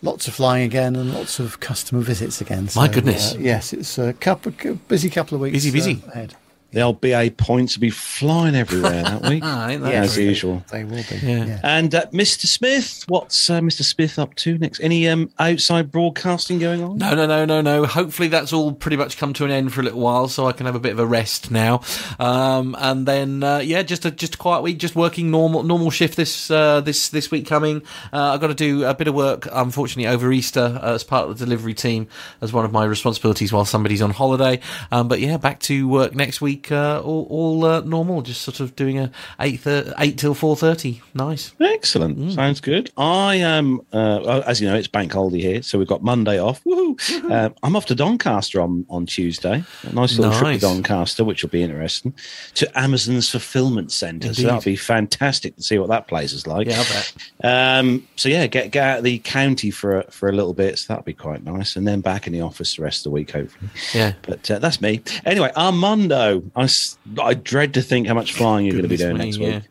Lots of flying again and lots of customer visits again. My goodness. Uh, yes, it's a couple, busy couple of weeks. Busy, busy. uh, ahead. The old BA points will be flying everywhere that week, (laughs) Ah, ain't that as great? usual. They will be. Yeah. Yeah. And uh, Mr. Smith, what's uh, Mr. Smith up to next? Any um, outside broadcasting going on? No, no, no, no, no. Hopefully that's all pretty much come to an end for a little while, so I can have a bit of a rest now. Um, and then, uh, yeah, just a just a quiet week, just working normal normal shift this uh, this this week coming. Uh, I've got to do a bit of work, unfortunately, over Easter uh, as part of the delivery team as one of my responsibilities while somebody's on holiday. Um, but yeah, back to work next week week uh, all, all uh, normal, just sort of doing a eight thir- eight till four thirty. Nice. Excellent. Sounds good. I am, uh, as you know, it's bank holiday here, so we've got Monday off. Woohoo! Uh, I'm off to Doncaster on, on Tuesday. A nice little trip to Doncaster, which will be interesting. To Amazon's fulfillment centre, so that'll be fantastic to see what that place is like. Yeah, I bet. Um, so yeah, get get out of the county for a, for a little bit. So that'll be quite nice, and then back in the office the rest of the week, hopefully. Yeah. But uh, that's me. Anyway, Armando, I, s- I dread to think how much flying you're going to be doing Goodness next me, week.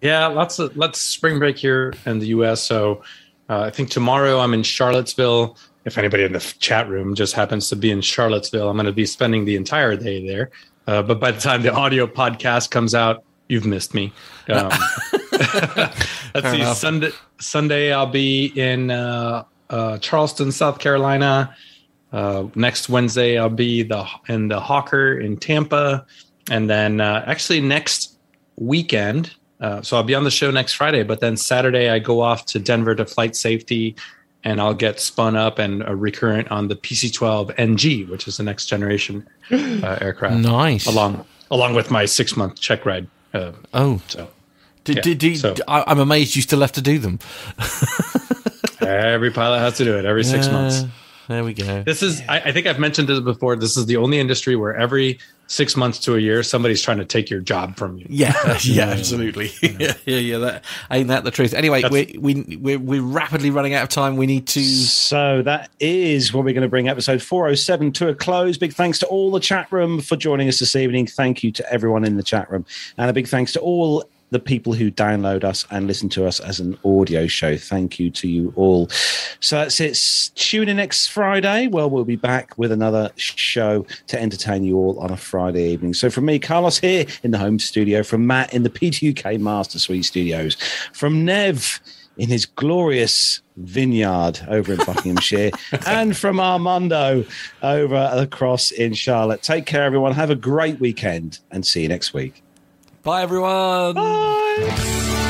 Yeah, lots of lots of spring break here in the U.S. So uh, I think tomorrow I'm in Charlottesville. If anybody in the chat room just happens to be in Charlottesville, I'm going to be spending the entire day there. Uh, but by the time the audio podcast comes out, you've missed me. Um, (laughs) let's see. enough. Sunday, Sunday I'll be in uh, uh, Charleston, South Carolina. Uh, next Wednesday I'll be the in the Hawker in Tampa, and then uh, actually next weekend. Uh, so I'll be on the show next Friday, but then Saturday I go off to Denver to flight safety, and I'll get spun up and a recurrent on the PC-12 NG, which is the next generation (gasps) uh, aircraft. Nice. Along along with my six month check ride. Uh, Oh, so did, Yeah, did, did, so- I, I'm amazed you still have to do them. (laughs) every pilot has to do it every six Uh, months. There we go. This is, I, I think I've mentioned this before. This is the only industry where every six months to a year, somebody's trying to take your job from you. Yeah, (laughs) yeah, absolutely. (laughs) yeah, (laughs) yeah, yeah. That ain't that the truth. Anyway, we we we're, we're rapidly running out of time. We need to. So that is what we're going to bring episode 407 to a close. Big thanks to all the chat room for joining us this evening. Thank you to everyone in the chat room. And a big thanks to all the people who download us and listen to us as an audio show. Thank you to you all. So that's it. Tune in next Friday. Well, we'll be back with another show to entertain you all on a Friday evening. So from me, Carlos here in the home studio, from Matt in the PTUK Master Suite studios, from Nev in his glorious vineyard over in Buckinghamshire, (laughs) and from Armando over across in Charlotte. Take care, everyone. Have a great weekend and see you next week. Bye, everyone. Bye.